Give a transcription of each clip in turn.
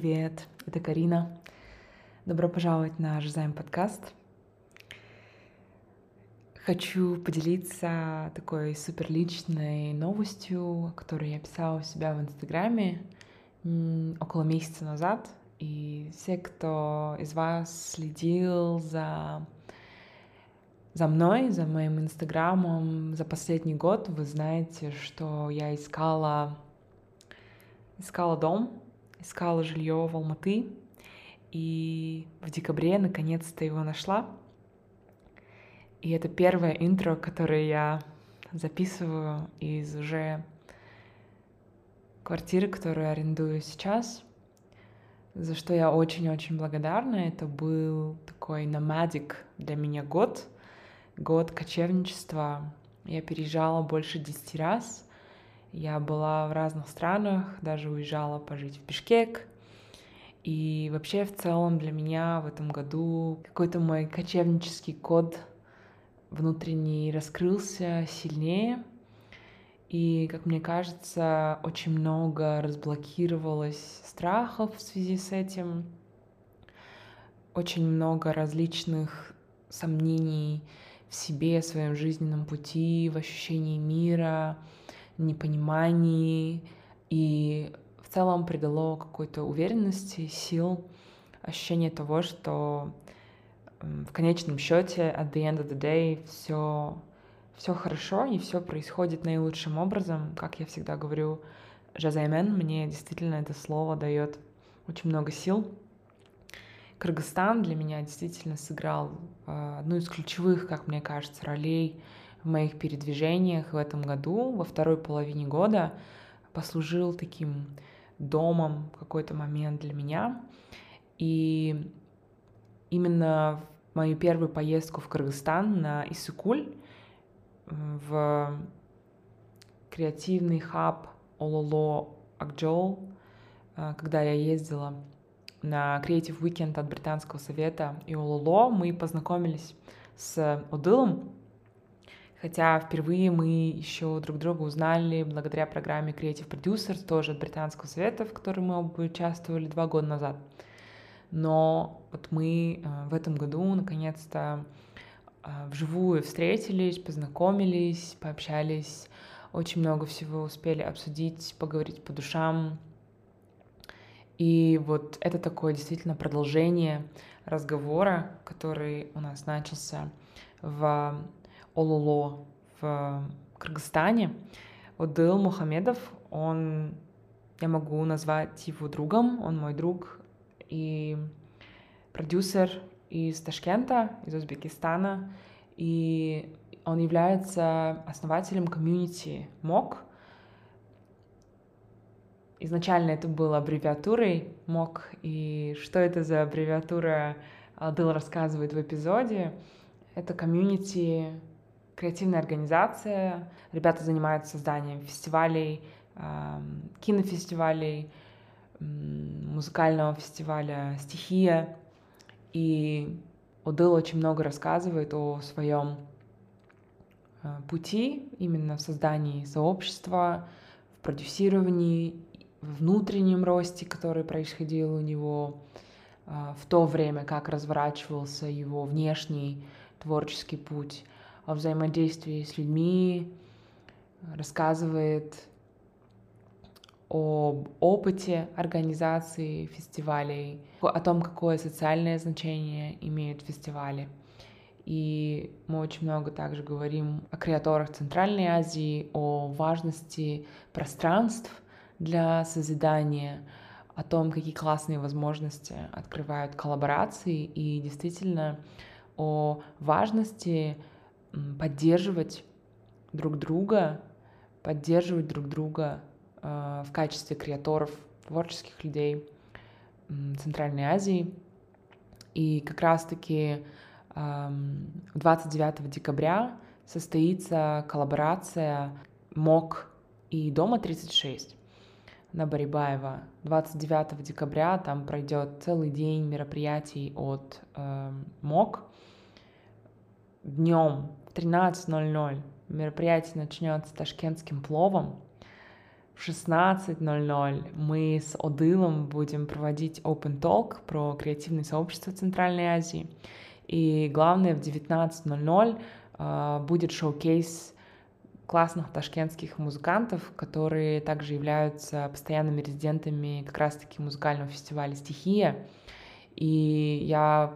привет! Это Карина. Добро пожаловать на Жизайм подкаст. Хочу поделиться такой суперличной новостью, которую я писала у себя в Инстаграме около месяца назад. И все, кто из вас следил за за мной, за моим инстаграмом за последний год, вы знаете, что я искала искала дом, искала жилье в Алматы, и в декабре наконец-то его нашла. И это первое интро, которое я записываю из уже квартиры, которую арендую сейчас, за что я очень-очень благодарна. Это был такой номадик для меня год, год кочевничества. Я переезжала больше десяти раз — я была в разных странах, даже уезжала пожить в Бишкек. И вообще в целом для меня в этом году какой-то мой кочевнический код внутренний раскрылся сильнее. И, как мне кажется, очень много разблокировалось страхов в связи с этим. Очень много различных сомнений в себе, в своем жизненном пути, в ощущении мира — непонимании и в целом придало какой-то уверенности, сил, ощущение того, что в конечном счете, at the end of the day, все, все хорошо и все происходит наилучшим образом. Как я всегда говорю, жазаймен, мне действительно это слово дает очень много сил. Кыргызстан для меня действительно сыграл э, одну из ключевых, как мне кажется, ролей моих передвижениях в этом году, во второй половине года, послужил таким домом в какой-то момент для меня. И именно в мою первую поездку в Кыргызстан на Исыкуль, в креативный хаб Ололо Акджол, э, когда я ездила на Creative Weekend от Британского совета и Ололо, мы познакомились с Одылом, Хотя впервые мы еще друг друга узнали благодаря программе Creative Producers, тоже от Британского совета, в которой мы оба участвовали два года назад. Но вот мы э, в этом году наконец-то э, вживую встретились, познакомились, пообщались, очень много всего успели обсудить, поговорить по душам. И вот это такое действительно продолжение разговора, который у нас начался в Ололо в Кыргызстане. Одыл Мухамедов, он, я могу назвать его другом, он мой друг и продюсер из Ташкента, из Узбекистана, и он является основателем комьюнити МОК. Изначально это было аббревиатурой МОК, и что это за аббревиатура, Дыл рассказывает в эпизоде. Это комьюнити креативная организация. Ребята занимаются созданием фестивалей, кинофестивалей, музыкального фестиваля «Стихия». И Одел очень много рассказывает о своем а, пути именно в создании сообщества, в продюсировании, в внутреннем росте, который происходил у него а, в то время, как разворачивался его внешний творческий путь о взаимодействии с людьми, рассказывает об опыте организации фестивалей, о том, какое социальное значение имеют фестивали. И мы очень много также говорим о креаторах Центральной Азии, о важности пространств для созидания, о том, какие классные возможности открывают коллаборации и действительно о важности поддерживать друг друга, поддерживать друг друга э, в качестве креаторов, творческих людей Центральной Азии. И как раз-таки 29 декабря состоится коллаборация МОК и Дома 36 на Барибаева. 29 декабря там пройдет целый день мероприятий от э, МОК. Днем 13.00 мероприятие начнется ташкентским пловом. в 16.00 мы с Одылом будем проводить Open Talk про креативное сообщество Центральной Азии. И главное, в 19.00 э, будет шоу-кейс классных ташкентских музыкантов, которые также являются постоянными резидентами как раз-таки музыкального фестиваля «Стихия». И я,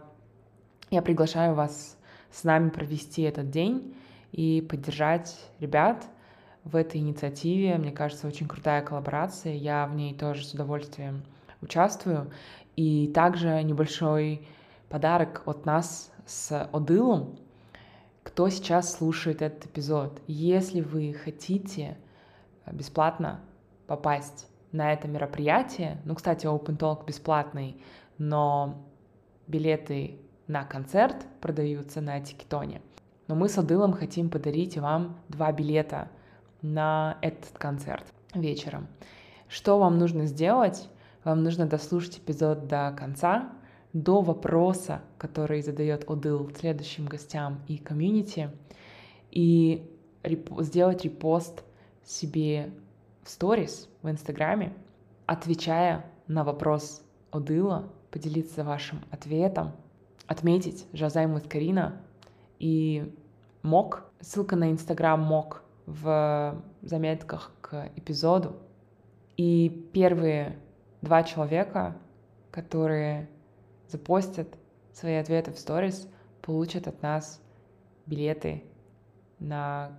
я приглашаю вас с нами провести этот день и поддержать ребят в этой инициативе. Мне кажется, очень крутая коллаборация. Я в ней тоже с удовольствием участвую. И также небольшой подарок от нас с Одылом кто сейчас слушает этот эпизод. Если вы хотите бесплатно попасть на это мероприятие, ну, кстати, Open Talk бесплатный, но билеты на концерт продаются на Тикетоне. Но мы с Адылом хотим подарить вам два билета на этот концерт вечером. Что вам нужно сделать? Вам нужно дослушать эпизод до конца, до вопроса, который задает Одыл следующим гостям и комьюнити, и реп сделать репост себе в сторис в Инстаграме, отвечая на вопрос Одыла, поделиться вашим ответом, отметить Жазай Муткарина и МОК, ссылка на Инстаграм МОК в заметках к эпизоду. И первые два человека, которые запостят свои ответы в сторис, получат от нас билеты на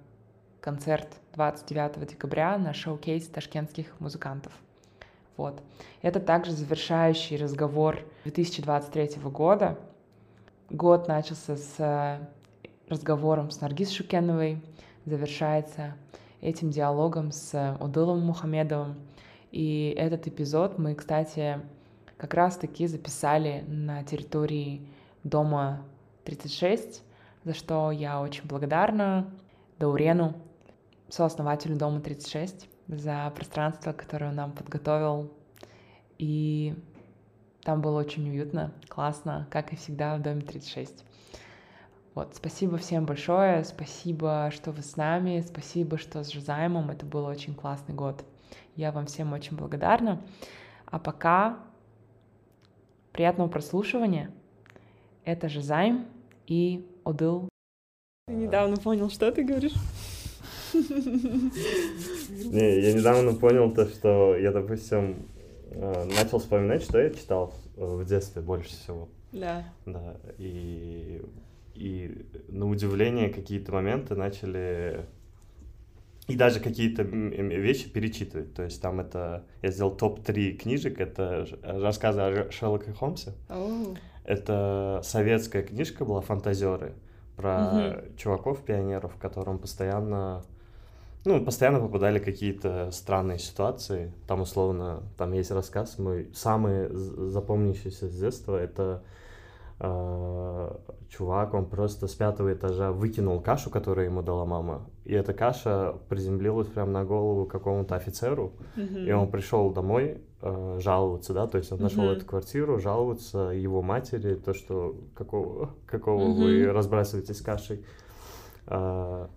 концерт 29 декабря на шоу-кейс ташкентских музыкантов. Вот. Это также завершающий разговор 2023 года. Год начался с э, разговором с Наргиз Шукеновой, завершается этим диалогом с Удылом Мухамедовым. И этот эпизод мы, кстати, как раз-таки записали на территории дома 36, за что я очень благодарна Даурену, сооснователю дома 36, за пространство, которое он нам подготовил. И там было очень уютно, классно, как и всегда в доме 36. Вот, спасибо всем большое, спасибо, что вы с нами, спасибо, что с Жизаймом, это был очень классный год. Я вам всем очень благодарна. А пока Приятного прослушивания. Это же Займ и Одыл. Ты недавно понял, что ты говоришь? Не, я недавно понял то, что я, допустим, начал вспоминать, что я читал в детстве больше всего. Да. Да, и, и на удивление какие-то моменты начали и даже какие-то вещи перечитывать. То есть там это... Я сделал топ-3 книжек. Это рассказы о Шерлоке Холмсе. Oh. Это советская книжка была «Фантазеры» про mm-hmm. чуваков-пионеров, которым постоянно... Ну, постоянно попадали какие-то странные ситуации. Там, условно, там есть рассказ мой. Самый запомняющийся с детства — это э, чувак, он просто с пятого этажа выкинул кашу, которую ему дала мама. И эта каша приземлилась прямо на голову какому-то офицеру. Mm-hmm. И он пришел домой э, жаловаться, да, то есть он нашел mm-hmm. эту квартиру, жаловаться его матери, то, что какого, какого mm-hmm. вы разбрасываетесь кашей. Э,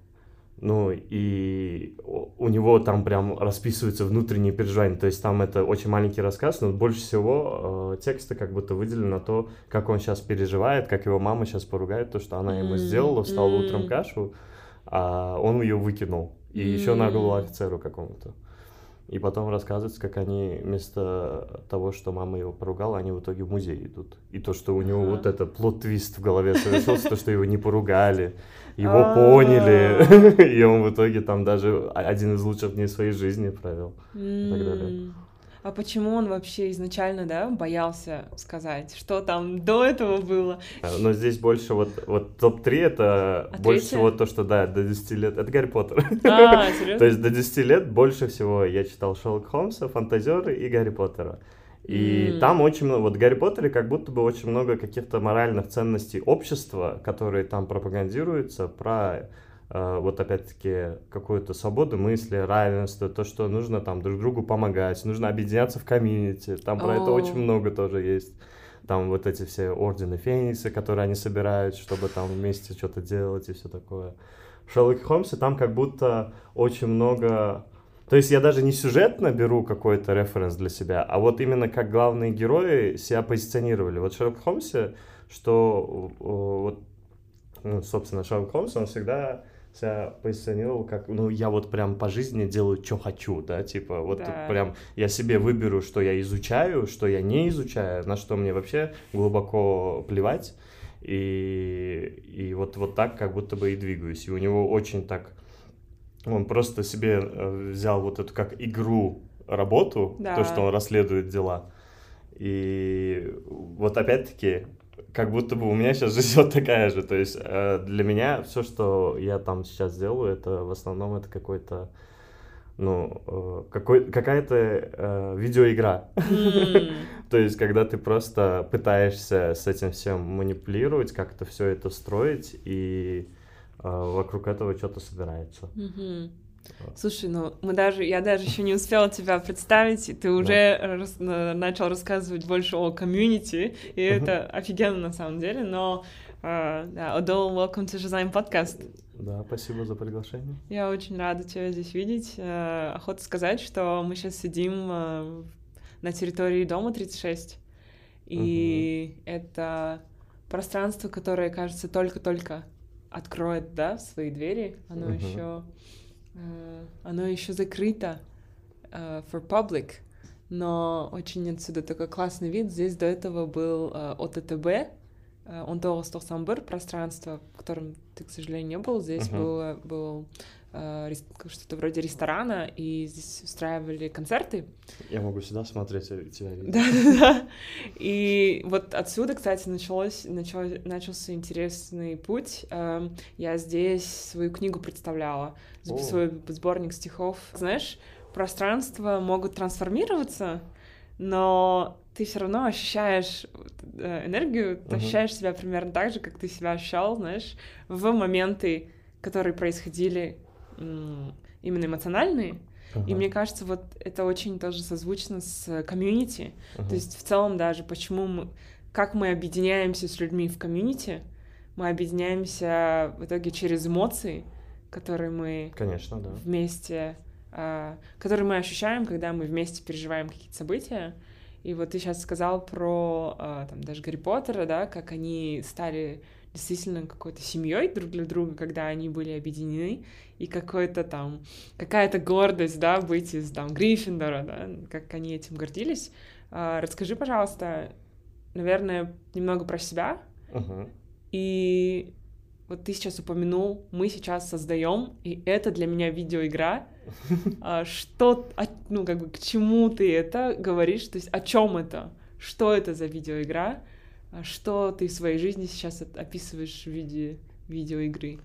ну, и у него там прям расписываются внутренние переживания. То есть там это очень маленький рассказ, но больше всего э, текста как будто выделено на то, как он сейчас переживает, как его мама сейчас поругает, то, что она ему сделала, встала mm-hmm. утром кашу, а он ее выкинул. И mm-hmm. еще на голову офицеру какому-то. И потом рассказывается, как они вместо того, что мама его поругала, они в итоге в музей идут. И то, что у него вот это плод-твист в голове совершился, то, что его не поругали, его поняли, и он в итоге там даже один из лучших дней своей жизни провел. И так далее. А почему он вообще изначально, да, боялся сказать, что там до этого было? А, но здесь больше вот, вот топ-3 это а больше всего то, что, да, до 10 лет, это Гарри Поттер. А, серьезно? То есть до 10 лет больше всего я читал Шерлок Холмса, Фантазеры и Гарри Поттера. И mm. там очень много, вот в Гарри Поттере как будто бы очень много каких-то моральных ценностей общества, которые там пропагандируются, про вот опять-таки какую-то свободу мысли, равенство, то, что нужно там друг другу помогать, нужно объединяться в комьюнити, там про oh. это очень много тоже есть. Там вот эти все ордены Феникса, которые они собирают, чтобы там вместе что-то делать и все такое. В Шерлоке Холмсе там как будто очень много То есть я даже не сюжетно беру какой-то референс для себя, а вот именно как главные герои себя позиционировали. Вот в Шерлок Холмсе, что вот, ну, собственно, Шерлок Холмс, он всегда себя позиционировал как, ну, я вот прям по жизни делаю, что хочу, да, типа, вот да. прям я себе выберу, что я изучаю, что я не изучаю, на что мне вообще глубоко плевать, и, и вот, вот так как будто бы и двигаюсь. И у него очень так он просто себе э, взял вот эту как игру работу, да. то, что он расследует дела. И вот опять-таки, как будто бы у меня сейчас жизнь вот такая же. То есть э, для меня все, что я там сейчас делаю, это в основном это какой-то ну, э, какой, какая-то э, видеоигра. Mm. То есть, когда ты просто пытаешься с этим всем манипулировать, как-то все это строить, и вокруг этого что-то собирается. Слушай, ну мы даже, я даже еще не успела тебя представить, и ты уже да. рас, начал рассказывать больше о комьюнити, и uh-huh. это офигенно на самом деле, но uh, да, Одол, welcome to Жизайм подкаст. Да, спасибо за приглашение. Я очень рада тебя здесь видеть. Uh, охота сказать, что мы сейчас сидим uh, на территории дома 36, и uh-huh. это пространство, которое, кажется, только-только откроет, да, свои двери, оно uh-huh. еще оно еще закрыто э, for public, но очень отсюда такой классный вид. Здесь до этого был э, ОТТБ, э, он Самбыр, пространство, в котором ты, к сожалению, не был. Здесь uh-huh. было, был Э, что-то вроде ресторана, и здесь устраивали концерты. Я могу сюда смотреть, а тебя видеть. Да-да-да. И вот отсюда, кстати, началось, начал, начался интересный путь. Эм, я здесь свою книгу представляла, свой сборник стихов. Знаешь, пространства могут трансформироваться, но ты все равно ощущаешь э, энергию, ты uh-huh. ощущаешь себя примерно так же, как ты себя ощущал, знаешь, в моменты, которые происходили именно эмоциональные. Uh-huh. И мне кажется, вот это очень тоже созвучно с комьюнити. Uh-huh. То есть в целом даже почему мы, как мы объединяемся с людьми в комьюнити, мы объединяемся в итоге через эмоции, которые мы Конечно, да. вместе, э, которые мы ощущаем, когда мы вместе переживаем какие-то события. И вот ты сейчас сказал про э, там даже Гарри Поттера, да, как они стали действительно какой-то семьей друг для друга, когда они были объединены, и какой-то там, какая-то гордость, да, быть из там Гриффиндора, да, как они этим гордились. А, расскажи, пожалуйста, наверное, немного про себя. Uh-huh. И вот ты сейчас упомянул, мы сейчас создаем, и это для меня видеоигра. А, что, ну, как бы, к чему ты это говоришь? То есть, о чем это? Что это за видеоигра? А что ты в своей жизни сейчас описываешь в виде видеоигры?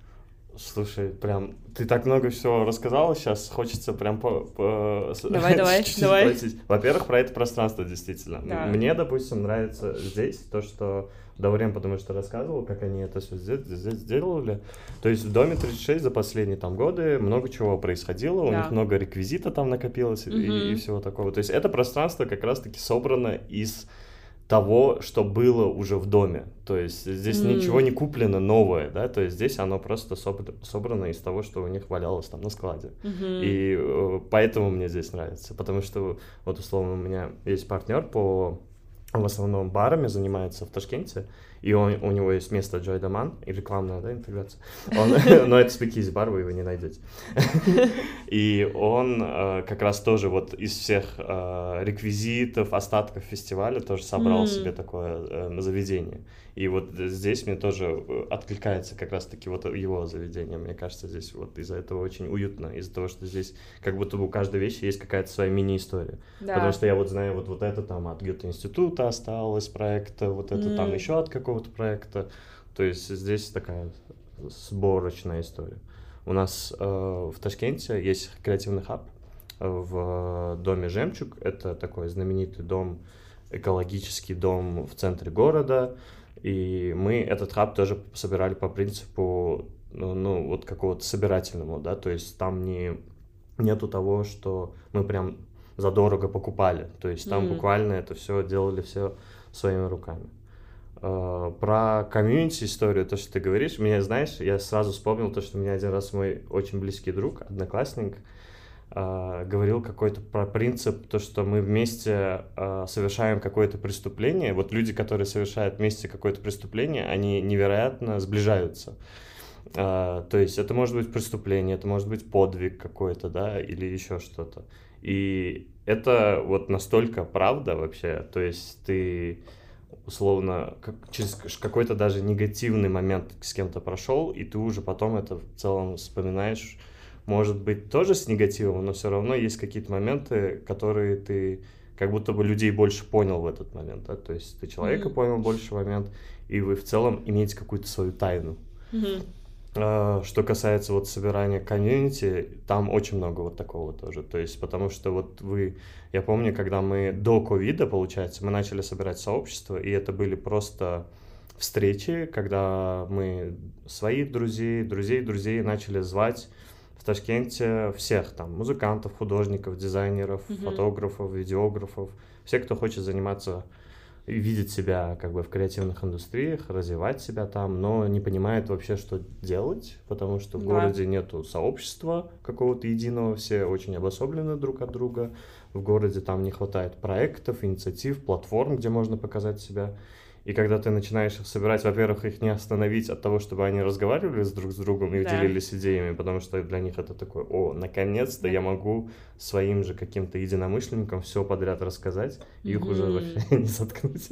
Слушай, прям ты так много всего рассказала, сейчас хочется прям по... по давай, давай, давай. Спросить. Во-первых, про это пространство действительно. Да. Мне, допустим, нравится здесь то, что Даурен, потому что рассказывал, как они это все здесь, здесь сделали. То есть в доме 36 за последние там годы много чего происходило, да. у них много реквизита там накопилось угу. и, и всего такого. То есть это пространство как раз-таки собрано из того, что было уже в доме. То есть здесь mm. ничего не куплено новое, да, то есть здесь оно просто собрано из того, что у них валялось там на складе. Mm-hmm. И э, поэтому мне здесь нравится, потому что вот условно у меня есть партнер по в основном барами занимается в Ташкенте, и он, у него есть место Joy Daman, и рекламная да, интеграция. Он, но это спикиз бар, вы его не найдете. И он э, как раз тоже вот из всех э, реквизитов, остатков фестиваля тоже собрал себе такое э, заведение. И вот здесь мне тоже э, откликается как раз-таки вот его заведение. Мне кажется, здесь вот из-за этого очень уютно, из-за того, что здесь как будто бы у каждой вещи есть какая-то своя мини-история. Да. Потому что я вот знаю, вот, вот это там от Гёте-института осталось проекта, вот это mm. там еще от какого-то проекта. То есть здесь такая сборочная история. У нас э, в Ташкенте есть креативный хаб э, в доме «Жемчуг». Это такой знаменитый дом, экологический дом в центре города, и мы этот хаб тоже собирали по принципу, ну, ну вот какого-то собирательному, да, то есть там не, нету того, что мы прям задорого покупали, то есть там mm. буквально это все делали все своими руками. Uh, про комьюнити историю, то, что ты говоришь, меня, знаешь, я сразу вспомнил то, что у меня один раз мой очень близкий друг, одноклассник, э, говорил какой-то про принцип, то, что мы вместе э, совершаем какое-то преступление. Вот люди, которые совершают вместе какое-то преступление, они невероятно сближаются. Э, то есть это может быть преступление, это может быть подвиг какой-то, да, или еще что-то. И это вот настолько правда вообще, то есть ты условно как, через какой-то даже негативный момент с кем-то прошел, и ты уже потом это в целом вспоминаешь, может быть, тоже с негативом, но все равно есть какие-то моменты, которые ты как будто бы людей больше понял в этот момент, да? то есть ты человека mm-hmm. понял больше момент, и вы в целом имеете какую-то свою тайну. Mm-hmm. А, что касается вот собирания комьюнити, там очень много вот такого тоже. То есть, потому что вот вы, я помню, когда мы до ковида, получается, мы начали собирать сообщество, и это были просто встречи, когда мы своих друзей, друзей друзей начали звать в Ташкенте всех там музыкантов, художников, дизайнеров, mm-hmm. фотографов, видеографов, все, кто хочет заниматься видит себя как бы в креативных индустриях, развивать себя там, но не понимает вообще, что делать, потому что в да. городе нету сообщества какого-то единого, все очень обособлены друг от друга, в городе там не хватает проектов, инициатив, платформ, где можно показать себя. И когда ты начинаешь их собирать, во-первых, их не остановить от того, чтобы они разговаривали с друг с другом и да. делились идеями, потому что для них это такое, о, наконец-то да. я могу своим же каким-то единомышленникам все подряд рассказать, и их уже вообще не заткнуть.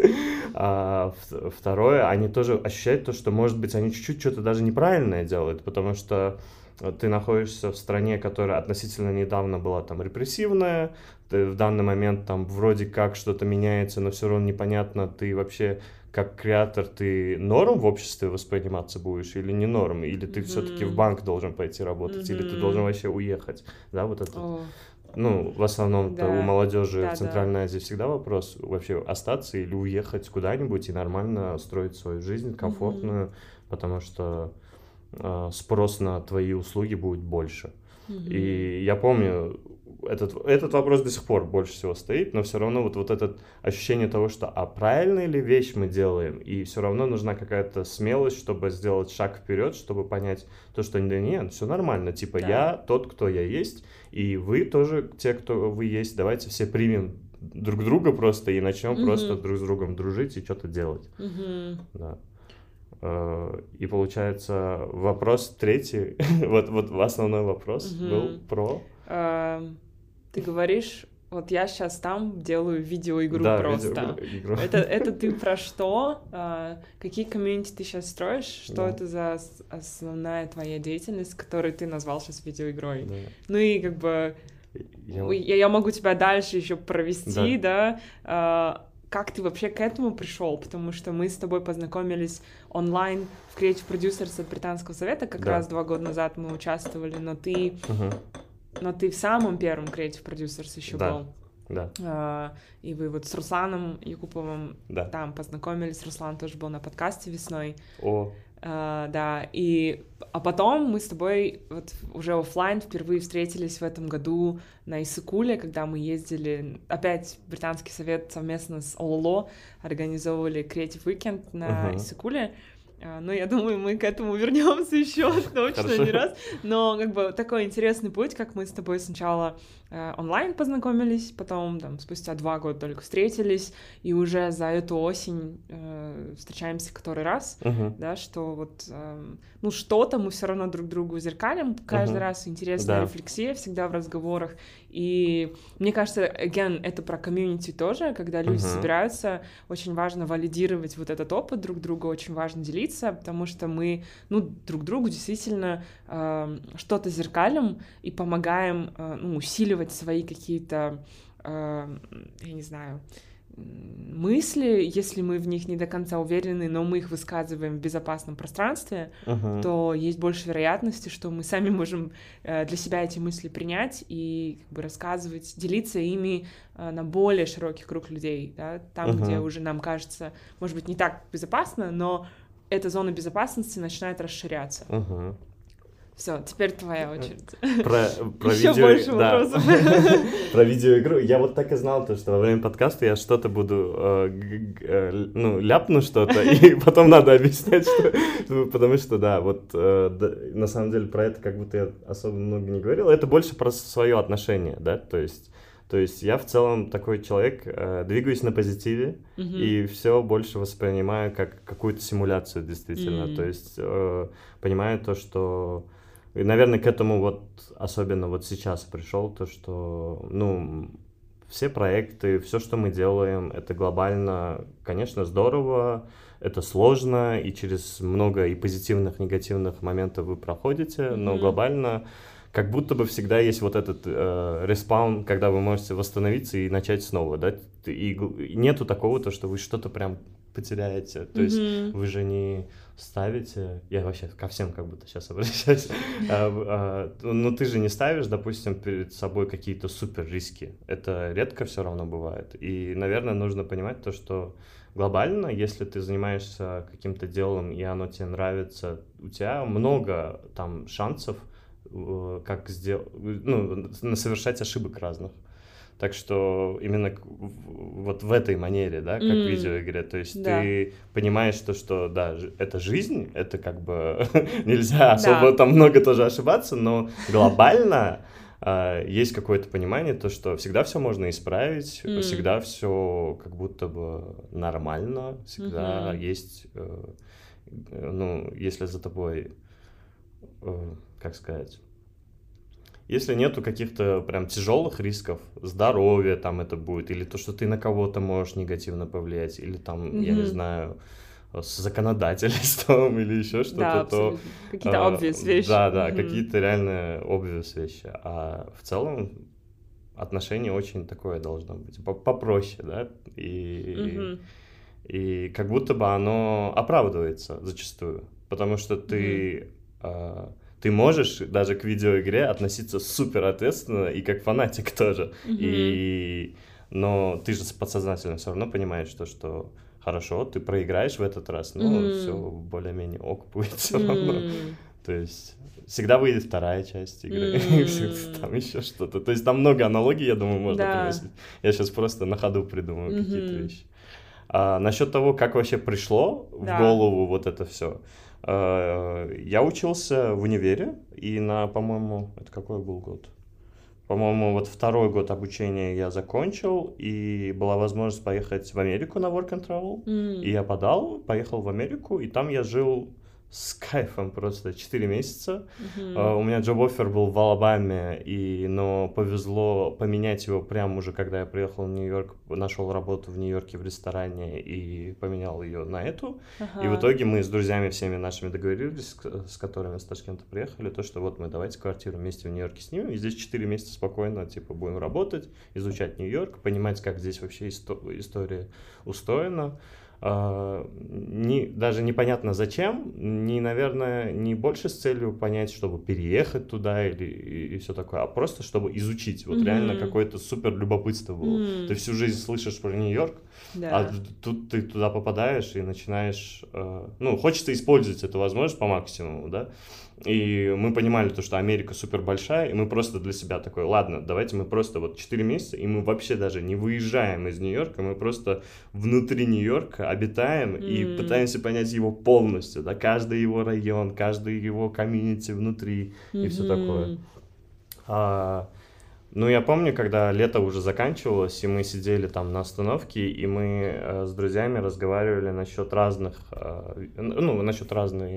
А второе, они тоже ощущают то, что, может быть, они чуть-чуть что-то даже неправильное делают, потому что ты находишься в стране, которая относительно недавно была там репрессивная, ты в данный момент там вроде как что-то меняется, но все равно непонятно, ты вообще как креатор ты норм в обществе восприниматься будешь или не норм, или ты mm-hmm. все-таки в банк должен пойти работать, mm-hmm. или ты должен вообще уехать, да, вот это. Oh. Ну, в основном да. у молодежи да, в Центральной да. Азии всегда вопрос вообще остаться или уехать куда-нибудь и нормально строить свою жизнь комфортную, mm-hmm. потому что э, спрос на твои услуги будет больше. Mm-hmm. И я помню, этот, этот вопрос до сих пор больше всего стоит, но все равно вот, вот это ощущение того, что а правильная ли вещь мы делаем, и все равно нужна какая-то смелость, чтобы сделать шаг вперед, чтобы понять то, что да нет, все нормально, типа да. я тот, кто я есть, и вы тоже те, кто вы есть, давайте все примем друг друга просто и начнем угу. просто друг с другом дружить и что-то делать. Угу. Да. Э, и получается вопрос третий, вот, вот основной вопрос угу. был про... Ты говоришь, вот я сейчас там делаю видеоигру да, просто. Видеоигру. Это, это ты про что? А, какие комьюнити ты сейчас строишь? Что да. это за основная твоя деятельность, которую ты назвал сейчас видеоигрой? Да. Ну и как бы я... Я, могу тебя дальше еще провести, да? да? А, как ты вообще к этому пришел? Потому что мы с тобой познакомились онлайн в Creative Producers от Британского совета, как да. раз два года назад мы участвовали, но ты угу но ты в самом первом Creative Producers еще да. был. Да. А, и вы вот с Русланом Якуповым да. там познакомились. Руслан тоже был на подкасте весной. О. А, да, и а потом мы с тобой вот уже офлайн впервые встретились в этом году на Исыкуле, когда мы ездили, опять Британский совет совместно с ОЛО организовывали Creative Weekend на uh-huh. Исыкуле. А, ну, я думаю, мы к этому вернемся еще точно не раз. Но как бы такой интересный путь, как мы с тобой сначала Э, онлайн познакомились, потом там спустя два года только встретились, и уже за эту осень э, встречаемся который раз, uh-huh. да, что вот, э, ну, что-то мы все равно друг другу зеркалим каждый uh-huh. раз, интересная да. рефлексия всегда в разговорах, и мне кажется, again, это про комьюнити тоже, когда люди uh-huh. собираются, очень важно валидировать вот этот опыт друг друга, очень важно делиться, потому что мы, ну, друг другу действительно э, что-то зеркалим и помогаем, э, ну, усиливать свои какие-то, э, я не знаю, мысли, если мы в них не до конца уверены, но мы их высказываем в безопасном пространстве, uh-huh. то есть больше вероятности, что мы сами можем э, для себя эти мысли принять и как бы рассказывать, делиться ими э, на более широкий круг людей, да, там, uh-huh. где уже нам кажется, может быть, не так безопасно, но эта зона безопасности начинает расширяться. Uh-huh. Все, теперь твоя очередь. Про, про Еще видео... больше да. вопросов. Про видеоигру. Я вот так и знал, то, что во время подкаста я что-то буду, э, э, ну, ляпну что-то, и потом надо объяснять, что... Потому что, да, вот э, на самом деле про это как будто я особо много не говорил. Это больше про свое отношение, да, то есть... То есть я в целом такой человек, э, двигаюсь на позитиве, Мгм. и все больше воспринимаю как какую-то симуляцию, действительно. М. То есть э, понимаю то, что... И, наверное, к этому вот особенно вот сейчас пришел, то, что, ну, все проекты, все, что мы делаем, это глобально, конечно, здорово, это сложно, и через много и позитивных, негативных моментов вы проходите, но Мгм. глобально как будто бы всегда есть вот этот э, респаун, когда вы можете восстановиться и начать снова, да, и нету такого, то, что вы что-то прям потеряете, то есть Мгм. вы же не ставите, я вообще ко всем как будто сейчас обращаюсь, а, а, но ты же не ставишь, допустим, перед собой какие-то супер риски, это редко все равно бывает, и, наверное, нужно понимать то, что глобально, если ты занимаешься каким-то делом и оно тебе нравится, у тебя много там шансов, э, как сделать, ну, совершать ошибок разных. Так что именно в- вот в этой манере, да, как в М. видеоигре, то есть Да. ты понимаешь то, что, да, это жизнь, это как бы нельзя особо Да. там много тоже ошибаться, но глобально а, есть какое-то понимание, то, что всегда все можно исправить, М. всегда все как будто бы нормально, всегда Мгм. есть, э, э, ну, если за тобой, э, как сказать, если нету каких-то прям тяжелых рисков, здоровья там это будет, или то, что ты на кого-то можешь негативно повлиять, или там, я не знаю, с законодательством или еще что-то, Да, то... Какие-то а, obvious вещи. Да, да, Мгм. какие-то реально obvious вещи. А в целом отношение очень такое должно быть по- попроще, да, и, Мгм. и как будто бы оно оправдывается зачастую, потому что ты а, ты можешь даже к видеоигре относиться супер ответственно и как фанатик тоже, Мгм. и но ты же подсознательно все равно понимаешь то, что хорошо, ты проиграешь в этот раз, но Мгм. все более-менее ок будет все равно. М. То есть всегда выйдет вторая часть игры, всегда там еще что-то. То есть там много аналогий, я думаю, можно Да. приносить. Я сейчас просто на ходу придумаю какие-то Мгм. вещи. А, насчет того, как вообще пришло Да. в голову вот это все. Я учился в универе, и на, по-моему, это какой был год? По-моему, вот второй год обучения я закончил, и была возможность поехать в Америку на Work and Travel. М. И я подал, поехал в Америку, и там я жил с кайфом просто 4 месяца. Мгм. А, У меня джоб-оффер был в Алабаме, и, но повезло поменять его прямо уже, когда я приехал в Нью-Йорк, нашел работу в Нью-Йорке в ресторане и поменял ее на эту. И в итоге мы с друзьями всеми нашими договорились, с с которыми с Ташкента приехали, то, что вот мы давайте квартиру вместе в Нью-Йорке снимем, и здесь 4 месяца спокойно, типа, будем работать, изучать Нью-Йорк, понимать, как здесь вообще исто- история устроена. А, не, даже непонятно зачем, не, наверное, не больше с целью понять, чтобы переехать туда или и, все такое, а просто чтобы изучить. Вот реально Мгм. какое-то супер любопытство было. М. Ты всю жизнь слышишь про Нью-Йорк, Да. а тут ты туда попадаешь и начинаешь, э, ну, хочется использовать эту возможность по максимуму, да. И мы понимали то, что Америка супер большая, и мы просто для себя такой, ладно, давайте мы просто вот 4 месяца, и мы вообще даже не выезжаем из Нью-Йорка, мы просто внутри Нью-Йорка обитаем и М. пытаемся понять его полностью, да, каждый его район, каждый его комьюнити внутри и все такое. А, ну, я помню, когда лето уже заканчивалось, и мы сидели там на остановке, и мы э, с друзьями разговаривали насчет разных, э, ну, насчет разных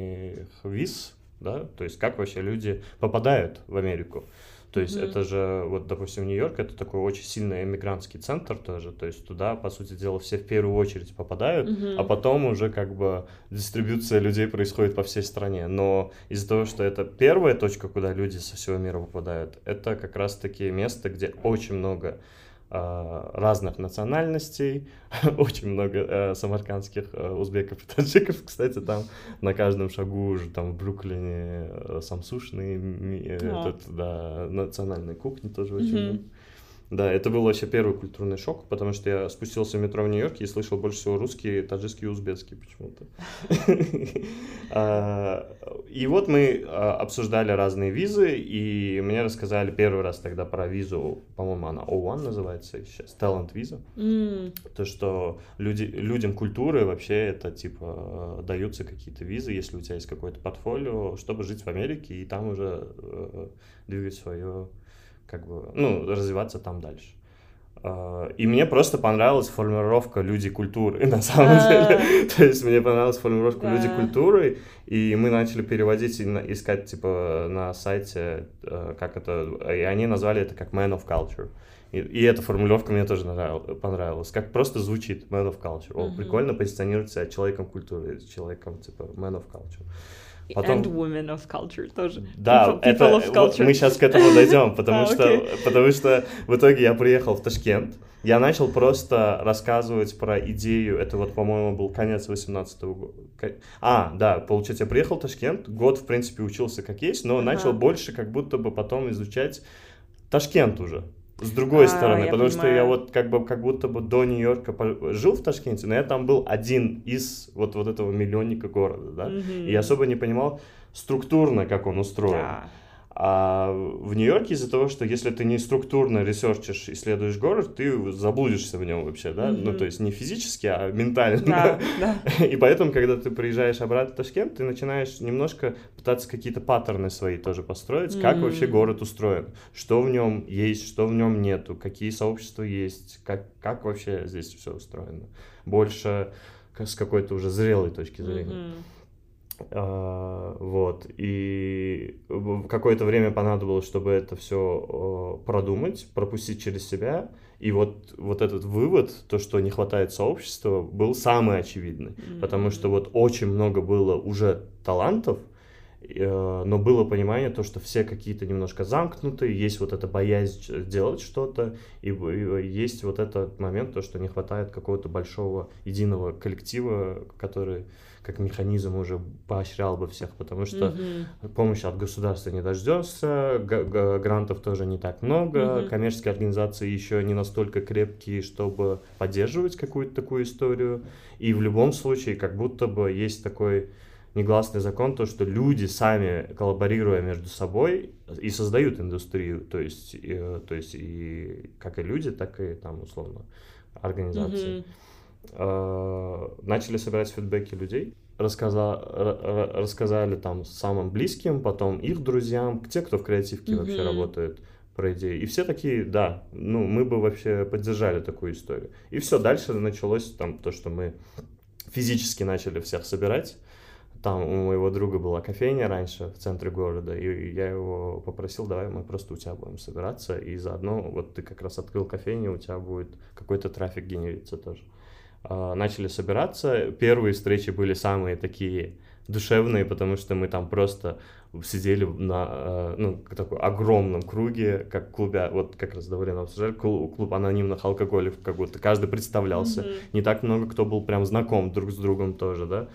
виз, да, то есть как вообще люди попадают в Америку. То есть Мгм. это же, вот, допустим, Нью-Йорк, это такой очень сильный эмигрантский центр тоже, то есть туда, по сути дела, все в первую очередь попадают, Мгм. а потом уже как бы дистрибьюция людей происходит по всей стране. Но из-за того, что это первая точка, куда люди со всего мира попадают, это как раз-таки место, где очень много разных национальностей, очень много э, самаркандских э, узбеков и таджиков, кстати, там на каждом шагу уже там в Бруклине э, самсушные, э, А. этот, да, национальной кухни тоже очень Мгм. Да, это был вообще первый культурный шок, потому что я спустился в метро в Нью-Йорке и слышал больше всего русский, таджикский и узбекский почему-то. А, и вот мы а, обсуждали разные визы, и мне рассказали первый раз тогда про визу, по-моему, она O1 называется сейчас, Talent виза. То, что людям культуры вообще это типа даются какие-то визы, если у тебя есть какое-то портфолио, чтобы жить в Америке и там уже э, двигать свое как бы, ну, развиваться там дальше. А, и мне просто понравилась формулировка «люди культуры», на самом деле. То есть мне понравилась формулировка «люди культуры», и мы начали переводить и искать, типа, на сайте, э, как это... И они назвали это как «man of culture». И, и эта формулировка мне тоже понравилась. Как просто звучит «man of culture». О, прикольно позиционировать себя человеком культуры, человеком, типа, «man of culture». Потом... And women of culture тоже. Да, people, это, of culture. Мы сейчас к этому дойдем, потому, а, что, потому что в итоге я приехал в Ташкент, я начал просто рассказывать про идею, это вот, по-моему, был конец 18 -го года. А, да, получается, я приехал в Ташкент, год, в принципе, учился как есть, но ага. начал больше как будто бы потом изучать Ташкент уже с другой а, стороны, потому понимаю. что я вот как бы как будто бы до Нью-Йорка жил в Ташкенте, но я там был один из вот, вот этого миллионника города, да, угу. и особо не понимал структурно, как он устроен. Да. А в Нью-Йорке из-за того, что если ты не структурно ресерчишь, исследуешь город, ты заблудишься в нем вообще, да? Mm-hmm. Ну, то есть не физически, а ментально. Да, да. И поэтому, когда ты приезжаешь обратно в Ташкент, ты начинаешь немножко пытаться какие-то паттерны свои тоже построить, mm-hmm. как вообще город устроен, что в нем есть, что в нем нету, какие сообщества есть, как, как вообще здесь все устроено. Больше с какой-то уже зрелой точки зрения. Mm-hmm. А, вот. И какое-то время понадобилось, чтобы это все продумать, пропустить через себя. И вот, вот этот вывод, то, что не хватает сообщества, был самый очевидный. Mm-hmm. Потому что вот очень много было уже талантов, э, но было понимание то, что все какие-то немножко замкнутые, есть вот эта боязнь делать что-то, и, и есть вот этот момент, то, что не хватает какого-то большого единого коллектива, который как механизм уже поощрял бы всех, потому что mm-hmm. помощи от государства не дождешься, грантов тоже не так много, mm-hmm. коммерческие организации еще не настолько крепкие, чтобы поддерживать какую-то такую историю. И в любом случае, как будто бы есть такой негласный закон, то, что люди сами, коллаборируя между собой, и создают индустрию, то есть, и, то есть и как и люди, так и там условно организации. Mm-hmm. Э, начали собирать фидбэки людей, рассказа, рассказали там самым близким, потом их друзьям, те, кто в креативке mm-hmm. вообще работает, про идеи. И все такие, да, ну, мы бы вообще поддержали такую историю. И все, дальше началось там то, что мы физически начали всех собирать. Там у моего друга была кофейня раньше в центре города, и я его попросил, давай мы просто у тебя будем собираться, и заодно вот ты как раз открыл кофейню, у тебя будет какой-то трафик генериться тоже. А, начали собираться. Первые встречи были самые такие душевные, потому что мы там просто сидели на а, ну, таком огромном круге, как клубе, вот как раз довольно обсуждали, клуб, клуб анонимных алкоголиков, как будто каждый представлялся. Mm-hmm. Не так много кто был прям знаком друг с другом тоже, да.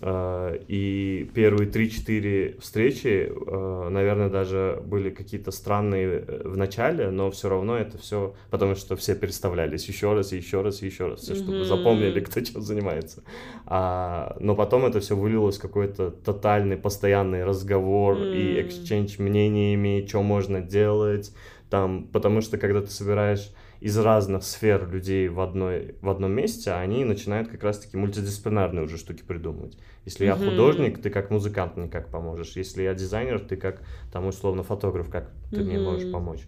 А, и первые 3-4 встречи, а, наверное, даже были какие-то странные э, в начале, но все равно это все, потому что все переставлялись еще раз, и еще раз, и еще раз, все, чтобы mm-hmm. запомнили, кто чем занимается. А, но потом это все вылилось в какой-то тотальный, постоянный разговор mm-hmm. и эксченж мнениями, что можно делать, там, потому что когда ты собираешь из разных сфер людей в, одной, в одном месте, они начинают как раз-таки мультидисциплинарные уже штуки придумывать. Если я художник, ты как музыкант мне как поможешь. Если я дизайнер, ты как, там, условно, фотограф, как ты мне можешь помочь.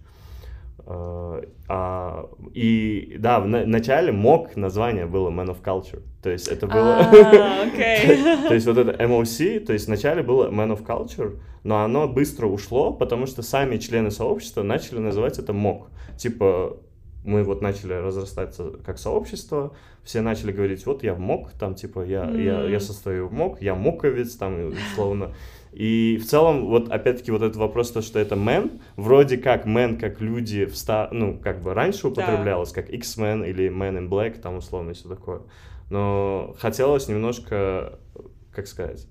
А, а, и да, в начале МОК название было Man of Culture. То есть это было... А, то есть вот это MOC, то есть вначале было Man of Culture, но оно быстро ушло, потому что сами члены сообщества начали называть это МОК. Типа мы вот начали разрастаться как сообщество, все начали говорить, вот я в МОК, там типа я, mm. я, я состою в МОК, я моковец, там условно. И в целом, вот опять-таки вот этот вопрос, то, что это мен, вроде как мен, как люди, в ста... ну, как бы раньше употреблялось, да. как X-Men или Men in Black, там условно все такое. Но хотелось немножко, как сказать,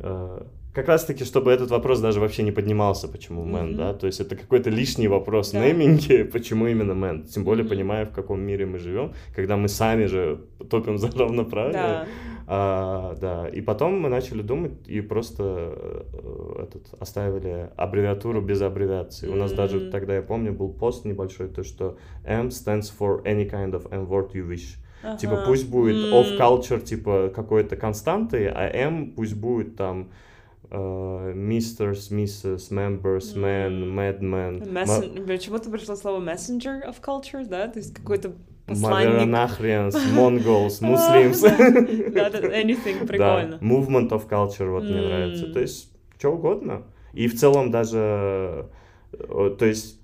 э, как раз-таки, чтобы этот вопрос даже вообще не поднимался, почему мэн, mm-hmm. да, то есть это какой-то лишний вопрос да. нейминги, почему именно мэн, тем более mm-hmm. понимая, в каком мире мы живем, когда мы сами же топим за равноправие, да. А, да, и потом мы начали думать и просто э, этот, оставили аббревиатуру без аббревиации. Mm-hmm. У нас даже тогда, я помню, был пост небольшой, то что M stands for any kind of M word you wish. Ага. Типа пусть будет mm. off culture типа какой-то константой, а M пусть будет там мистерс, миссис, members, men, madmen. Messen... Почему-то пришло слово messenger of culture, да? То есть какой-то посланник. Маверанахрианс, Mongols, Muslims. Да, anything, прикольно. Movement of culture, вот мне нравится. То есть, что угодно. И в целом даже, э, то есть,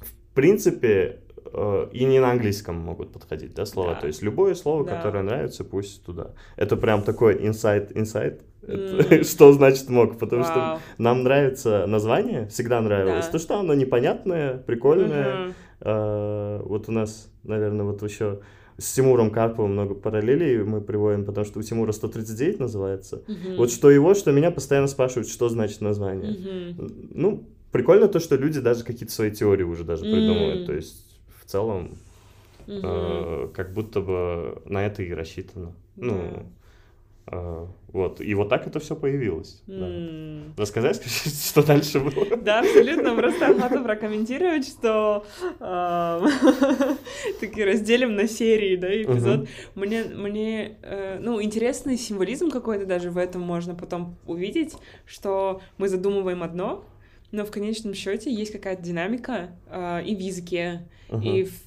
в принципе, э, и не на английском могут подходить, да, слова. Да. То есть любое слово, да. которое нравится, пусть туда. Это прям такой инсайт, инсайт Mm. что значит мог? Потому wow. что нам нравится название, всегда нравилось. Да. То, что оно непонятное, прикольное. А, вот у нас, наверное, вот еще с Тимуром Карповым много параллелей мы приводим, потому что у Тимура 139 называется. Mm-hmm. Вот что его, что меня постоянно спрашивают, что значит название. Mm-hmm. Ну, прикольно то, что люди даже какие-то свои теории уже даже придумывают. То есть в целом mm-hmm. э, как будто бы на это и рассчитано. Ну, а, вот, и вот так это все появилось. Mm. Да. Рассказать, что дальше было? Да, абсолютно. Просто охота прокомментировать, что э, таки разделим на серии, да, эпизод. Мне, мне э, ну, интересный символизм какой-то даже в этом можно потом увидеть, что мы задумываем одно, но в конечном счете есть какая-то динамика э, и в языке, uh-huh. и в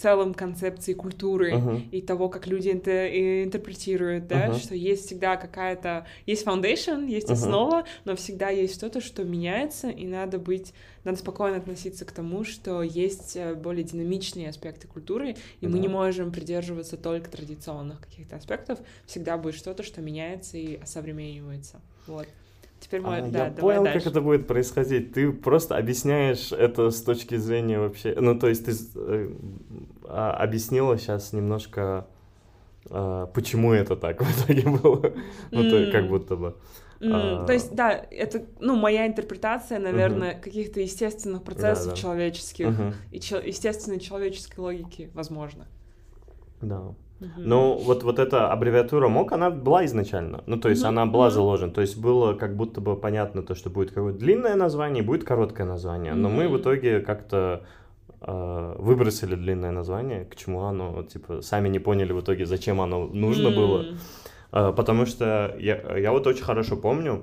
целом концепции культуры uh-huh. и того, как люди это интерпретируют, да, uh-huh. что есть всегда какая-то, есть foundation, есть uh-huh. основа, но всегда есть что-то, что меняется, и надо быть, надо спокойно относиться к тому, что есть э, более динамичные аспекты культуры, и uh-huh. мы не можем придерживаться только традиционных каких-то аспектов, всегда будет что-то, что меняется и осовременивается, вот. Теперь мы, а, да, я понял, дальше. как это будет происходить. Ты просто объясняешь это с точки зрения вообще... Ну, то есть ты э, а, объяснила сейчас немножко, э, почему это так в итоге было. ну, то, как будто бы... Mm, а... То есть, да, это, ну, моя интерпретация, наверное, uh-huh. каких-то естественных процессов да, да. человеческих uh-huh. и че- естественной человеческой логики, возможно. Да. Ну, вот, вот эта аббревиатура МОК, она была изначально. Ну, то есть, она была заложена. То есть, было как будто бы понятно то, что будет какое-то длинное название, будет короткое название. Но мы в итоге как-то э, выбросили длинное название, к чему оно, типа, сами не поняли в итоге, зачем оно нужно было. Э, потому что я, я вот очень хорошо помню,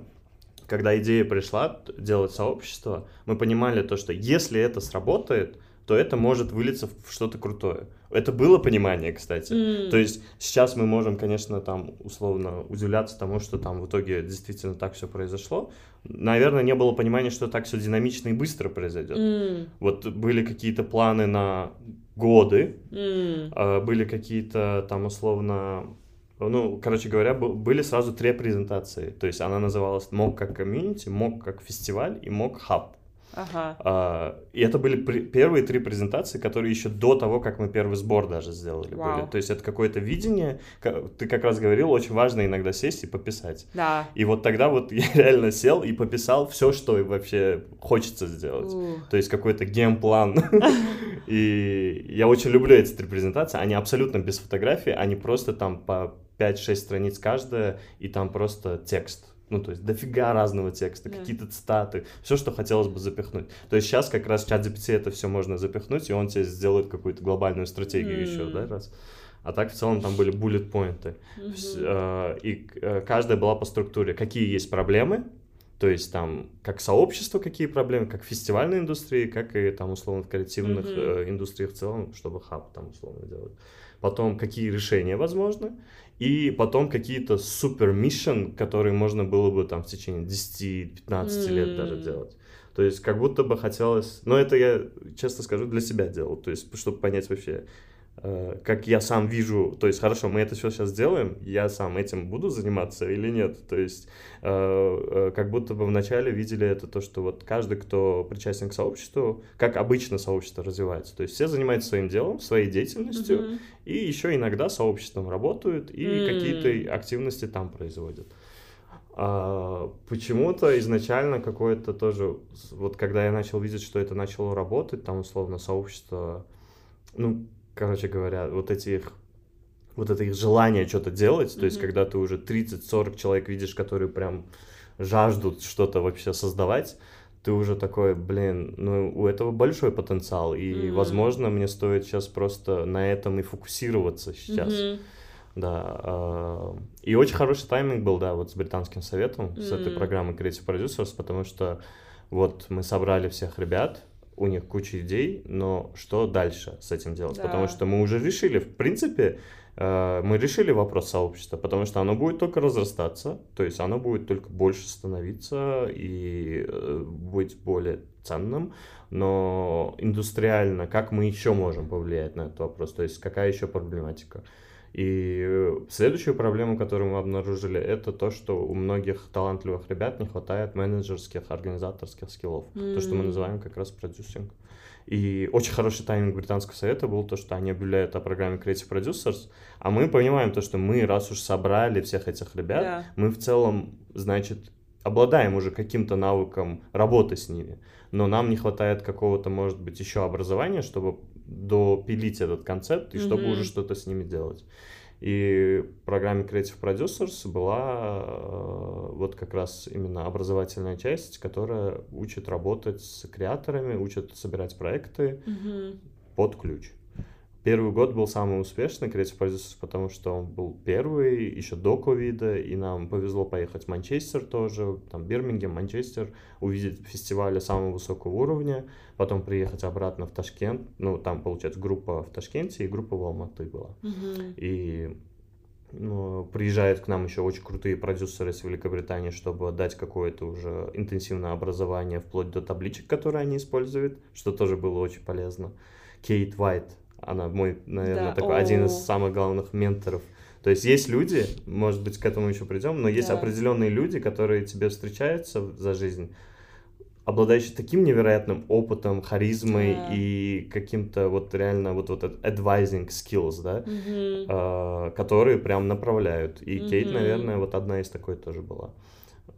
когда идея пришла делать сообщество, мы понимали то, что если это сработает, то это может вылиться в что-то крутое. Это было понимание, кстати. Mm. То есть сейчас мы можем, конечно, там условно удивляться тому, что там в итоге действительно так все произошло. Наверное, не было понимания, что так все динамично и быстро произойдет. Mm. Вот были какие-то планы на годы, mm. были какие-то там условно ну, короче говоря, были сразу три презентации. То есть она называлась МОК как комьюнити, МОК как фестиваль и МОК хаб. Ага. А, и это были при, первые три презентации, которые еще до того, как мы первый сбор даже сделали Вау. были. То есть это какое-то видение. Ты как раз говорил, очень важно иногда сесть и пописать. Да. И вот тогда вот я реально сел и пописал все, что вообще хочется сделать. У. То есть какой-то геймплан. И я очень люблю эти три презентации. Они абсолютно без фотографий, они просто там по 5-6 страниц каждая, и там просто текст ну, то есть дофига разного текста, yeah. какие-то цитаты, все, что хотелось бы запихнуть. То есть сейчас как раз в чат GPT это все можно запихнуть, и он тебе сделает какую-то глобальную стратегию mm. еще, да, раз. А так в целом там были bullet поинты. Mm-hmm. И э, каждая была по структуре. Какие есть проблемы, то есть там как сообщество какие проблемы, как фестивальной индустрии, как и там условно в креативных mm-hmm. индустриях в целом, чтобы хаб там условно делать. Потом какие решения возможны, и потом какие-то супер миссион, которые можно было бы там в течение 10-15 mm. лет даже делать. То есть как будто бы хотелось... Но это я, честно скажу, для себя делал. То есть чтобы понять вообще, как я сам вижу, то есть хорошо, мы это все сейчас делаем, я сам этим буду заниматься или нет, то есть э, э, как будто бы вначале видели это то, что вот каждый, кто причастен к сообществу, как обычно сообщество развивается, то есть все занимаются своим делом, своей деятельностью, mm-hmm. и еще иногда сообществом работают и mm-hmm. какие-то активности там производят. А, почему-то изначально какое-то тоже, вот когда я начал видеть, что это начало работать, там условно сообщество, ну, короче говоря, вот эти их вот это их желание что-то делать, mm-hmm. то есть когда ты уже 30-40 человек видишь, которые прям жаждут что-то вообще создавать, ты уже такой, блин, ну у этого большой потенциал, и, mm-hmm. возможно, мне стоит сейчас просто на этом и фокусироваться сейчас. Mm-hmm. Да. Э, и очень хороший тайминг был, да, вот с британским советом, mm-hmm. с этой программой Creative Producers, потому что вот мы собрали всех ребят, у них куча идей, но что дальше с этим делать? Да. Потому что мы уже решили, в принципе, э, мы решили вопрос сообщества, потому что оно будет только разрастаться, то есть оно будет только больше становиться и э, быть более ценным, но индустриально, как мы еще можем повлиять на этот вопрос, то есть какая еще проблематика? И следующую проблему, которую мы обнаружили, это то, что у многих талантливых ребят не хватает менеджерских, организаторских скиллов. Mm. То, что мы называем как раз продюсинг. И очень хороший тайминг британского совета был то, что они объявляют о программе Creative Producers, а мы понимаем то, что мы, раз уж собрали всех этих ребят, yeah. мы в целом, значит, обладаем уже каким-то навыком работы с ними, но нам не хватает какого-то, может быть, еще образования, чтобы допилить этот концепт и mm-hmm. чтобы уже что-то с ними делать. И в программе Creative Producers была э, вот как раз именно образовательная часть, которая учит работать с креаторами, учит собирать проекты mm-hmm. под ключ. Первый год был самый успешный Creative Producers, потому что он был первый, еще до ковида, и нам повезло поехать в Манчестер тоже, там Бирмингем, Манчестер, увидеть фестивали самого высокого уровня, потом приехать обратно в Ташкент, ну, там, получается, группа в Ташкенте и группа в Алматы была. Mm-hmm. И ну, приезжают к нам еще очень крутые продюсеры из Великобритании, чтобы дать какое-то уже интенсивное образование вплоть до табличек, которые они используют, что тоже было очень полезно. Кейт Вайт, она мой, наверное, да. такой О. один из самых главных менторов. То есть есть люди, может быть, к этому еще придем, но есть да. определенные люди, которые тебе встречаются за жизнь, обладающие таким невероятным опытом, харизмой да. и каким-то вот реально вот вот advising skills, да, mm-hmm. э, которые прям направляют. И mm-hmm. Кейт, наверное, вот одна из такой тоже была.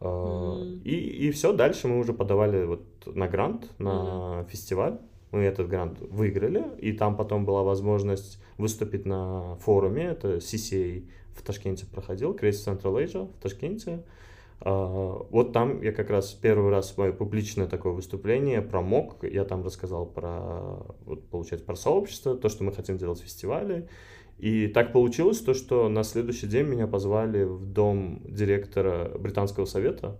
Mm-hmm. И и все дальше мы уже подавали вот на грант на mm-hmm. фестиваль мы этот грант выиграли, и там потом была возможность выступить на форуме, это CCA в Ташкенте проходил, Creative Central Asia в Ташкенте. А, вот там я как раз первый раз мое публичное такое выступление про МОК, я там рассказал про, вот, получается, про сообщество, то, что мы хотим делать фестивали. И так получилось то, что на следующий день меня позвали в дом директора Британского совета,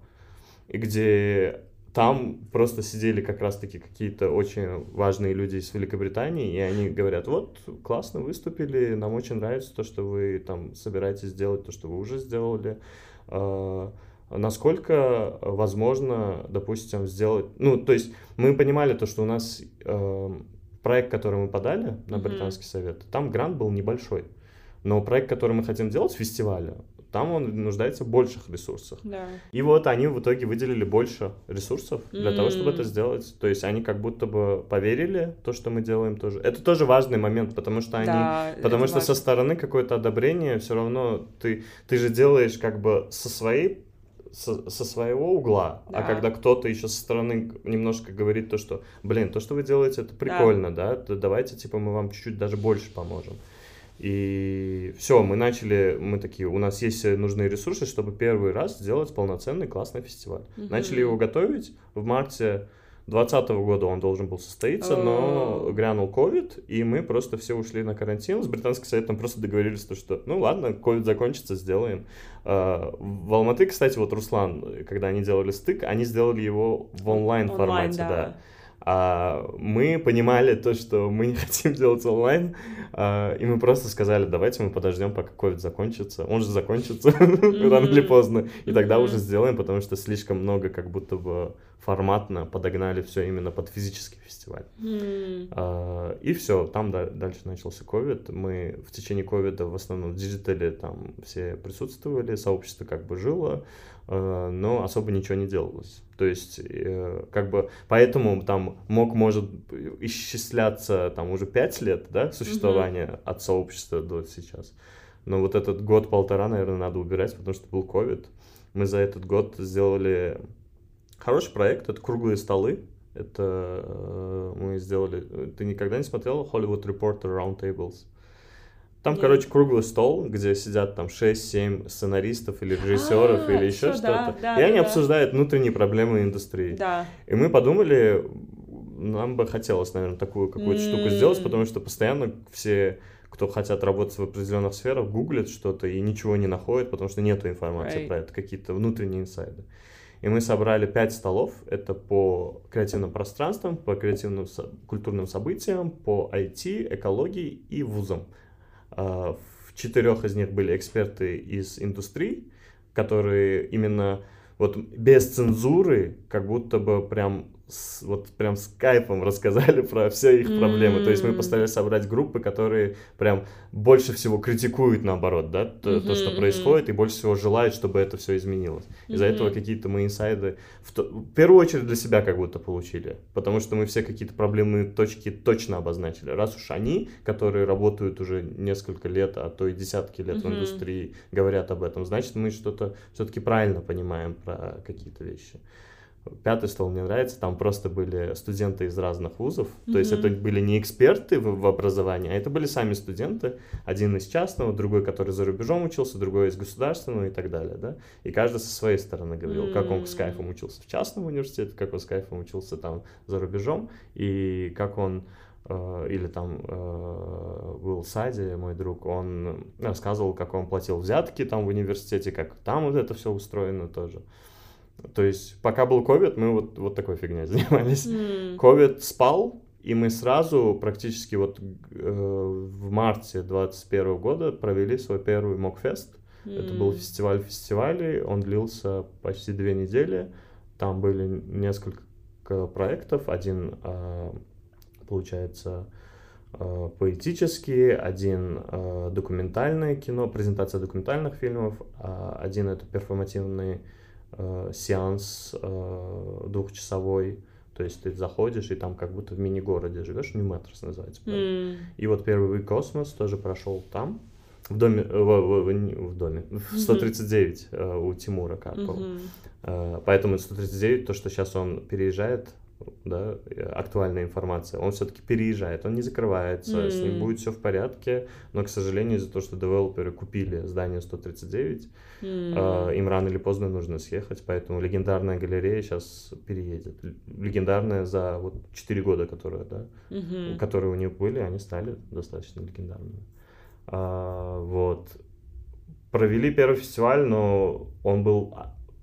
где там просто сидели как раз-таки какие-то очень важные люди из Великобритании, и они говорят, вот, классно выступили, нам очень нравится то, что вы там собираетесь сделать, то, что вы уже сделали. А, насколько возможно, допустим, сделать... Ну, то есть мы понимали то, что у нас э, проект, который мы подали на Британский совет, там грант был небольшой. Но проект, который мы хотим делать, фестиваля, там он нуждается в больших ресурсах. Да. И вот они в итоге выделили больше ресурсов для mm-hmm. того, чтобы это сделать. То есть они как будто бы поверили то, что мы делаем тоже. Это тоже важный момент, потому что они, да, потому что важно. со стороны какое-то одобрение все равно ты ты же делаешь как бы со своей со, со своего угла, а да. а когда кто-то еще со стороны немножко говорит то, что, блин, то, что вы делаете, это прикольно, да, да? давайте, типа, мы вам чуть-чуть даже больше поможем. И все, мы начали, мы такие, у нас есть нужные ресурсы, чтобы первый раз сделать полноценный классный фестиваль. Mm-hmm. Начали его готовить в марте 2020 года он должен был состоиться, oh. но грянул ковид, и мы просто все ушли на карантин. С британским советом просто договорились, то, что ну ладно, ковид закончится, сделаем. А, в Алматы, кстати, вот Руслан, когда они делали стык, они сделали его в онлайн-формате, онлайн, да. да. А мы понимали то, что мы не хотим делать онлайн, а, и мы просто сказали, давайте мы подождем, пока ковид закончится. Он же закончится рано или поздно, и тогда уже сделаем, потому что слишком много как будто бы форматно подогнали все именно под физический фестиваль. А, и все, там дальше начался ковид. Мы в течение ковида в основном в digital е там все присутствовали, сообщество как бы жило, но особо ничего не делалось. То есть, э, как бы, поэтому там МОК может исчисляться там уже пять лет, да, существования mm-hmm. от сообщества до сейчас. Но вот этот год-полтора, наверное, надо убирать, потому что был ковид. Мы за этот год сделали хороший проект, это круглые столы. Это э, мы сделали... Ты никогда не смотрел Hollywood Reporter Roundtables? Там, Нет. короче, круглый стол, где сидят там 6-7 сценаристов или режиссеров а, или еще что-то. Да, и да, они да. обсуждают внутренние проблемы индустрии. Да. И мы подумали, нам бы хотелось, наверное, такую какую-то mm. штуку сделать, потому что постоянно все, кто хотят работать в определенных сферах, гуглят что-то и ничего не находят, потому что нету информации right. про это, какие-то внутренние инсайды. И мы собрали пять столов. Это по креативным пространствам, по креативным культурным событиям, по IT, экологии и вузам. А, в четырех из них были эксперты из индустрии, которые именно вот без цензуры, как будто бы прям с, вот прям с кайфом рассказали про все их проблемы. Mm-hmm. То есть мы постарались собрать группы, которые прям больше всего критикуют, наоборот, да, то, mm-hmm. то что происходит, и больше всего желают, чтобы это все изменилось. Из-за mm-hmm. этого какие-то мы инсайды в, то, в первую очередь для себя как будто получили, потому что мы все какие-то проблемные точки точно обозначили. Раз уж они, которые работают уже несколько лет, а то и десятки лет mm-hmm. в индустрии, говорят об этом, значит мы что-то все-таки правильно понимаем про какие-то вещи. Пятый стол мне нравится, там просто были студенты из разных вузов, mm-hmm. то есть это были не эксперты в, в образовании, а это были сами студенты, один из частного, другой, который за рубежом учился, другой из государственного и так далее, да, и каждый со своей стороны говорил, mm-hmm. как он с кайфом учился в частном университете, как он с кайфом учился там за рубежом, и как он э, или там э, был Сади, мой друг, он рассказывал, как он платил взятки там в университете, как там вот это все устроено тоже. То есть, пока был ковид, мы вот, вот такой фигней занимались. Ковид mm. спал, и мы сразу практически вот э, в марте 2021 года провели свой первый Мокфест. Mm. Это был фестиваль фестивалей, он длился почти две недели. Там были несколько проектов. Один, э, получается, э, поэтический, один э, документальное кино, презентация документальных фильмов, а один это перформативный э, сеанс э, двухчасовой. То есть ты заходишь и там как будто в мини-городе живешь, Нью-Метрос называется. Mm. И вот первый космос тоже прошел там, в доме, в, в, в, в доме, в 139 mm-hmm. э, у Тимура Карпова. Mm-hmm. Э, поэтому 139, то, что сейчас он переезжает да, актуальная информация, он все-таки переезжает, он не закрывается, mm. с ним будет все в порядке, но, к сожалению, из-за того, что девелоперы купили здание 139, mm. э, им рано или поздно нужно съехать, поэтому легендарная галерея сейчас переедет. Легендарная за вот 4 года, которые, да, mm-hmm. которые у них были, они стали достаточно легендарными. А, вот. Провели первый фестиваль, но он был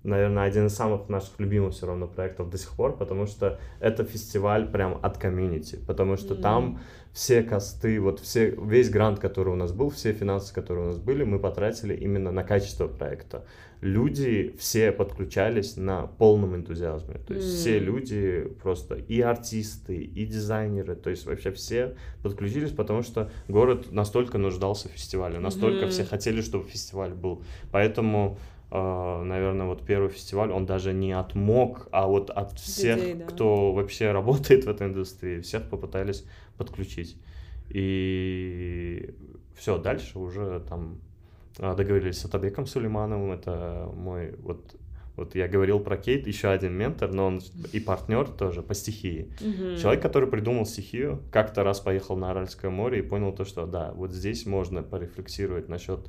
наверное, один из самых наших любимых все равно проектов до сих пор, потому что это фестиваль прям от комьюнити, потому что mm-hmm. там все косты, вот все, весь грант, который у нас был, все финансы, которые у нас были, мы потратили именно на качество проекта. Люди все подключались на полном энтузиазме, то есть mm. все люди просто и артисты, и дизайнеры, то есть вообще все подключились, потому что город настолько нуждался в фестивале, настолько mm. все хотели, чтобы фестиваль был, поэтому наверное, вот первый фестиваль, он даже не отмог, а вот от всех, Людей, да. кто вообще работает в этой индустрии, всех попытались подключить. И все, дальше уже там а, договорились с Атабеком Сулеймановым, это мой вот вот я говорил про Кейт, еще один ментор, но он и партнер тоже по стихии. Mm-hmm. Человек, который придумал стихию, как-то раз поехал на Аральское море и понял то, что да, вот здесь можно порефлексировать насчет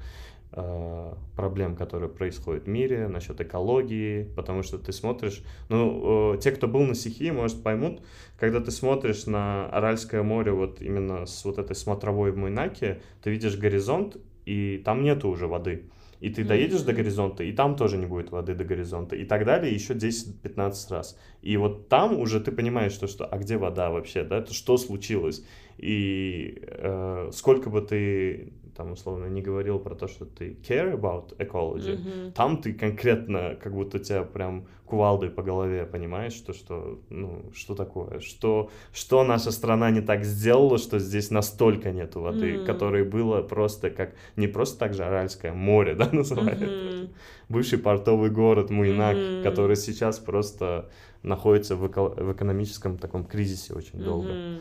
проблем, которые происходят в мире, насчет экологии, потому что ты смотришь, ну, э, те, кто был на стихии, может, поймут, когда ты смотришь на Аральское море вот именно с вот этой смотровой в Муйнаке, ты видишь горизонт, и там нету уже воды. И ты доедешь mm-hmm. до горизонта, и там тоже не будет воды до горизонта, и так далее, еще 10-15 раз. И вот там уже ты понимаешь, что, что а где вода вообще, да, это что случилось? И э, сколько бы ты там условно не говорил про то, что ты care about ecology, mm-hmm. там ты конкретно, как будто тебя прям кувалдой по голове понимаешь, что, что, ну, что такое, что, что наша страна не так сделала, что здесь настолько нету воды, mm-hmm. которой было просто как, не просто так же Аральское море, да, называют, mm-hmm. бывший портовый город Муйнак, mm-hmm. который сейчас просто находится в, эко- в экономическом таком кризисе очень долго. Mm-hmm.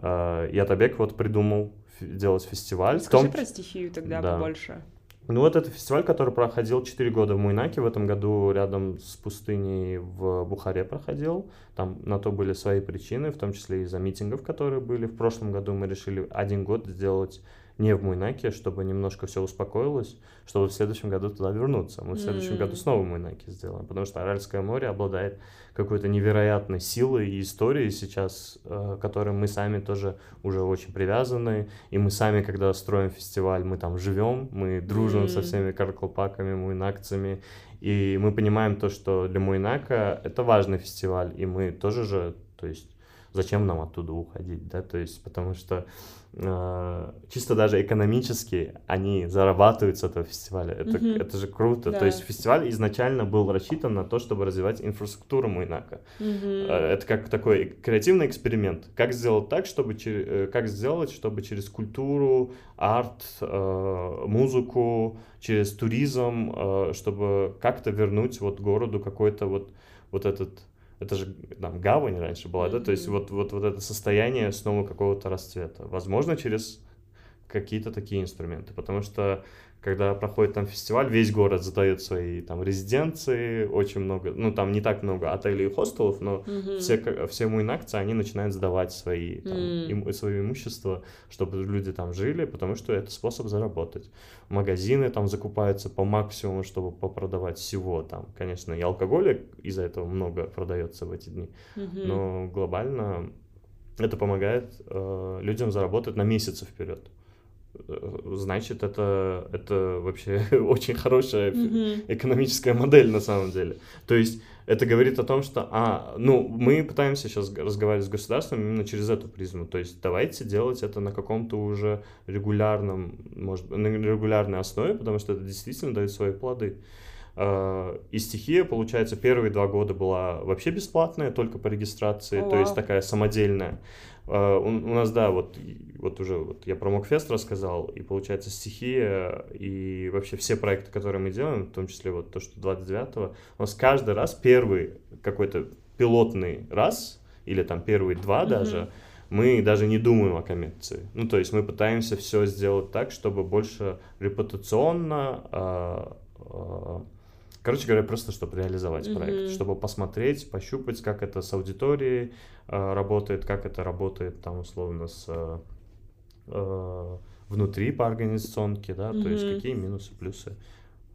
Uh, Ятабек вот придумал делать фестиваль. Скажи том... про стихию тогда да. побольше. Ну вот это фестиваль, который проходил 4 года в Муйнаке, в этом году рядом с пустыней в Бухаре проходил. Там на то были свои причины, в том числе из-за митингов, которые были. В прошлом году мы решили один год сделать не в Муйнаке, чтобы немножко все успокоилось, чтобы в следующем году туда вернуться. Мы в следующем mm. году снова в Муйнаке сделаем, потому что Аральское море обладает какой-то невероятной силой и историей сейчас, э, к которой мы сами тоже уже очень привязаны. И мы сами, когда строим фестиваль, мы там живем, мы дружим mm. со всеми карколпаками, муйнакцами. И мы понимаем то, что для Муйнака это важный фестиваль, и мы тоже же, то есть зачем нам оттуда уходить, да, то есть потому что э, чисто даже экономически они зарабатывают с этого фестиваля, это, mm-hmm. это же круто, да. то есть фестиваль изначально был рассчитан на то, чтобы развивать инфраструктуру Муйнака, mm-hmm. э, это как такой креативный эксперимент, как сделать так, чтобы, э, как сделать, чтобы через культуру, арт, э, музыку, через туризм, э, чтобы как-то вернуть вот городу какой-то вот вот этот это же там гавань раньше была, да, то есть вот, вот, вот это состояние снова какого-то расцвета. Возможно, через какие-то такие инструменты, потому что когда проходит там фестиваль, весь город задает свои там резиденции, очень много, ну там не так много отелей и хостелов, но mm-hmm. все, все муйнакцы, они начинают сдавать свои, там, mm. им, свое имущество, чтобы люди там жили, потому что это способ заработать. Магазины там закупаются по максимуму, чтобы попродавать всего там. Конечно, и алкоголя из-за этого много продается в эти дни, mm-hmm. но глобально это помогает э, людям заработать на месяцы вперед значит, это, это вообще очень хорошая mm-hmm. экономическая модель на самом деле. То есть это говорит о том, что, а, ну, мы пытаемся сейчас разговаривать с государством именно через эту призму. То есть давайте делать это на каком-то уже регулярном, может, на регулярной основе, потому что это действительно дает свои плоды. А, и стихия, получается, первые два года была вообще бесплатная, только по регистрации, oh, то есть такая самодельная. Uh, у, у нас, да, вот, вот уже вот я про Мокфест рассказал, и получается стихия, и вообще все проекты, которые мы делаем, в том числе вот то, что 29-го, у нас каждый раз первый какой-то пилотный раз, или там первые два mm-hmm. даже, мы даже не думаем о коммерции. Ну, то есть мы пытаемся все сделать так, чтобы больше репутационно, uh, uh, Короче говоря, просто чтобы реализовать mm-hmm. проект, чтобы посмотреть, пощупать, как это с аудиторией э, работает, как это работает там условно с э, э, внутри по организационке, да, mm-hmm. то есть какие минусы, плюсы.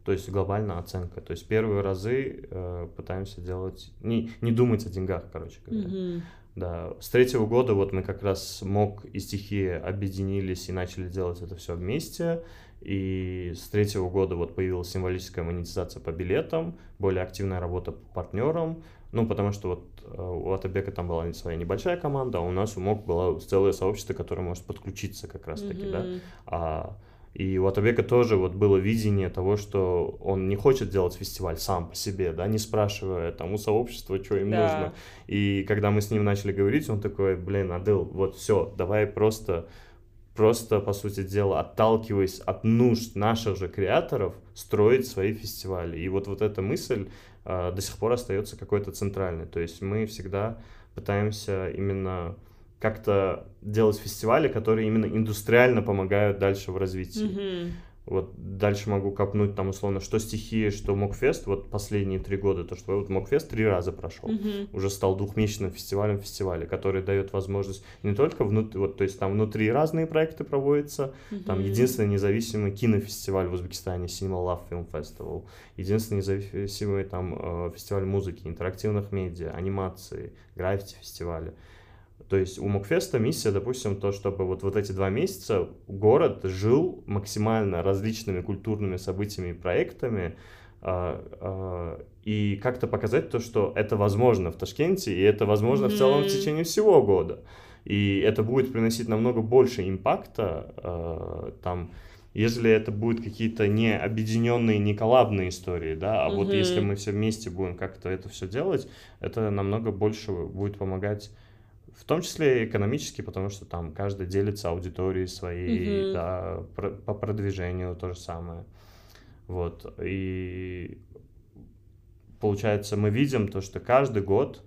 То есть глобальная оценка. То есть первые разы э, пытаемся делать, не, не думать о деньгах, короче говоря. Mm-hmm. Да, с третьего года вот мы как раз МОК и стихия объединились и начали делать это все вместе. И с третьего года вот появилась символическая монетизация по билетам, более активная работа по партнерам. Ну, потому что вот э, у Атабека там была своя небольшая команда, а у нас у МОК было целое сообщество, которое может подключиться как раз-таки, mm-hmm. да. А, и у Атабека тоже вот было видение того, что он не хочет делать фестиваль сам по себе, да, не спрашивая там у сообщества, что им да. нужно. И когда мы с ним начали говорить, он такой, блин, Адыл, вот все, давай просто просто, по сути дела, отталкиваясь от нужд наших же креаторов, строить свои фестивали. И вот, вот эта мысль э, до сих пор остается какой-то центральной. То есть мы всегда пытаемся именно как-то делать фестивали, которые именно индустриально помогают дальше в развитии. Mm-hmm. Вот дальше могу копнуть там условно, что стихии, что Мокфест, вот последние три года, то, что вот Мокфест три раза прошел, mm-hmm. уже стал двухмесячным фестивалем фестиваля, который дает возможность не только внутри, вот, то есть там внутри разные проекты проводятся, mm-hmm. там единственный независимый кинофестиваль в Узбекистане, Cinema Love Film Festival, единственный независимый там э, фестиваль музыки, интерактивных медиа, анимации, граффити фестиваля. То есть у Мокфеста миссия, допустим, то, чтобы вот, вот эти два месяца город жил максимально различными культурными событиями и проектами, а, а, и как-то показать то, что это возможно в Ташкенте, и это возможно mm-hmm. в целом в течение всего года. И это будет приносить намного больше импакта а, там, если это будут какие-то не объединенные, не коллабные истории, да, а mm-hmm. вот если мы все вместе будем как-то это все делать, это намного больше будет помогать в том числе экономически, потому что там каждый делится аудиторией своей, mm-hmm. да, про, по продвижению то же самое. Вот. И получается, мы видим то, что каждый год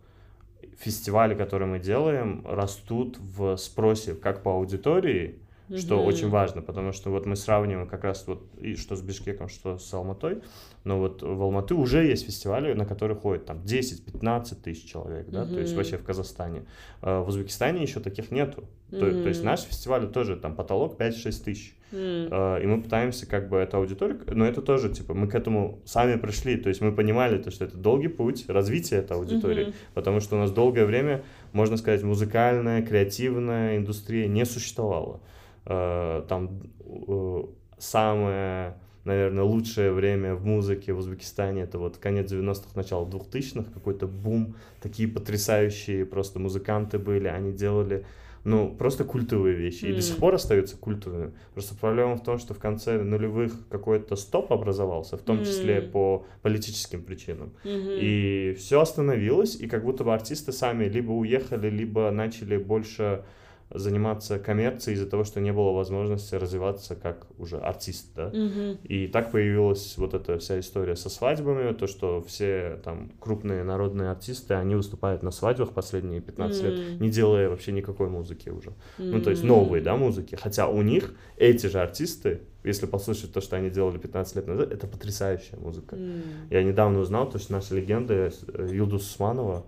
фестивали, которые мы делаем, растут в спросе как по аудитории, mm-hmm. что очень важно, потому что вот мы сравниваем как раз вот и что с Бишкеком, что с Алматой, но вот в Алматы уже есть фестивали, на которые ходят там 10-15 тысяч человек, да, mm-hmm. то есть вообще в Казахстане. А в Узбекистане еще таких нету. Mm-hmm. То, то есть наш фестиваль тоже там потолок 5-6 тысяч. Mm. И мы пытаемся как бы эту аудиторию, но это тоже, типа, мы к этому сами пришли, то есть мы понимали, то, что это долгий путь развития этой аудитории, mm-hmm. потому что у нас долгое время, можно сказать, музыкальная, креативная индустрия не существовала. А, там э, самое, наверное, лучшее время в музыке в Узбекистане это вот конец 90-х, начало 2000-х, какой-то бум, такие потрясающие просто музыканты были, они делали ну, просто культовые вещи. Mm. И до сих пор остаются культовыми. Просто проблема в том, что в конце нулевых какой-то стоп образовался, в том mm. числе по политическим причинам. Mm-hmm. И все остановилось, и как будто бы артисты сами либо уехали, либо начали больше заниматься коммерцией из-за того, что не было возможности развиваться как уже артист, да. Mm-hmm. И так появилась вот эта вся история со свадьбами, то, что все там крупные народные артисты, они выступают на свадьбах последние 15 mm-hmm. лет, не делая вообще никакой музыки уже. Mm-hmm. Ну, то есть новые, да, музыки. Хотя у них эти же артисты, если послушать то, что они делали 15 лет назад, это потрясающая музыка. Mm. Я недавно узнал, то, что наша легенда Юлдус Усманова,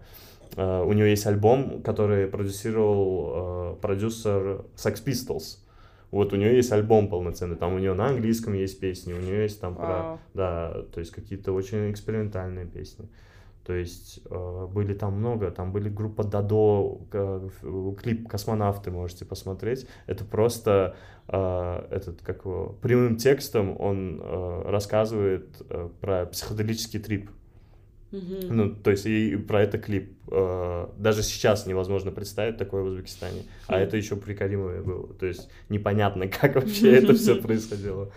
Uh, у нее есть альбом, который продюсировал uh, продюсер Sex Pistols. Вот у нее есть альбом полноценный, там у нее на английском есть песни, у нее есть там wow. про, да, то есть какие-то очень экспериментальные песни. То есть э, были там много, там были группа Дадо, клип «Космонавты» можете посмотреть. Это просто э, этот, как его, прямым текстом он э, рассказывает э, про психоделический трип. Mm-hmm. Ну, то есть и про это клип. Э, даже сейчас невозможно представить такое в Узбекистане. Mm-hmm. А это еще при Каримове было. То есть непонятно, как вообще это все происходило.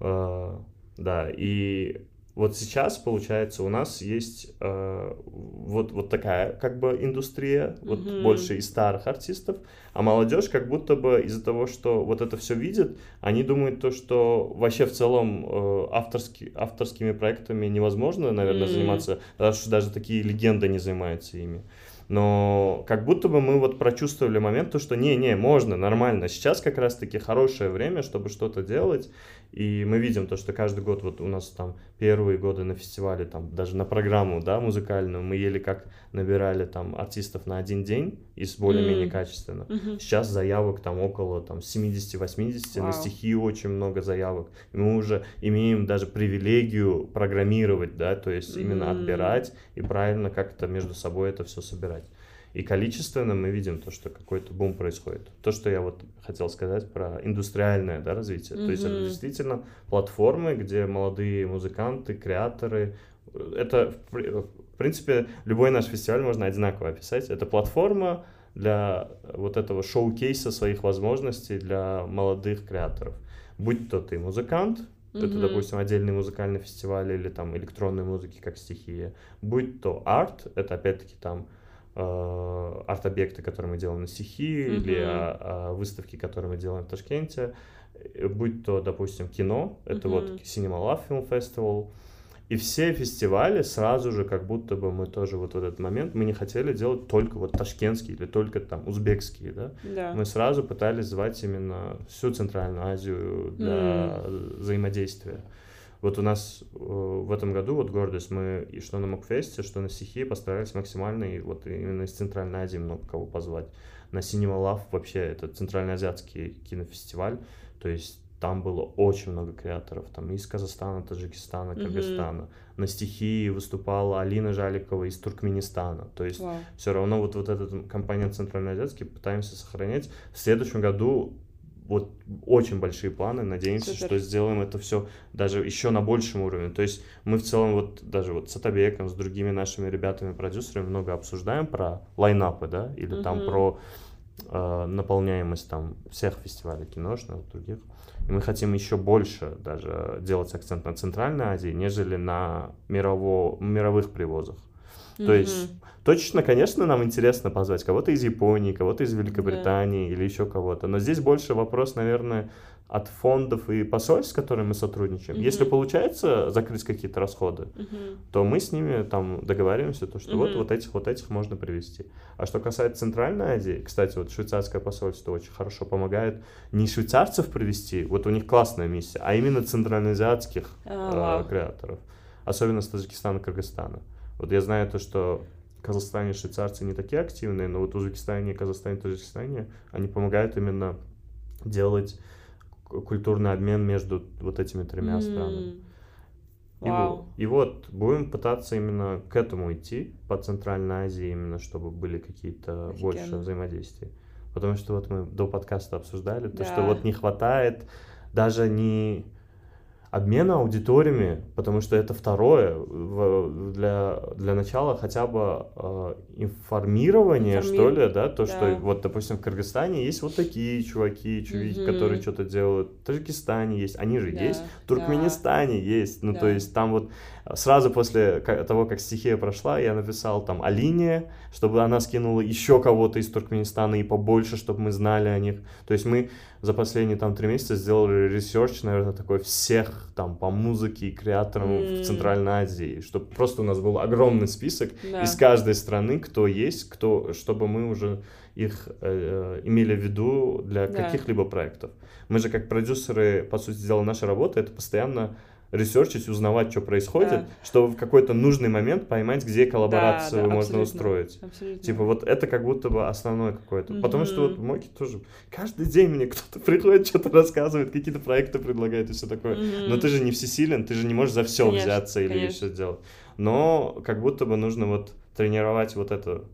Э, да, и вот сейчас, получается, у нас есть э, вот, вот такая как бы индустрия, вот mm-hmm. больше из старых артистов, а молодежь как будто бы из-за того, что вот это все видит, они думают то, что вообще в целом э, авторски, авторскими проектами невозможно, наверное, mm-hmm. заниматься, потому что даже такие легенды не занимаются ими. Но как будто бы мы вот прочувствовали момент, то, что не-не, можно, нормально. Сейчас как раз-таки хорошее время, чтобы что-то делать. И мы видим то, что каждый год вот у нас там первые годы на фестивале, там даже на программу, да, музыкальную, мы еле как набирали там артистов на один день и с более-менее mm. качественно. Mm-hmm. Сейчас заявок там около там 70-80, wow. на стихи очень много заявок. И мы уже имеем даже привилегию программировать, да, то есть mm. именно отбирать и правильно как-то между собой это все собирать. И количественно мы видим то, что какой-то бум происходит. То, что я вот хотел сказать про индустриальное да, развитие. Mm-hmm. То есть это действительно платформы, где молодые музыканты, креаторы. Это, в принципе, любой наш фестиваль можно одинаково описать. Это платформа для вот этого шоу-кейса своих возможностей для молодых креаторов. Будь то ты музыкант, Mm-hmm. Это, допустим, отдельный музыкальный фестиваль или там электронной музыки как стихия. Будь то арт, это опять-таки там арт-объекты, которые мы делаем на стихи, mm-hmm. или а, а, выставки, которые мы делаем в Ташкенте, э, будь то, допустим, кино, это mm-hmm. вот Cinema Love Film Festival, и все фестивали сразу же, как будто бы мы тоже вот в этот момент, мы не хотели делать только вот ташкентские или только там узбекские, да? да. Мы сразу пытались звать именно всю Центральную Азию для mm. взаимодействия. Вот у нас э, в этом году, вот гордость, мы и что на Мокфесте, что на Стихии постарались максимально, и вот именно из Центральной Азии много кого позвать. На Cinema Love вообще это центральноазиатский кинофестиваль, то есть там было очень много креаторов, там из Казахстана, Таджикистана, Кыргызстана. Mm-hmm. На стихии выступала Алина Жаликова из Туркменистана. То есть wow. все равно вот, вот этот компонент центральноазиатский пытаемся сохранять. В следующем году вот очень большие планы, надеемся, Супер. что сделаем это все даже еще на большем уровне. То есть мы в целом вот даже вот с Атабеком, с другими нашими ребятами-продюсерами много обсуждаем про лайнапы, да, или угу. там про э, наполняемость там всех фестивалей киношных, других. И мы хотим еще больше даже делать акцент на Центральной Азии, нежели на мирово, мировых привозах. То mm-hmm. есть точно, конечно, нам интересно позвать кого-то из Японии, кого-то из Великобритании yeah. или еще кого-то. Но здесь больше вопрос, наверное, от фондов и посольств, с которыми мы сотрудничаем. Mm-hmm. Если получается закрыть какие-то расходы, mm-hmm. то мы с ними там договариваемся, то, что mm-hmm. вот, вот этих, вот этих можно привести. А что касается Центральной Азии, кстати, вот швейцарское посольство очень хорошо помогает не швейцарцев привести, вот у них классная миссия, а именно центральноазиатских oh, э, креаторов, особенно с Таджикистана и Кыргызстана. Вот я знаю то, что Казахстане швейцарцы не такие активные, но вот в Узбекистане, Казахстане, Таджикистане они помогают именно делать культурный обмен между вот этими тремя mm. странами. И, и вот будем пытаться именно к этому идти, по Центральной Азии, именно чтобы были какие-то Офигенно. больше взаимодействия. Потому что вот мы до подкаста обсуждали, да. то, что вот не хватает даже не обмена аудиториями, потому что это второе, для, для начала хотя бы э, информирование, Информи... что ли, да, то, да. что вот, допустим, в Кыргызстане есть вот такие чуваки, чувики, угу. которые что-то делают, в Таджикистане есть, они же да. есть, в Туркменистане да. есть, ну, да. то есть там вот сразу после того, как стихия прошла, я написал там Алине, чтобы она скинула еще кого-то из Туркменистана и побольше, чтобы мы знали о них, то есть мы за последние там три месяца сделали research, наверное, такой всех там по музыке и creator ам мм. в Центральной Азии, чтобы просто у нас был огромный список да. из каждой страны, кто есть, кто, чтобы мы уже их э, имели в виду для да. каких-либо проектов. Мы же как продюсеры, по сути дела, наша работа это постоянно ресерчить, узнавать, что происходит, да. чтобы в какой-то нужный момент поймать, где коллаборацию да, да, можно устроить. Абсолютно. Типа вот это как будто бы основное какое-то. Mm-hmm. Потому что вот Моки тоже каждый день мне кто-то приходит, что-то рассказывает, какие-то проекты предлагает и все такое. Mm-hmm. Но ты же не всесилен, ты же не можешь за все конечно, взяться или конечно. все сделать. Но как будто бы нужно вот тренировать вот эту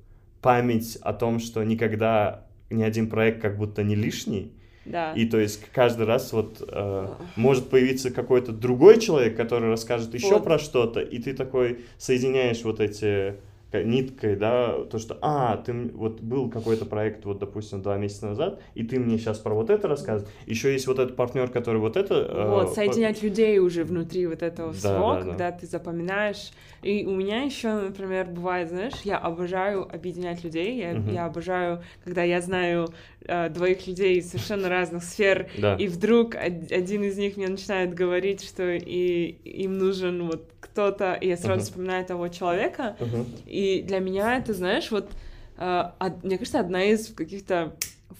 память о том, что никогда ни один проект как будто не лишний, да. И то есть каждый раз вот э, может появиться какой-то другой человек, который расскажет еще вот. про что-то, и ты такой соединяешь вот эти ниткой, да, то, что, а, ты вот был какой-то проект, вот, допустим, два месяца назад, и ты мне сейчас про вот это рассказываешь. Еще есть вот этот партнер, который вот это... Э, вот, э, соединять по... людей уже внутри вот этого всего, да, да, когда да. ты запоминаешь. И у меня еще, например, бывает, знаешь, я обожаю объединять людей, я, угу. я обожаю, когда я знаю э, двоих людей из совершенно разных сфер, да. и вдруг один из них мне начинает говорить, что и им нужен вот кто-то, и я сразу uh-huh. вспоминаю того человека, uh-huh. и для меня это, знаешь, вот, э, од, мне кажется, одна из каких-то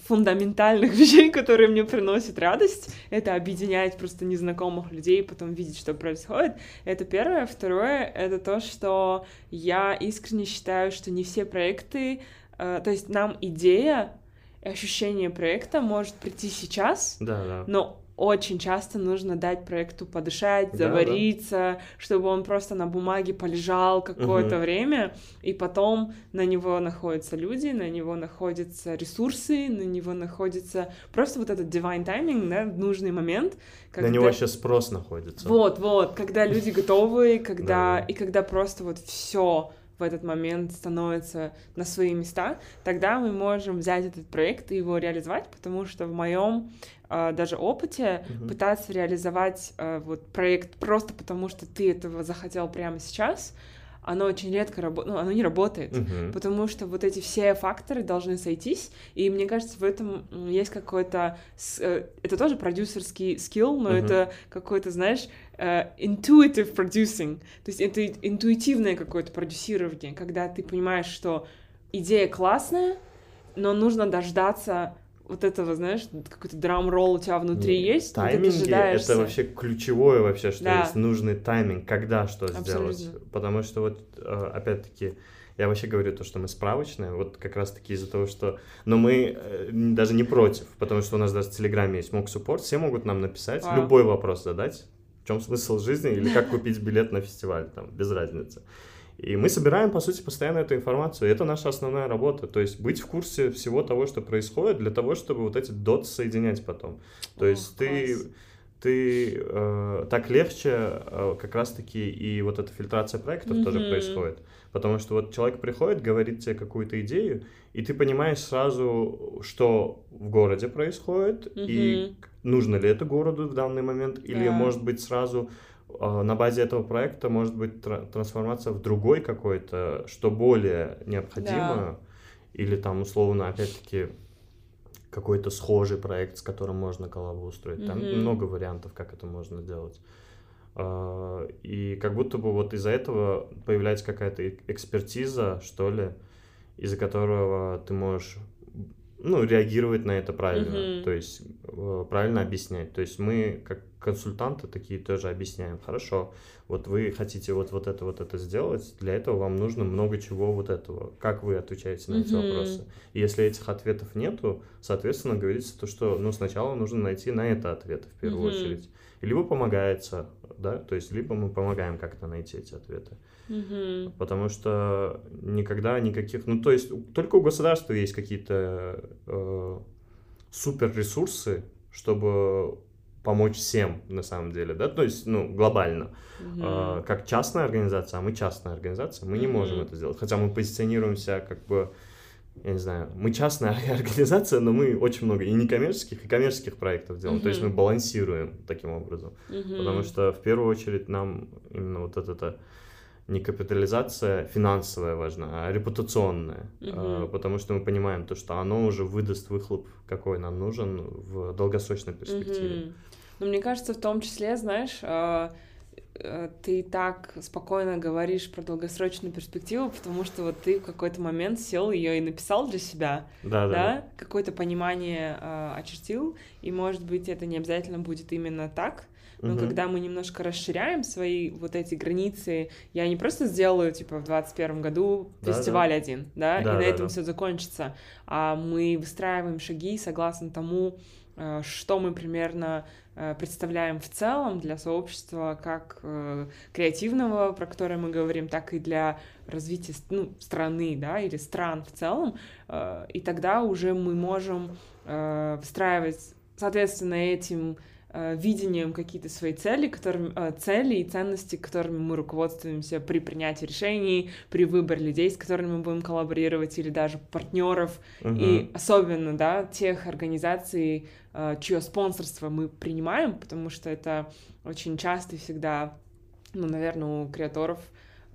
фундаментальных вещей, которые мне приносят радость, это объединять просто незнакомых людей, потом видеть, что происходит. Это первое. Второе — это то, что я искренне считаю, что не все проекты... Э, то есть нам идея ощущение проекта может прийти сейчас, да, да. но очень часто нужно дать проекту подышать, да, завариться, да. чтобы он просто на бумаге полежал какое-то угу. время, и потом на него находятся люди, на него находятся ресурсы, на него находится просто вот этот divine timing, да, нужный момент. Когда... На него вообще спрос находится. Вот, вот, когда люди готовы, когда и когда просто вот все в этот момент становится на свои места, тогда мы можем взять этот проект и его реализовать, потому что в моем даже опыте uh-huh. пытаться реализовать э, вот проект просто потому, что ты этого захотел прямо сейчас, оно очень редко работает, ну, оно не работает, uh-huh. потому что вот эти все факторы должны сойтись, и мне кажется, в этом есть какой-то, э, это тоже продюсерский скилл, но uh-huh. это какой-то, знаешь, uh, intuitive producing, то есть это интуитивное какое-то продюсирование, когда ты понимаешь, что идея классная, но нужно дождаться вот этого, знаешь, какой-то драм-ролл у тебя внутри Нет, есть, тайминги это вообще ключевое вообще, что да. есть нужный тайминг, когда что Абсолютно. сделать. Потому что вот, э, опять-таки, я вообще говорю то, что мы справочные, вот как раз-таки из-за того, что... Но мы э, даже не против, потому что у нас даже в Телеграме есть мог суппорт, все могут нам написать, Вау. любой вопрос задать, в чем смысл жизни или как купить билет на фестиваль, там, без разницы. И мы собираем, по сути, постоянно эту информацию. Это наша основная работа. То есть быть в курсе всего того, что происходит, для того, чтобы вот эти доты соединять потом. То есть ты, ты э, так легче э, как раз-таки и вот эта фильтрация проектов mm-hmm. тоже происходит. Потому что вот человек приходит, говорит тебе какую-то идею, и ты понимаешь сразу, что в городе происходит, mm-hmm. и нужно ли это городу в данный момент, или, может быть, сразу на базе этого проекта может быть трансформация в другой какой-то, что более необходимо, да. или там условно, опять-таки, какой-то схожий проект, с которым можно коллабу устроить. Там mm-hmm. много вариантов, как это можно сделать. А, и как будто бы вот из-за этого появляется какая-то экспертиза, что ли, из-за которого ты можешь ну, реагировать на это правильно, mm-hmm. то есть э, правильно объяснять. То есть мы, как консультанты, такие тоже объясняем. Хорошо, вот вы хотите вот, вот это, вот это сделать, для этого вам нужно много чего вот этого. Как вы отвечаете на mm-hmm. эти вопросы? И если этих ответов нету, соответственно, говорится то, что ну, сначала нужно найти на это ответы в первую mm-hmm. очередь. Либо помогается, да, то есть либо мы помогаем как-то найти эти ответы. Угу. Потому что никогда никаких... Ну, то есть только у государства есть какие-то э, супер ресурсы, чтобы помочь всем, на самом деле, да, то есть, ну, глобально. Угу. Э, как частная организация, а мы частная организация, мы не угу. можем это сделать. Хотя мы позиционируемся как бы я не знаю, мы частная организация, но мы очень много и некоммерческих, и коммерческих проектов делаем. Uh-huh. То есть мы балансируем таким образом. Uh-huh. Потому что в первую очередь нам именно вот это не капитализация финансовая важна, а репутационная. Uh-huh. Потому что мы понимаем то, что оно уже выдаст выхлоп, какой нам нужен в долгосрочной перспективе. Uh-huh. Ну, мне кажется, в том числе, знаешь, а, Э, ты так спокойно говоришь про долгосрочную перспективу, потому что вот ты в какой-то момент сел ее и написал для себя, да, да, да? какое-то понимание э, очертил, и может быть это не обязательно будет именно так, но угу. когда мы немножко расширяем свои вот эти границы, я не просто сделаю типа в 21 году да, фестиваль да. один, да, да и на этом да. все закончится, а мы выстраиваем шаги согласно тому, э, что мы примерно Э, представляем в целом для сообщества как э, креативного, про которое мы говорим, так и для развития ну, страны, да, или стран в целом, и тогда уже мы можем встраивать, соответственно, этим видением какие-то свои цели, которыми, э, цели и ценности, которыми мы руководствуемся при принятии решений, при выборе людей, с которыми мы будем коллаборировать, или даже партнеров, угу. и особенно, да, тех организаций, э, чье спонсорство мы принимаем, потому что это очень часто и всегда, ну, наверное, у креаторов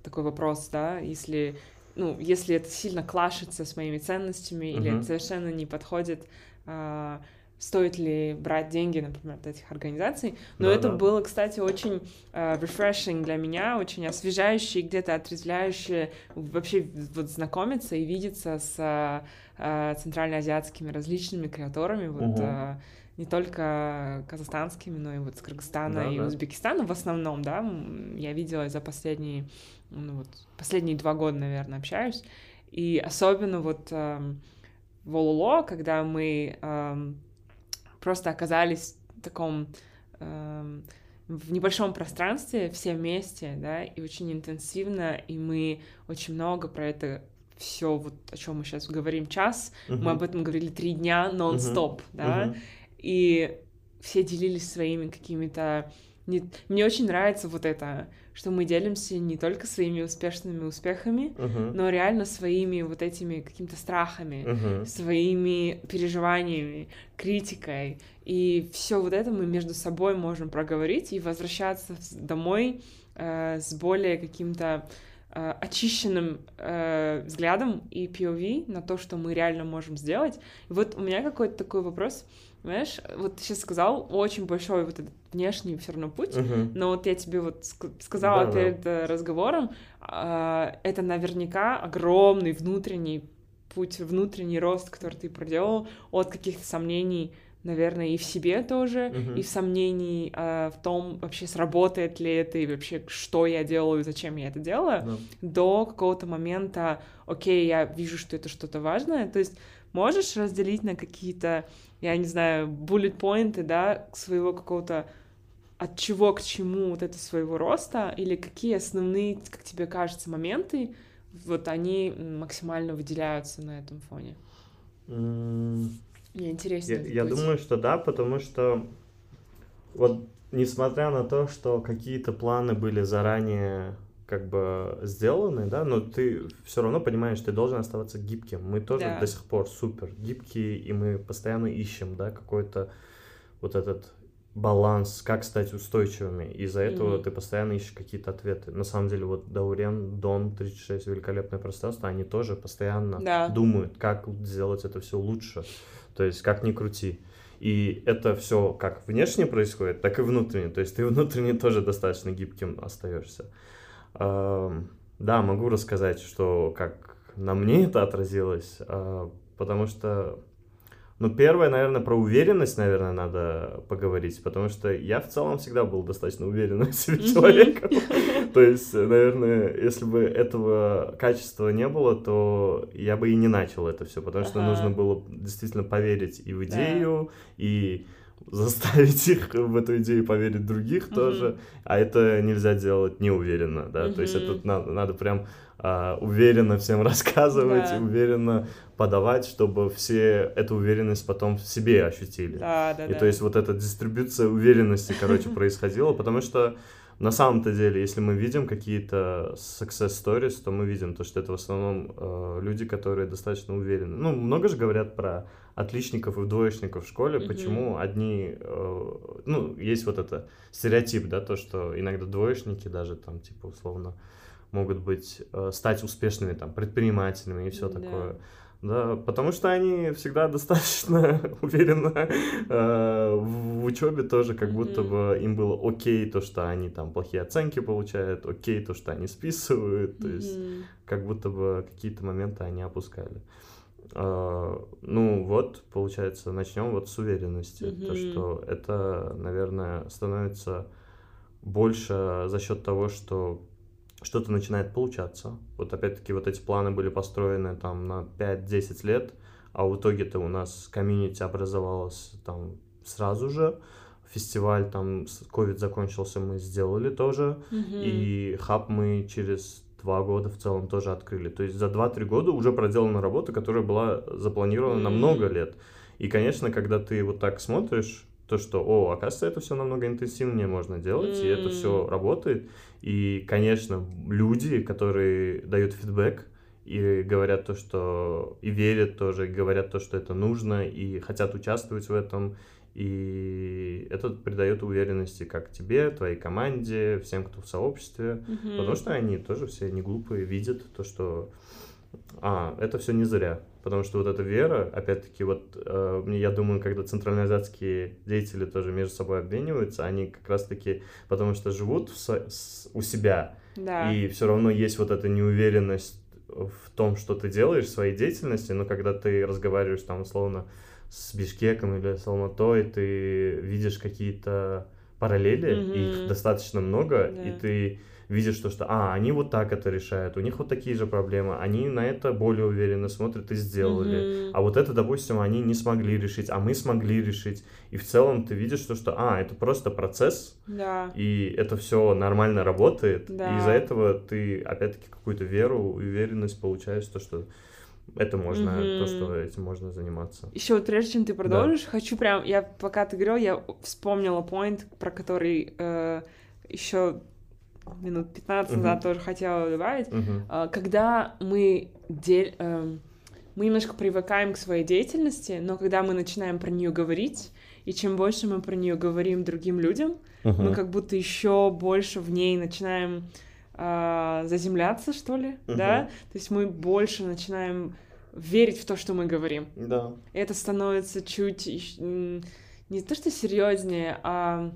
такой вопрос, да, если, ну, если это сильно клашится с моими ценностями, угу. или это совершенно не подходит, э, стоит ли брать деньги, например, от этих организаций. Но да, это да. было, кстати, очень uh, refreshing для меня, очень освежающее, где-то отрезвляющее вообще вот знакомиться и видеться с uh, центральноазиатскими различными креаторами, вот угу. uh, не только казахстанскими, но и вот с Кыргызстана да, и да. Узбекистана в основном, да, я видела за последние, ну вот, последние два года, наверное, общаюсь, и особенно вот um, в Олуло, когда мы um, просто оказались в таком э, в небольшом пространстве все вместе, да, и очень интенсивно, и мы очень много про это все вот о чем мы сейчас говорим час, uh-huh. мы об этом говорили три дня нон-стоп, uh-huh. да, uh-huh. и все делились своими какими-то не... Мне очень нравится вот это, что мы делимся не только своими успешными успехами, uh-huh. но реально своими вот этими какими-то страхами, uh-huh. своими переживаниями, критикой. И все вот это мы между собой можем проговорить и возвращаться домой э, с более каким-то э, очищенным э, взглядом и POV на то, что мы реально можем сделать. И вот у меня какой-то такой вопрос. Знаешь, вот ты сейчас сказал, очень большой вот этот внешний все равно путь, uh-huh. но вот я тебе вот сказала да, перед да. разговором, э, это наверняка огромный внутренний путь, внутренний рост, который ты проделал от каких-то сомнений, наверное, и в себе тоже, uh-huh. и в сомнении э, в том, вообще сработает ли это, и вообще, что я делаю, зачем я это делаю, uh-huh. до какого-то момента, окей, я вижу, что это что-то важное, то есть можешь разделить на какие-то я не знаю, буллет-поинты, да, своего какого-то от чего к чему вот это своего роста, или какие основные, как тебе кажется, моменты, вот они максимально выделяются на этом фоне? Mm. Мне интересно. Я, я думаю, что да, потому что вот несмотря на то, что какие-то планы были заранее как бы сделаны, да, но ты все равно понимаешь, ты должен оставаться гибким. Мы тоже да. до сих пор супер гибкие, и мы постоянно ищем, да, какой-то вот этот баланс, как стать устойчивыми. Из-за этого mm-hmm. ты постоянно ищешь какие-то ответы. На самом деле, вот Даурен, Дон, 36, великолепное пространство, они тоже постоянно да. думают, как сделать это все лучше. То есть, как ни крути. И это все как внешне происходит, так и внутренне. То есть ты внутренне тоже достаточно гибким остаешься. Да, могу рассказать, что как на мне это отразилось, а, потому что ну, первое, наверное, про уверенность, наверное, надо поговорить, потому что я в целом всегда был достаточно уверенным в себе человеком. То есть, наверное, если бы этого качества не было, то я бы и не начал это все, потому что нужно было действительно поверить и в идею, и заставить их в эту идею поверить других тоже, а это нельзя делать неуверенно, да, то есть это надо, надо прям а, уверенно всем рассказывать, да. уверенно подавать, чтобы все эту уверенность потом в себе ощутили. Да, да, И да. то есть вот эта дистрибуция уверенности, короче, происходила, потому что на самом-то деле, если мы видим какие-то success stories, то мы видим то, что это в основном э, люди, которые достаточно уверены. Ну, много же говорят про отличников и двоечников в школе, mm-hmm. почему одни, э, ну, есть вот это стереотип, да, то, что иногда двоечники даже там, типа, условно, могут быть, э, стать успешными там предпринимателями и все да. такое. Да, потому что они всегда достаточно уверенно э, в учебе тоже, как будто бы им было окей то, что они там плохие оценки получают, окей то, что они списывают, то есть как будто бы какие-то моменты они опускали. Э, ну вот, получается, начнем вот с уверенности, то что это, наверное, становится больше за счет того, что что-то начинает получаться. Вот опять-таки вот эти планы были построены там на 5-10 лет, а в итоге-то у нас комьюнити образовалось там сразу же. Фестиваль там, ковид закончился, мы сделали тоже. Mm-hmm. И хаб мы через два года в целом тоже открыли. То есть за 2-3 года уже проделана работа, которая была запланирована mm-hmm. на много лет. И, конечно, когда ты вот так смотришь, то, что, о, оказывается, это все намного интенсивнее можно делать, mm. и это все работает. И, конечно, люди, которые дают фидбэк и говорят то, что и верят тоже, и говорят то, что это нужно, и хотят участвовать в этом, и это придает уверенности как тебе, твоей команде, всем, кто в сообществе, mm-hmm. потому что они тоже все не глупые, видят то, что а, это все не зря. Потому что вот эта вера, опять-таки, вот э, я думаю, когда центральноазиатские деятели тоже между собой обмениваются, они как раз-таки, потому что живут в, с, у себя, да. и все равно есть вот эта неуверенность в том, что ты делаешь в своей деятельности, но когда ты разговариваешь там условно с Бишкеком или с Алматой, ты видишь какие-то параллели, mm-hmm. их достаточно много, да. и ты видишь то, что, а, они вот так это решают, у них вот такие же проблемы, они на это более уверенно смотрят и сделали. Mm-hmm. А вот это, допустим, они не смогли решить, а мы смогли решить. И в целом ты видишь то, что, а, это просто процесс, да. и это все нормально работает. Да. И из-за этого ты, опять-таки, какую-то веру, уверенность получаешь, то, что это можно, mm-hmm. то, что этим можно заниматься. Еще вот прежде чем ты продолжишь, да. хочу прям, я пока ты говорил, я вспомнила point, про который э, еще минут 15 uh-huh. назад тоже хотела добавить, uh-huh. когда мы дель, эм, мы немножко привыкаем к своей деятельности, но когда мы начинаем про нее говорить, и чем больше мы про нее говорим другим людям, uh-huh. мы как будто еще больше в ней начинаем э, заземляться, что ли, uh-huh. да? То есть мы больше начинаем верить в то, что мы говорим. Да. Это становится чуть не то что серьезнее, а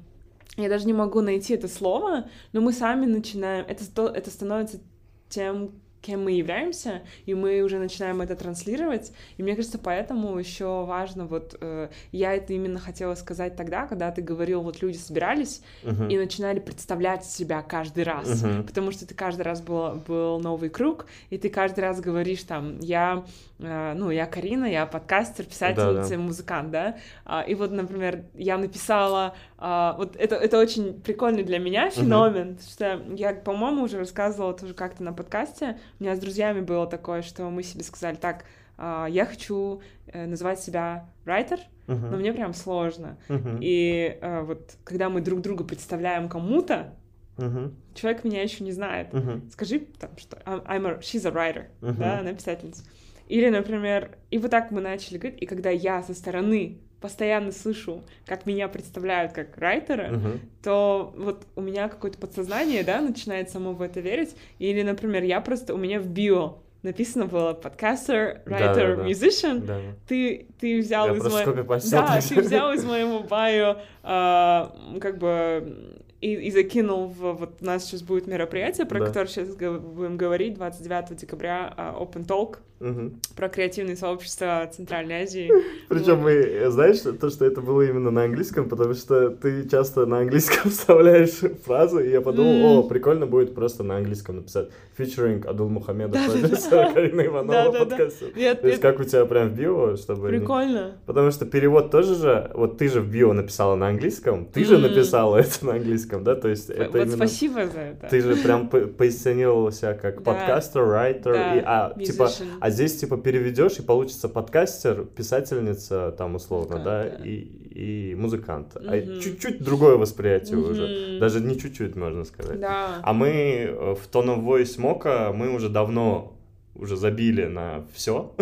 я даже не могу найти это слово, но мы сами начинаем, это, это становится тем кем мы являемся, и мы уже начинаем это транслировать. И мне кажется, поэтому еще важно, вот э, я это именно хотела сказать тогда, когда ты говорил, вот люди собирались uh-huh. и начинали представлять себя каждый раз, uh-huh. потому что ты каждый раз был, был новый круг, и ты каждый раз говоришь там, я, э, ну, я Карина, я подкастер, писательница, да, да. музыкант, да, а, и вот, например, я написала, а, вот это, это очень прикольный для меня феномен, uh-huh. что я, по-моему, уже рассказывала тоже как-то на подкасте, у меня с друзьями было такое, что мы себе сказали, так, а, я хочу э, называть себя writer, uh-huh. но мне прям сложно. Uh-huh. И э, вот когда мы друг друга представляем кому-то, uh-huh. человек меня еще не знает. Uh-huh. Скажи там, что I'm a, she's a writer, uh-huh. да, она писательница. Или, например, и вот так мы начали говорить, и когда я со стороны постоянно слышу, как меня представляют как райтера, Мгм. то вот у меня какое-то подсознание, да, начинает само в это верить. Или, например, я просто, у меня в био написано было подкастер, райтер, Да-да-да. musician. Да. Ты, ты взял Я из моего... Да, ты взял из моего байо, а, как бы, и, и закинул в... Вот у нас сейчас будет мероприятие, про Да. которое сейчас будем говорить, 29 декабря, а, Open Talk, Мгм. про креативные сообщества Центральной Азии. Причем мы, э, знаешь, то, что это было именно на английском, потому что ты часто на английском вставляешь фразы, и я подумал, М. о, прикольно будет просто на английском написать featuring Адул Мухаммедов, Карина Иванова. Я- То есть как у тебя прям в био, чтобы... Прикольно. Потому что перевод тоже же, вот ты же в био написала на английском, ты же написала это на английском, да, то есть это вот именно... спасибо за это. Ты же прям по- позиционировала себя как подкастер, райтер, Да, и, а, типа, musician. а здесь типа переведешь и получится подкастер, писательница, там условно, Музыкант, да, да. и, и музыкант. А Мгм. чуть-чуть другое восприятие уже, Мгм. даже не чуть-чуть, можно сказать. Да. А мы э, в Tone of Voice Мока мы уже давно уже забили на все.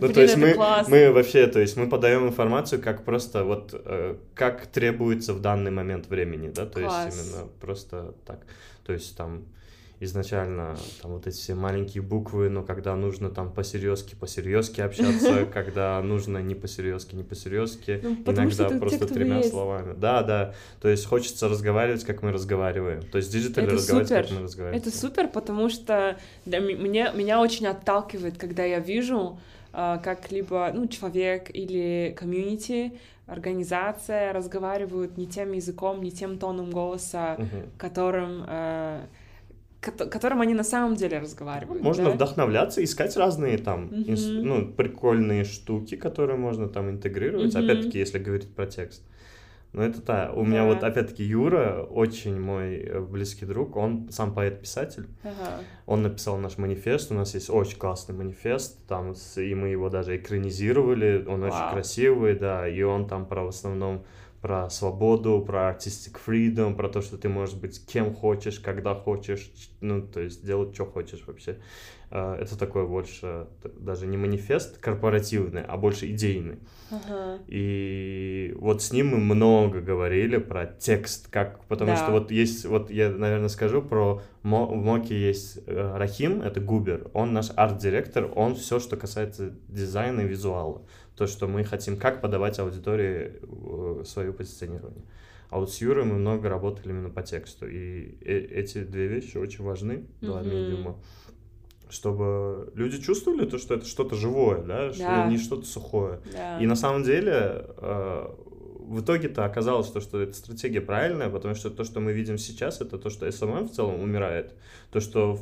ну, то есть мы, мы вообще, то есть мы подаем информацию как просто вот э, как требуется в данный момент времени, да, то Класс. есть именно просто так. То есть там изначально там вот эти все маленькие буквы, но когда нужно там по-серьезки, по-серьезки общаться, когда нужно не по-серьезки, не по-серьезки, Ну, иногда просто тремя словами. Да, да. То есть хочется разговаривать, как мы разговариваем. То есть digital и Это разговаривать, как мы разговариваем. Это супер, потому что мне, меня очень отталкивает, когда я вижу, а, как либо ну, человек или комьюнити, организация разговаривают не тем языком, не тем тоном голоса, Мгм. которым, кото- которым они на самом деле разговаривают. Можно да? вдохновляться, искать разные там, инс- Мгм. ну, прикольные штуки, которые можно там интегрировать. Мгм. Опять-таки, если говорить про текст. Но это та. У меня Да. вот, опять-таки, Юра, очень мой э, близкий друг, он сам поэт-писатель. Ага. Он написал наш манифест, у нас есть очень классный манифест, там, и мы его даже экранизировали, он очень Вау. красивый, да, и он там про в основном про свободу, про artistic freedom, про то, что ты можешь быть кем хочешь, когда хочешь, ну, то есть делать, что хочешь вообще. Э, Это такой больше, даже не манифест корпоративный, а больше идейный. Ага. И вот с ним мы много говорили про текст, как, потому Да. что вот есть, вот я, наверное, скажу про Мо- в Моке есть э, Рахим, это Губер, он наш арт-директор, он все, что касается дизайна и визуала, то, что мы хотим, как подавать аудитории э, свое позиционирование. А вот с Юрой мы много работали именно по тексту, и э- эти две вещи очень важны, два Мгм. медиума, чтобы люди чувствовали то, что это что-то живое, да, что Да. не что-то сухое. Да. И на самом деле э, в итоге-то оказалось, то, что эта стратегия правильная, потому что то, что мы видим сейчас, это то, что SMM в целом умирает. То, что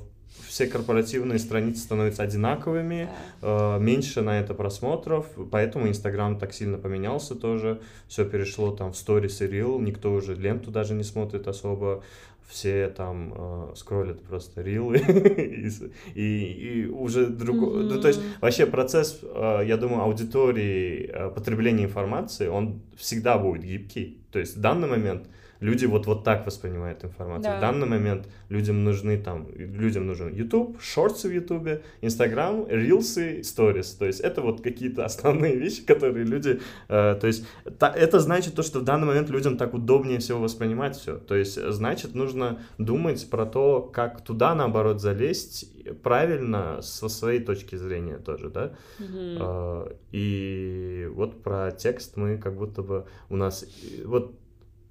все корпоративные страницы становятся одинаковыми, Да. э, меньше на это просмотров, поэтому Инстаграм так сильно поменялся тоже, все перешло там в сторис и рил, никто уже ленту даже не смотрит особо, все там э, скроллят просто рилы, и, и- и уже другой, ну, то есть вообще процесс, э, я думаю, аудитории э, потребления информации, он всегда будет гибкий, то есть в данный момент люди вот, вот так воспринимают информацию. Да. В данный момент людям нужны там, людям нужен YouTube, шорты в YouTube, Instagram, рилсы, сторис. То есть это вот какие-то основные вещи, которые люди... э, то есть та- это значит то, что в данный момент людям так удобнее всего воспринимать все. То есть э, значит нужно думать про то, как туда наоборот залезть правильно со своей точки зрения тоже, да? Мгм. Э, И вот про текст мы как будто бы у нас... Вот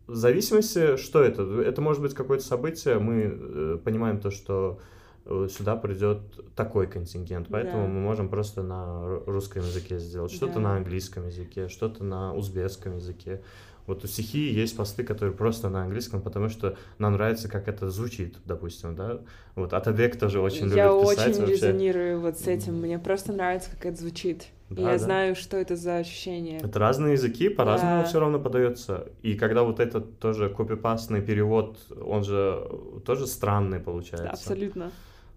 в зависимости, что это? Это может быть какое-то событие, мы э, понимаем то, что э, сюда придет такой контингент, поэтому Да. мы можем просто на ру- русском языке сделать, что-то Да. на английском языке, что-то на узбекском языке. Вот у стихии есть посты, которые просто на английском, потому что нам нравится, как это звучит, допустим, да. Вот Атабек тоже очень любит я писать очень вообще. резонирую вот с этим. Мне просто нравится, как это звучит. И Да, я да. знаю, что это за ощущение. Это разные языки, по-разному Да. все равно подается. И когда вот этот тоже копипастный перевод, он же тоже странный получается. Да, абсолютно.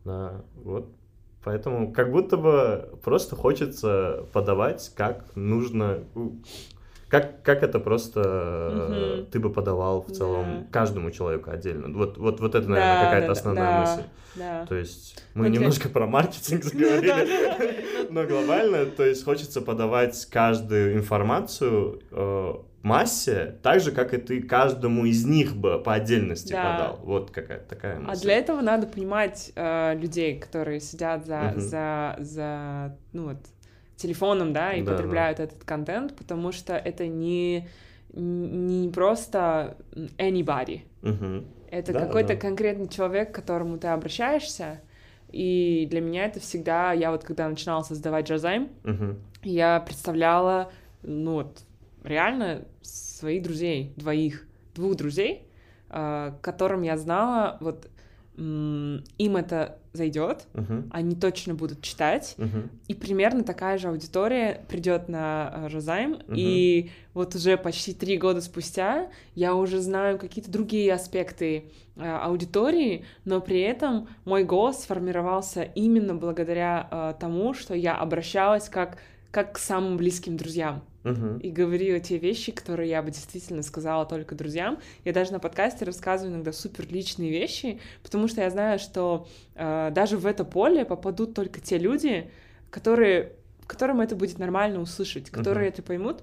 Да, вот. Поэтому как будто бы просто хочется подавать, как нужно, как, как это просто угу. ты бы подавал в целом да. каждому человеку отдельно? Вот, вот, вот это, наверное, да, какая-то да, основная да, мысль. Да. То есть мы ну, немножко про маркетинг заговорили, но глобально, то есть хочется подавать каждую информацию э, массе, так же, как и ты каждому из них бы по отдельности да. подал. Вот какая-то такая мысль. А для этого надо понимать э, людей, которые сидят за, угу. за, за, ну вот, телефоном, да, и да, потребляют да. этот контент, потому что это не, не просто anybody. Угу. Это да, какой-то да. конкретный человек, к которому ты обращаешься. И для меня это всегда, я вот когда начинала создавать Джазайм, угу. я представляла, ну вот, реально своих друзей, двоих, двух друзей, э, которым я знала, вот им это зайдет, uh-huh. они точно будут читать, uh-huh. и примерно такая же аудитория придет на Розайм, uh-huh. и вот уже почти три года спустя я уже знаю какие-то другие аспекты э, аудитории, но при этом мой голос сформировался именно благодаря э, тому, что я обращалась как как к самым близким друзьям. Uh-huh. И говорила те вещи, которые я бы действительно сказала только друзьям. Я даже на подкасте рассказываю иногда супер личные вещи, потому что я знаю, что э, даже в это поле попадут только те люди, которые, которым это будет нормально услышать, которые uh-huh. это поймут.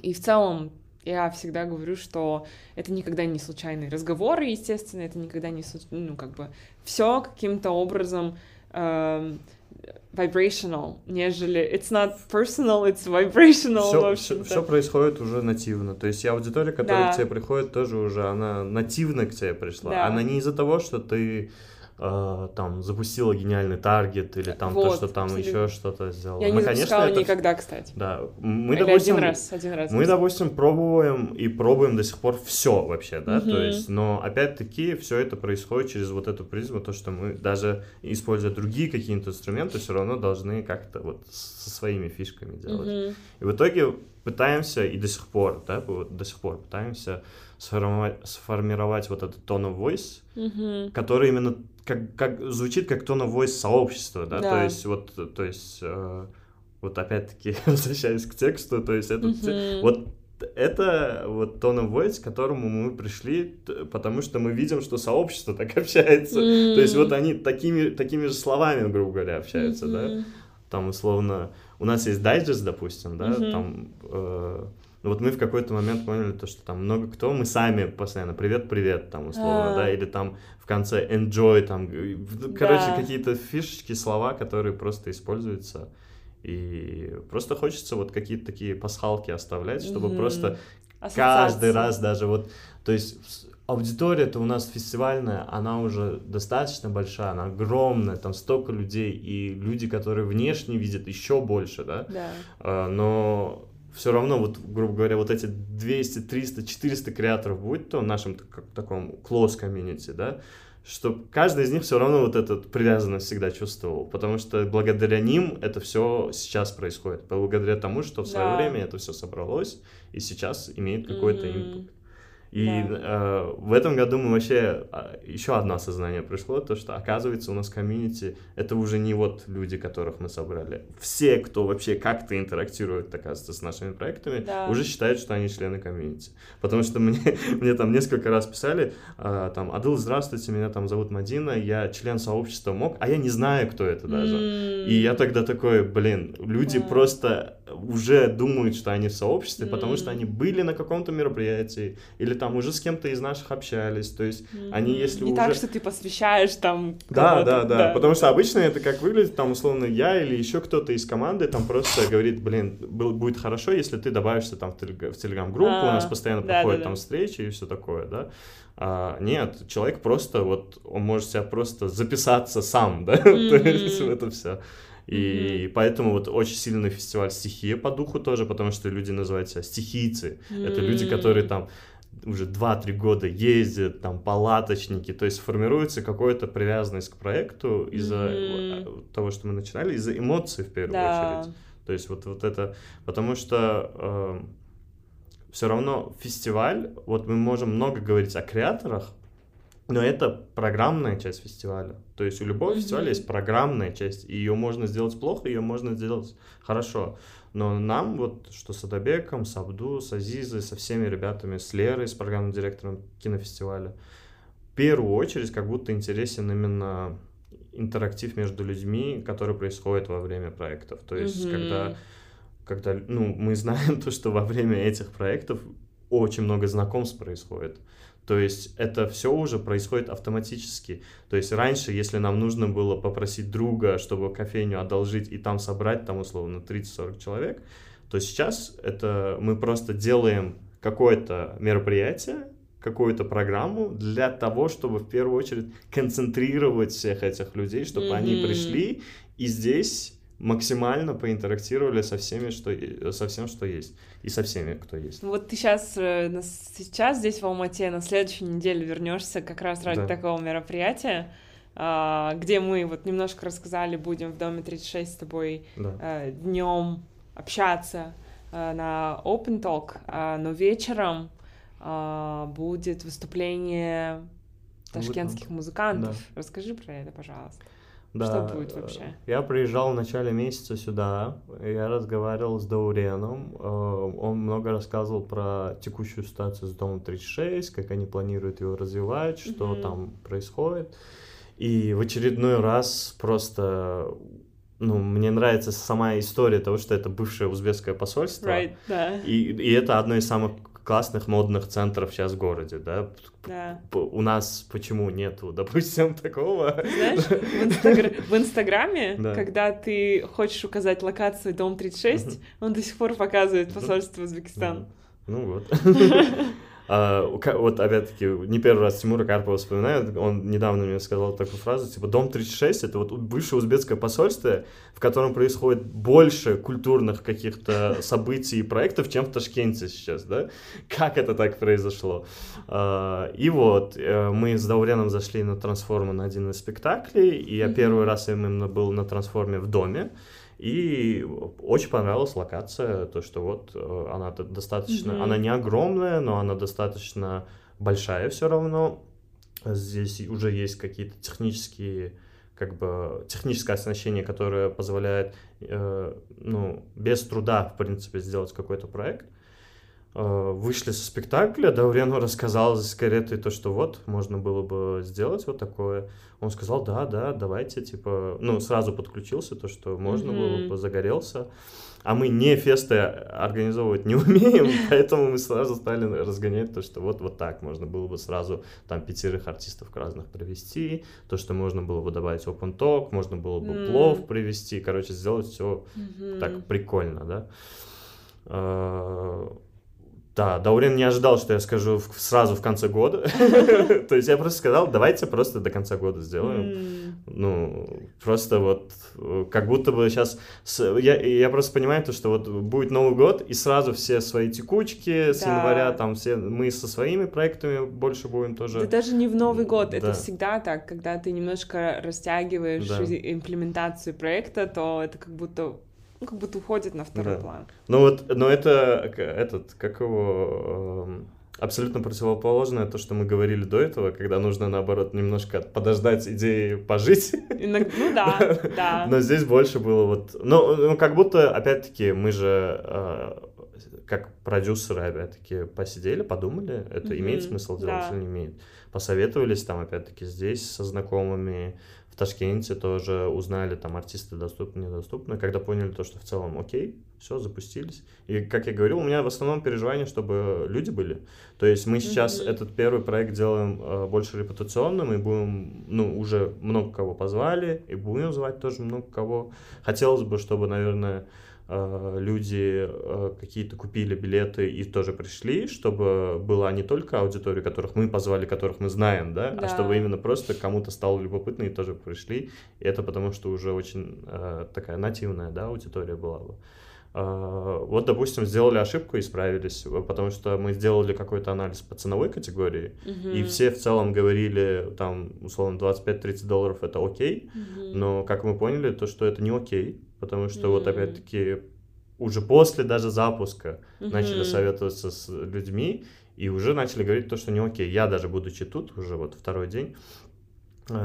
И в целом я всегда говорю, что это никогда не случайные разговоры, естественно, это никогда не ну как бы все каким-то образом э, vibrational, нежели it's not personal, it's vibrational, все. Все, все происходит уже нативно, то есть и аудитория, которая да. к тебе приходит, тоже уже, она нативно к тебе пришла, да. она не из-за того, что ты э, там запустила гениальный таргет или там вот, то, что там еще что-то сделала. Я не мы, запускала конечно, никогда, это... кстати. Да, мы или допустим, один раз, один раз. Мы, допустим, пробуем и пробуем до сих пор все вообще, да, угу. то есть, но опять-таки все это происходит через вот эту призму, то, что мы даже используя другие какие-то инструменты, все равно должны как-то вот со своими фишками делать. Угу. И в итоге пытаемся и до сих пор, да, до сих пор пытаемся сформировать, сформировать вот этот tone of voice, угу. который именно как, как звучит как of voice сообщества, да, да. то есть вот, то есть э, вот опять-таки возвращаясь к тексту, то есть это угу. вот это вот of voice, к которому мы пришли, потому что мы видим, что сообщество так общается. Mm. То есть вот они такими, такими же словами, грубо говоря, общаются, mm-hmm. да. Там условно, у нас есть дайджест, допустим, да, mm-hmm. там э, ну вот мы в какой-то момент поняли то, что там много кто, мы сами постоянно привет-привет, там условно, а да, или там конце enjoy, там, короче, да. какие-то фишечки, слова, которые просто используются. И просто хочется вот какие-то такие пасхалки оставлять, чтобы mm-hmm. просто каждый раз даже вот, то есть аудитория-то у нас фестивальная, она уже достаточно большая, она огромная, там столько людей, и люди, которые внешне видят, еще больше, да? Да. А, но все равно, вот, грубо говоря, вот эти 200, 300, 400 креаторов, будь то в нашем как, таком close комьюнити, да, что каждый из них все равно вот эту привязанность всегда чувствовал, потому что благодаря ним это все сейчас происходит, благодаря тому, что в свое да. время это все собралось и сейчас имеет какой-то mm-hmm. импакт. И да. э, в этом году мы вообще а, еще одно осознание пришло, то что оказывается у нас комьюнити это уже не вот люди, которых мы собрали. Все, кто вообще как-то интерактирует, оказывается, с нашими проектами, да. уже считают, что они члены комьюнити. Потому что мне, мне там несколько раз писали, э, там, Адыл, здравствуйте, меня там зовут Мадина, я член сообщества МОК, а я не знаю, кто это даже. Mm. И я тогда такой, блин, люди yeah. просто уже думают, что они в сообществе, mm. потому что они были на каком-то мероприятии или там уже с кем-то из наших общались, то есть mm-hmm. они если Не уже... так, что ты посвящаешь там... Да, да, да, да, потому что обычно это как выглядит, там, условно, я или еще кто-то из команды там просто говорит, блин, будет хорошо, если ты добавишься там в телеграм-группу, у нас а, постоянно проходят там встречи и все такое, да. А, нет, человек просто вот, он может себя просто записаться сам, да, то есть это все. И mm-hmm. поэтому вот очень сильный фестиваль стихия по духу тоже, потому что люди называют себя стихийцы. Mm-hmm. Это люди, которые там уже 2-3 года ездят, там, палаточники, то есть формируется какая-то привязанность к проекту из-за mm-hmm. того, что мы начинали, из-за эмоций в первую да. очередь. То есть вот, вот это, потому что э, все равно фестиваль, вот мы можем много говорить о креаторах, Но это программная часть фестиваля. То есть у любого mm-hmm. фестиваля есть программная часть, и ее можно сделать плохо, ее можно сделать хорошо. Но нам вот, что с Адабеком, с Абду, с Азизой, со всеми ребятами, с Лерой, с программным директором кинофестиваля, в первую очередь как будто интересен именно интерактив между людьми, который происходит во время проектов. То есть, mm-hmm. когда, когда ну, мы знаем то, что во время этих проектов очень много знакомств происходит. То есть это все уже происходит автоматически. То есть раньше, если нам нужно было попросить друга, чтобы кофейню одолжить и там собрать, там условно 30-40 человек, то сейчас это мы просто делаем какое-то мероприятие, какую-то программу для того, чтобы в первую очередь концентрировать всех этих людей, чтобы mm-hmm. они пришли и здесь максимально поинтерактировали со всеми, что со всем, что есть, и со всеми, кто есть. Вот ты сейчас э, сейчас здесь в Алмате на следующей неделе вернешься как раз ради да. такого мероприятия, а, где мы вот немножко рассказали, будем в доме 36 с тобой да. Э, днем общаться э, на Open Talk, а, но вечером а, будет выступление ташкентских музыкантов. Да. Расскажи про это, пожалуйста. Да. Что будет вообще? Я приезжал в начале месяца сюда, я разговаривал с Дауреном, э, он много рассказывал про текущую ситуацию с Домом 36, как они планируют его развивать, что mm-hmm. там происходит. И в очередной раз просто ну, мне нравится сама история того, что это бывшее узбекское посольство. Right, да. и, и это одно из самых классных модных центров сейчас в городе, да? да. У нас почему нету, допустим, такого? Знаешь, в, инстагр... в Инстаграме, да. когда ты хочешь указать локацию Дом 36, он до сих пор показывает посольство Узбекистана. Ну вот. А, вот опять-таки, не первый раз Тимура Карпова вспоминаю, он недавно мне сказал такую фразу, типа, Дом 36 — это вот бывшее узбекское посольство, в котором происходит больше культурных каких-то событий и проектов, чем в Ташкенте сейчас, да? Как это так произошло? А, и вот, э, мы с Дауреном зашли на трансформу на один из спектаклей, и я первый раз именно был на трансформе в доме, и очень понравилась локация, то, что вот э, она достаточно, mm-hmm. она не огромная, но она достаточно большая все равно. Здесь уже есть какие-то технические, как бы, техническое оснащение, которое позволяет, э, ну, без труда, в принципе, сделать какой-то проект. Э, вышли со спектакля, Даурен рассказал с каретой то, что вот, можно было бы сделать вот такое. Он сказал, да, да, давайте, типа, ну, сразу подключился, то, что можно mm-hmm. было бы, загорелся. А мы не фесты организовывать не умеем, поэтому мы сразу стали разгонять то, что вот, вот так можно было бы сразу там пятерых артистов разных привести, то, что можно было бы добавить open talk, можно было бы mm. плов привести, короче, сделать все mm-hmm. так прикольно, да. Да, Даурин не ожидал, что я скажу сразу в конце года. То есть я просто сказал, давайте просто до конца года сделаем. Ну, просто вот э, как будто бы сейчас... Я, я просто понимаю то, что вот будет Новый год, и сразу все свои текучки с января, там все мы со своими проектами больше будем тоже... Да даже не в Новый год, это всегда так, когда ты немножко растягиваешь имплементацию проекта, то это как будто ну, как будто уходит на второй да. план. Ну вот, но это этот, как его, эм, абсолютно противоположное то, что мы говорили до этого, когда нужно, наоборот, немножко подождать идеи пожить. Иногда, ну да, да. Но здесь больше было вот... Ну, ну как будто, опять-таки, мы же э, как продюсеры, опять-таки, посидели, подумали, это mm-hmm. имеет смысл делать да. или не имеет. Посоветовались там, опять-таки, здесь со знакомыми, в Ташкенте тоже узнали, там, артисты доступны, недоступны, когда поняли то, что в целом окей, все, запустились. И, как я говорил, у меня в основном переживание, чтобы люди были. То есть мы сейчас mm-hmm. этот первый проект делаем э, больше репутационным, и будем, ну, уже много кого позвали, и будем звать тоже много кого. Хотелось бы, чтобы, наверное, люди э, какие-то купили билеты и тоже пришли, чтобы была не только аудитория, которых мы позвали, которых мы знаем, да, да. а чтобы именно просто кому-то стало любопытно и тоже пришли. И это потому, что уже очень э, такая нативная, да, аудитория была бы. Вот, допустим, сделали ошибку и справились, потому что мы сделали какой-то анализ по ценовой категории, угу. и все в целом говорили, там, условно, 25-30 долларов это окей, угу. но, как мы поняли, то, что это не окей, потому что mm-hmm. вот опять-таки уже после даже запуска mm-hmm. начали советоваться с людьми, И уже начали говорить то, что не окей. Я даже будучи тут, уже вот второй день, э,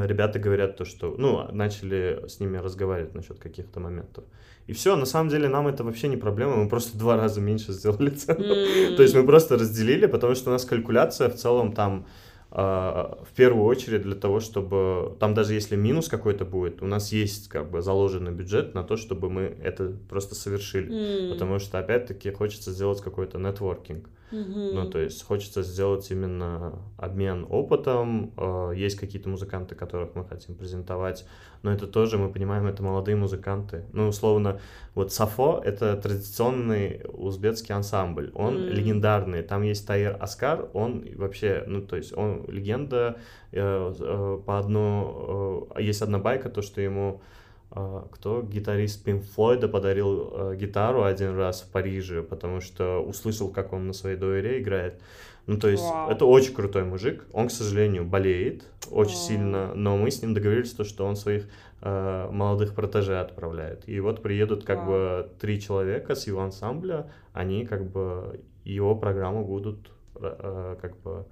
ребята говорят то, что, ну, начали с ними разговаривать насчет каких-то моментов. И все, на самом деле нам это вообще не проблема, мы просто два раза меньше сделали цену. Mm. То есть мы просто разделили, потому что у нас калькуляция в целом там а, в первую очередь для того, чтобы там даже если минус какой-то будет, у нас есть как бы заложенный бюджет на то, чтобы мы это просто совершили, mm. потому что опять-таки хочется сделать какой-то нетворкинг. Mm-hmm. Ну, то есть хочется сделать именно обмен опытом. А, есть какие-то музыканты, которых мы хотим презентовать, но это тоже, мы понимаем, это молодые музыканты. Ну, условно, вот Сафо — это традиционный узбекский ансамбль. Он mm. легендарный. Там есть Таир Аскар, он вообще, ну, то есть он легенда. Э, э, по одну... Э, есть одна байка, то, что ему кто гитарист Пин Флойда подарил э, гитару один раз в Париже, потому что услышал, как он на своей дуэре играет. Ну, то есть, Вау. это очень крутой мужик. Он, к сожалению, болеет очень Вау. сильно, но мы с ним договорились, то, что он своих э, молодых протеже отправляет. И вот приедут как Вау. бы три человека с его ансамбля, они как бы его программу будут э, как бы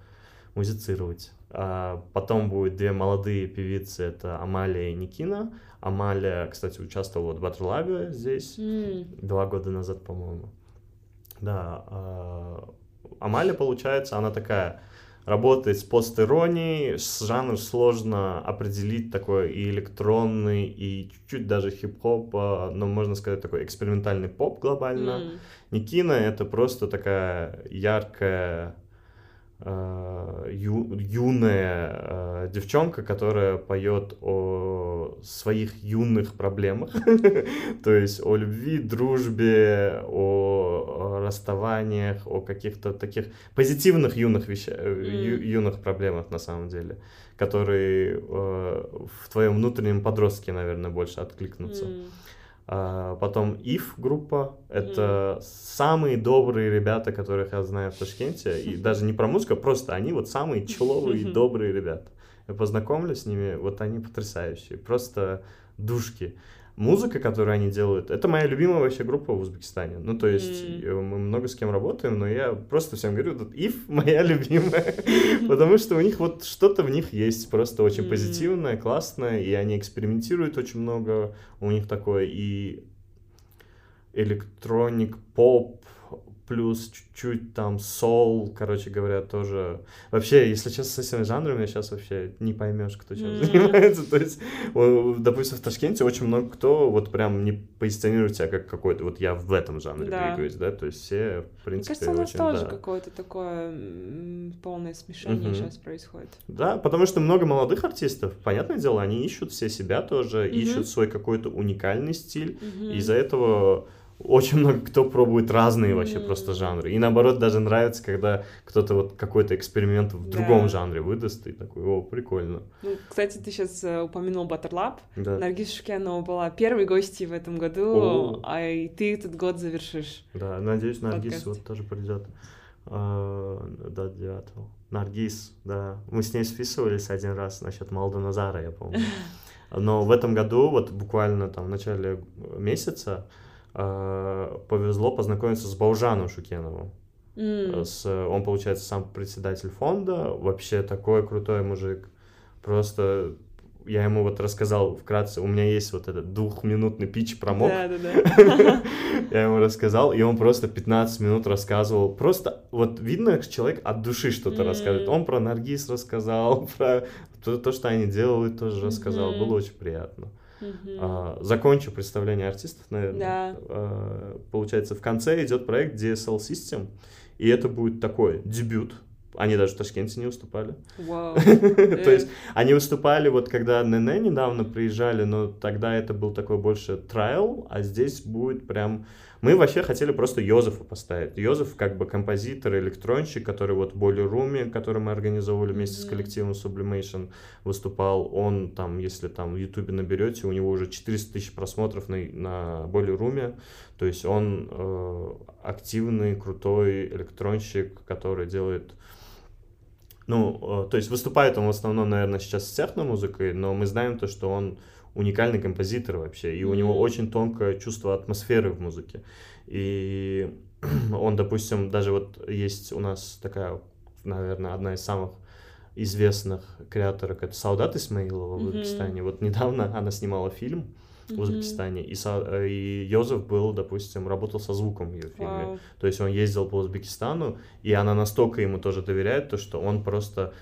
музицировать. А потом будет две молодые певицы, это Амалия и Никина. Амалия, кстати, участвовала в Battle Lab здесь mm. два года назад, по-моему. Да, а Амалия, получается, она такая работает с пост-иронией, жанр сложно определить такой и электронный, и чуть-чуть даже хип-хоп, а, но можно сказать такой экспериментальный поп глобально. Mm. Никина это просто такая яркая ю, юная э, девчонка, которая поет о своих юных проблемах, то есть о любви, дружбе, о, расставаниях, о каких-то таких позитивных юных вещах, mm. ю, юных проблемах на самом деле, которые э, в твоем внутреннем подростке, наверное, больше откликнутся. Mm. А, потом ИФ группа. Это mm. самые добрые ребята, которых я знаю в Ташкенте. И даже не про музыку, просто они вот самые человые и добрые ребята. Я познакомлюсь с ними, вот они потрясающие. Просто душки музыка, которую они делают, это моя любимая вообще группа в Узбекистане. Ну, то есть mm. мы много с кем работаем, но я просто всем говорю, тут Ив моя любимая, потому что у них вот что-то в них есть, просто очень позитивное, классное, и они экспериментируют очень много, у них такое и электроник, поп, плюс чуть-чуть там сол, короче говоря, тоже. Вообще, если честно, с этими жанрами сейчас вообще не поймешь, кто чем mm-hmm. занимается. То есть, допустим, в Ташкенте очень много кто вот прям не позиционирует себя как какой-то, вот я в этом жанре да. двигаюсь, да, то есть все, в принципе, Мне кажется, у нас тоже да. какое-то такое полное смешение mm-hmm. сейчас происходит. Да, потому что много молодых артистов, понятное дело, они ищут все себя тоже, mm-hmm. ищут свой какой-то уникальный стиль, mm-hmm. из-за этого очень много кто пробует разные вообще mm. просто жанры. И наоборот, даже нравится, когда кто-то вот какой-то эксперимент в другом да. жанре выдаст, и такой, о, прикольно. Ну, кстати, ты сейчас uh, упомянул Lab. Да. Наргиз Шукенова была первой гостьей в этом году, о. а и ты этот год завершишь. Да, надеюсь, Наргиз вот тоже придет uh, до 9 Наргиз, да. Мы с ней списывались один раз насчет Малда Назара, я помню. Но в этом году, вот буквально там в начале месяца, Э, повезло познакомиться с Баужаном Шукеновым. Mm. С, он, получается, сам председатель фонда, вообще такой крутой мужик. Просто я ему вот рассказал вкратце, у меня есть вот этот двухминутный пич про МОК. Да, да, да. Я ему рассказал, и он просто 15 минут рассказывал. Просто вот видно, человек от души что-то рассказывает. Он про Наргиз рассказал, про то, что они делают, тоже рассказал. Было очень приятно. Uh-huh. А, закончу представление артистов, наверное. Да. А, получается, в конце идет проект DSL System, и это будет такой дебют. Они даже в Ташкенте не выступали. Wow. То есть они выступали вот когда НН недавно приезжали, но тогда это был такой больше трайл, а здесь будет прям мы вообще хотели просто Йозефа поставить. Йозеф как бы композитор, электронщик, который вот в Боли Руме, который мы организовывали вместе mm-hmm. с коллективом Sublimation, выступал. Он там, если там в Ютубе наберете, у него уже 400 тысяч просмотров на, на Боли Руме. То есть он э, активный, крутой электронщик, который делает ну, э, то есть выступает он в основном, наверное, сейчас с техно-музыкой, но мы знаем то, что он уникальный композитор вообще, и у него очень тонкое чувство атмосферы в музыке. И он, допустим, даже вот есть у нас такая наверное, одна из самых известных креаторок, это Саудат Исмаилова в Узбекистане. Mm-hmm. Вот недавно она снимала фильм в Узбекистане, и, Са, и Йозеф был, допустим, работал со звуком в ее фильме. Wow. То есть он ездил по Узбекистану, и она настолько ему тоже доверяет, то, что он просто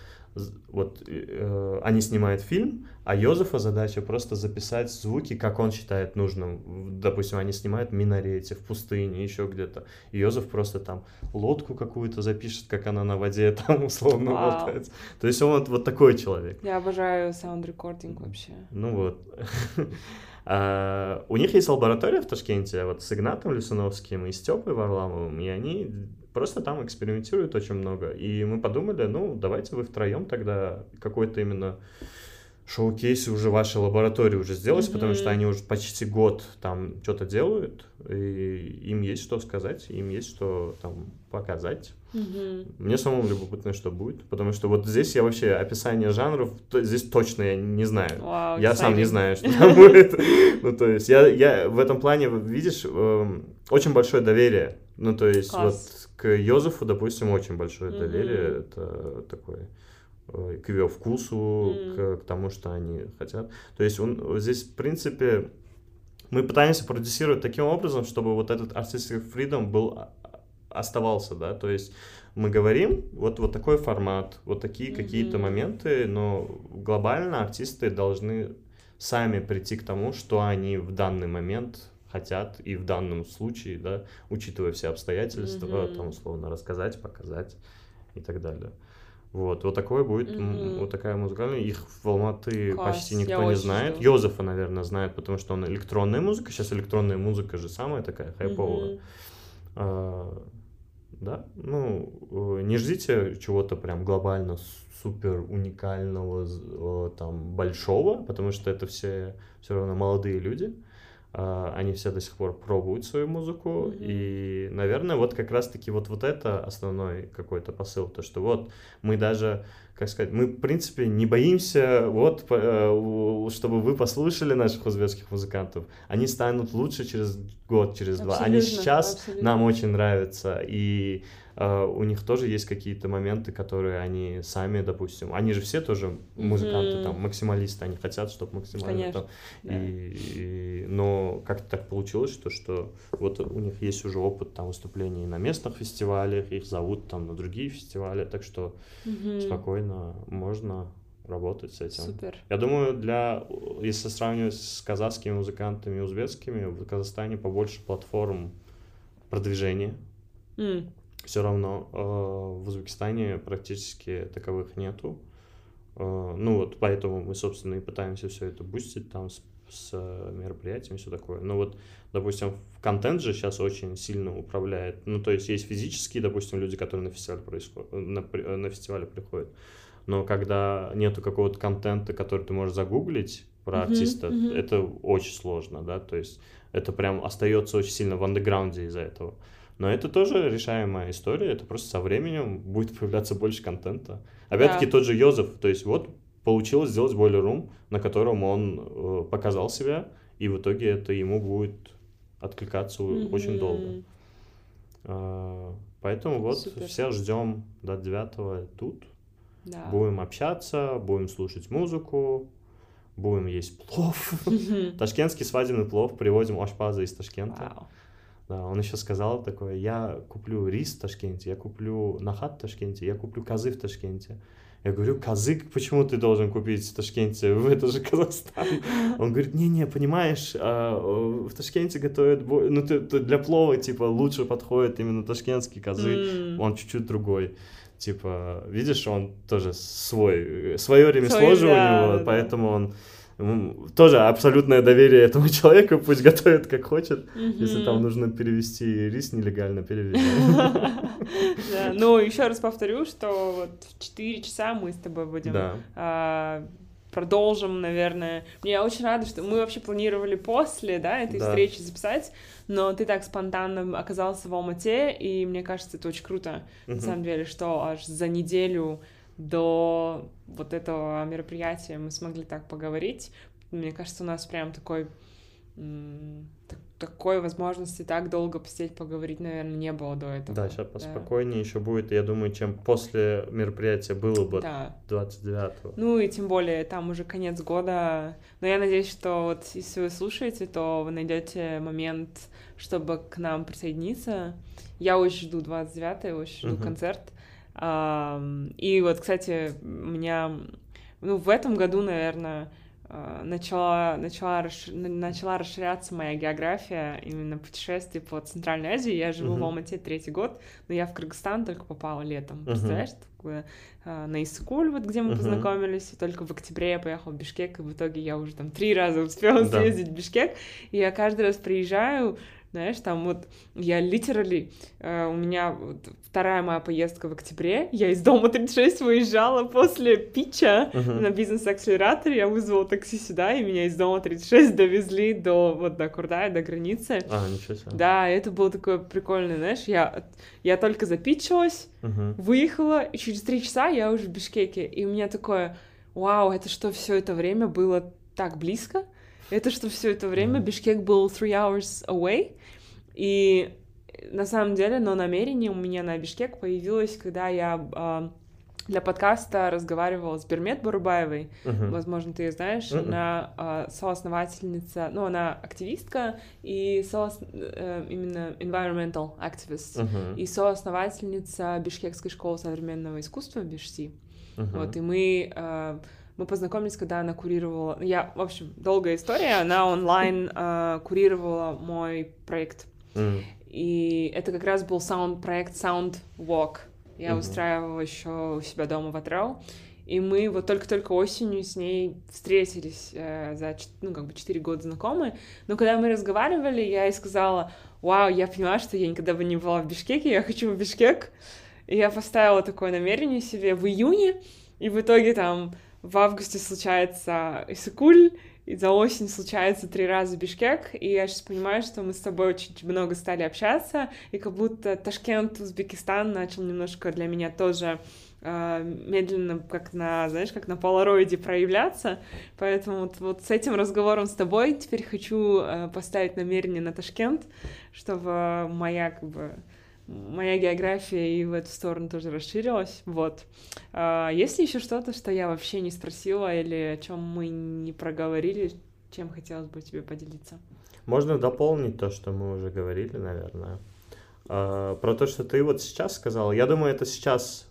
вот э, они снимают фильм, а Йозефа задача просто записать звуки, как он считает нужным. Допустим, они снимают в Минарете, в пустыне, еще где-то. И Йозеф просто там лодку какую-то запишет, как она на воде там условно wow. болтается. То есть он вот, вот такой человек. Я обожаю sound recording вообще. Ну вот. А, у них есть лаборатория в Ташкенте, вот с Игнатом Лисуновским и Степой Варламовым, и они просто там экспериментируют очень много. И мы подумали, ну, давайте вы втроем тогда какой-то именно showcase уже вашей лаборатории уже сделать, mm-hmm. потому что они уже почти год там что-то делают, и им есть что сказать, им есть что там показать. Mm-hmm. Мне самому любопытно, что будет, потому что вот здесь я вообще описание жанров, то, здесь точно я не знаю. Wow, я сам не знаю, что там будет. Ну, то есть я, я в этом плане, видишь, э, очень большое доверие. Ну, то есть вот к Йозефу, допустим, очень большое доверие. Это такое Э, к ее вкусу, mm. к, к тому, что они хотят. То есть он здесь, в принципе, мы пытаемся продюсировать таким образом, чтобы вот этот artistic freedom был а, оставался, да, то есть мы говорим, вот, вот такой формат, вот такие mm-hmm. какие-то моменты, но глобально артисты должны сами прийти к тому, что они в данный момент хотят и в данном случае, да, учитывая все обстоятельства, mm-hmm. там условно рассказать, показать и так далее. Вот, вот такое будет, mm-hmm. вот такая музыкальная. Их в Алматы Класс, почти никто не знает. Жду. Йозефа, наверное, знает, потому что он электронная музыка. Сейчас электронная музыка же самая такая хайповая. Mm-hmm. А, да, ну, э, не ждите чего-то прям глобально супер уникального, там, большого, потому что это все все равно молодые люди. Uh, они все до сих пор пробуют свою музыку, mm-hmm. и, наверное, вот как раз-таки вот, вот это основной какой-то посыл, то, что вот мы даже, как сказать, мы, в принципе, не боимся, вот, uh, чтобы вы послушали наших узбекских музыкантов, они станут лучше через год, через абсолютно, два, они сейчас абсолютно. нам очень нравятся, и у них тоже есть какие-то моменты, которые они сами, допустим, они же все тоже музыканты, mm-hmm. там, максималисты, они хотят, чтобы максимально Конечно, там, да. и, и, но как-то так получилось, что, что вот у них есть уже опыт там выступлений на местных фестивалях, их зовут там на другие фестивали, так что mm-hmm. спокойно можно работать с этим. Супер. Я думаю, для, если сравнивать с казахскими музыкантами и узбекскими, в Казахстане побольше платформ продвижения. Mm все равно э, в Узбекистане практически таковых нету. Э, ну вот поэтому мы, собственно, и пытаемся все это бустить там с, с мероприятиями, все такое. Ну вот, допустим, контент же сейчас очень сильно управляет. Ну то есть есть физические, допустим, люди, которые на фестиваль происходят, на, на фестивале приходят. Но когда нету какого-то контента, который ты можешь загуглить про uh-huh, артиста, uh-huh. это очень сложно, да, то есть это прям остается очень сильно в андеграунде из-за этого. Но это тоже решаемая история, это просто со временем будет появляться больше контента. Опять-таки да. тот же Йозеф, то есть вот получилось сделать Room, на котором он э, показал себя, и в итоге это ему будет откликаться mm-hmm. очень долго. А, поэтому вот Супер. все ждем до 9 тут. Да. Будем общаться, будем слушать музыку, будем есть плов. Ташкентский свадебный плов привозим ашпаза из Ташкента. Wow. Да, он еще сказал такое, я куплю рис в Ташкенте, я куплю нахат в Ташкенте, я куплю козы в Ташкенте. Я говорю, козы почему ты должен купить в Ташкенте? Это же Казахстан. Он говорит, не-не, понимаешь, а, в Ташкенте готовят, ну, для плова, типа, лучше подходит именно ташкентские козы, mm. он чуть-чуть другой. Типа, видишь, он тоже свой, свое ремесло Свой, же да, у него, да. поэтому он тоже абсолютное доверие этому человеку, пусть готовит как хочет. Mm-hmm. Если там нужно перевести рис нелегально, переведи. Ну, еще раз повторю, что вот в 4 часа мы с тобой будем а, продолжим, наверное. Мне очень рада, что мы вообще планировали после, да, этой да. встречи записать, но ты так спонтанно оказался в Алмате, и мне кажется, это очень круто, uh-huh. на самом деле, что аж за неделю до вот этого мероприятия мы смогли так поговорить. Мне кажется, у нас прям такой такой возможности так долго посидеть, поговорить, наверное, не было до этого. Да, сейчас поспокойнее да. еще будет, я думаю, чем после мероприятия было бы да. 29-го. Ну и тем более там уже конец года. Но я надеюсь, что вот если вы слушаете, то вы найдете момент, чтобы к нам присоединиться. Я очень жду 29-й, очень жду uh-huh. концерт. И вот, кстати, у меня, ну, в этом году, наверное, а, начала, начала, начала расширяться моя география именно путешествий по Центральной Азии. Я живу uh-huh. в Алмате третий год, но я в Кыргызстан только попала летом. Uh-huh. Представляешь, такое, а, на Иссыкуль, вот где мы uh-huh. познакомились, и только в октябре я поехала в Бишкек, и в итоге я уже там три раза успела съездить в Бишкек, и я каждый раз приезжаю, знаешь, там вот я литерали, э, у меня вот вторая моя поездка в октябре, я из дома 36 выезжала после питча uh-huh. на бизнес-акселераторе, я вызвала такси сюда, и меня из дома 36 довезли до вот до Курдая, до границы. А, ничего себе. Да, это было такое прикольное, знаешь, я, я только запитчилась, uh-huh. выехала, и через три часа я уже в Бишкеке, и у меня такое, вау, это что, все это время было так близко? Это что все это время Бишкек был three hours away, и на самом деле, но намерение у меня на Бишкек появилось, когда я э, для подкаста разговаривала с Бермет Бурубаевой. Uh-huh. Возможно, ты ее знаешь. Uh-huh. Она э, соосновательница, ну, она активистка и соос, э, именно environmental activist. Uh-huh. И соосновательница Бишкекской школы современного искусства Бишси. Uh-huh. Вот, и мы... Э, мы познакомились, когда она курировала... Я, в общем, долгая история. Она онлайн э, курировала мой проект Mm. И это как раз был саунд проект Sound Walk. Я mm-hmm. устраивала еще у себя дома в Атрау. И мы вот только-только осенью с ней встретились э, за, ну, как бы 4 года знакомы. Но когда мы разговаривали, я ей сказала, вау, я поняла, что я никогда бы не была в Бишкеке, я хочу в Бишкек. И я поставила такое намерение себе в июне, и в итоге там в августе случается Исыкуль, и за осень случается три раза Бишкек, и я сейчас понимаю, что мы с тобой очень много стали общаться, и как будто Ташкент, Узбекистан начал немножко для меня тоже э, медленно, как на, знаешь, как на полароиде проявляться, поэтому вот, вот с этим разговором с тобой теперь хочу э, поставить намерение на Ташкент, чтобы моя, как бы, моя география и в эту сторону тоже расширилась. Вот. А, есть ли еще что-то, что я вообще не спросила или о чем мы не проговорили, чем хотелось бы тебе поделиться? Можно дополнить то, что мы уже говорили, наверное. А, про то, что ты вот сейчас сказал. Я думаю, это сейчас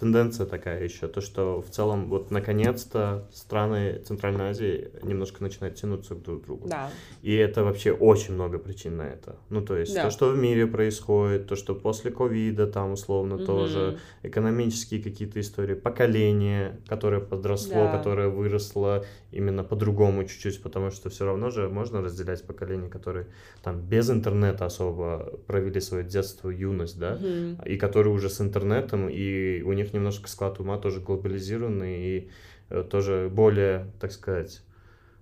тенденция такая еще, то, что в целом вот наконец-то страны Центральной Азии немножко начинают тянуться друг к другу. Да. И это вообще очень много причин на это. Ну, то есть да. то, что в мире происходит, то, что после ковида там условно угу. тоже, экономические какие-то истории, поколение, которое подросло, да. которое выросло именно по-другому чуть-чуть, потому что все равно же можно разделять поколение, которые там без интернета особо провели свое детство, юность, да, угу. и которые уже с интернетом, и у них них немножко склад ума тоже глобализированный и э, тоже более, так сказать,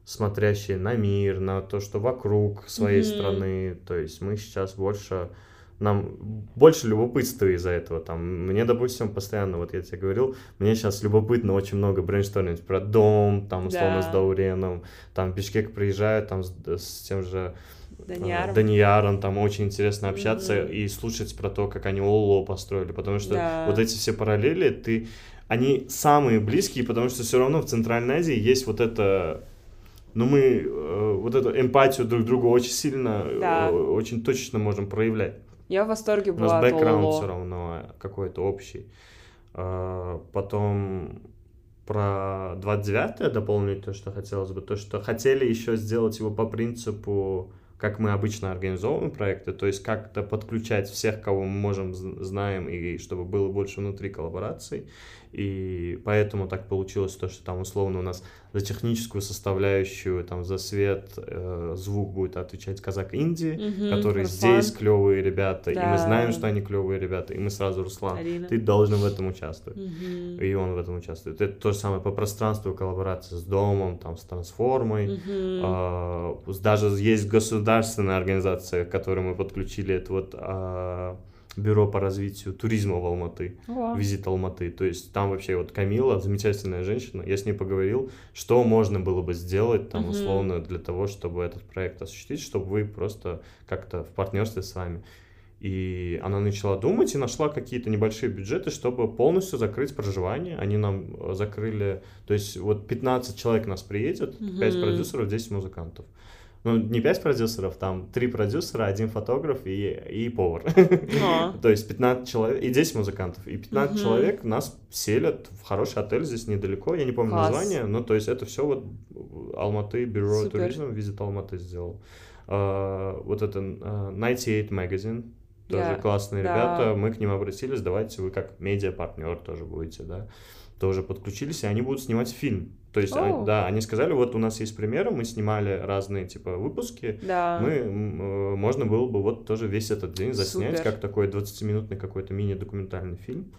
смотрящие на мир, на то, что вокруг своей mm-hmm. страны. То есть мы сейчас больше нам больше любопытства из-за этого. Там, мне, допустим, постоянно, вот я тебе говорил, мне сейчас любопытно очень много брейнштормить про дом, там, условно, да. с Дауреном, там, Бишкек приезжают, там, с, с тем же Данияром. Данияром, там очень интересно общаться mm-hmm. и слушать про то, как они Олло построили, потому что да. вот эти все параллели, ты, они самые близкие, потому что все равно в Центральной Азии есть вот это, ну мы э, вот эту эмпатию друг к другу очень сильно, да. э, очень точно можем проявлять. Я в восторге была У нас бэкграунд все равно какой-то общий. Э, потом про 29-е дополнить то, что хотелось бы, то, что хотели еще сделать его по принципу как мы обычно организовываем проекты, то есть как-то подключать всех, кого мы можем, знаем, и чтобы было больше внутри коллабораций. И поэтому так получилось то, что там условно у нас за техническую составляющую, там за свет, э, звук будет отвечать казак Индии, угу, которые Руслан. здесь клевые ребята, да. и мы знаем, что они клевые ребята, и мы сразу, Руслан, Арина. ты должен в этом участвовать. Угу. И он в этом участвует. Это то же самое по пространству коллаборации с домом, там, с трансформой. Угу. Э, даже есть государственная организация, к которой мы подключили, это вот э, бюро по развитию туризма в Алматы, Wow. визит Алматы. То есть там вообще вот Камила, замечательная женщина, я с ней поговорил, что можно было бы сделать там Мгм. условно для того, чтобы этот проект осуществить, чтобы вы просто как-то в партнерстве с вами. И она начала думать и нашла какие-то небольшие бюджеты, чтобы полностью закрыть проживание. Они нам э, закрыли, то есть вот 15 человек нас приедет, 5 Мгм. продюсеров, 10 музыкантов. Ну, не 5 продюсеров, там 3 продюсера, один фотограф и, и повар. А. То есть 15 человек, и 10 музыкантов. И 15 Мгм. человек нас селят в хороший отель здесь недалеко, я не помню название, но то есть это все вот Алматы, бюро туризма, визит Алматы сделал. А, вот это а, 98 Magazine, тоже Я- классные да. ребята, мы к ним обратились, давайте вы как медиа-партнер тоже будете, да, тоже подключились, и они будут снимать фильм. То есть, О. да, они сказали, вот у нас есть примеры, мы снимали разные, типа, выпуски, Да. мы, э, можно было бы вот тоже весь этот день заснять, Супер. как такой 20-минутный какой-то мини-документальный фильм.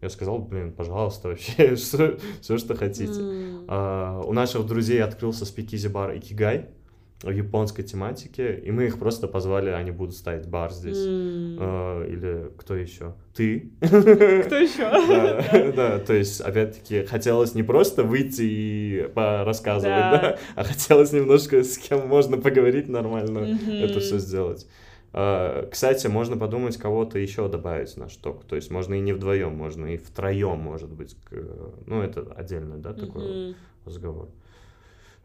Я сказал, блин, пожалуйста, вообще, все, что хотите. М. А, у наших друзей открылся спикизи бар Икигай японской тематике, и мы их просто позвали, они будут ставить бар здесь. М. А, или кто еще? Ты. Кто еще? Да, то есть, опять-таки, хотелось не просто выйти и рассказывать, Да. а хотелось немножко с кем можно поговорить нормально, это все сделать. А, Кстати, можно подумать, кого-то еще добавить в наш ток. То есть можно и не вдвоем, можно и втроем, может быть. Ну, это отдельно, да, такой разговор.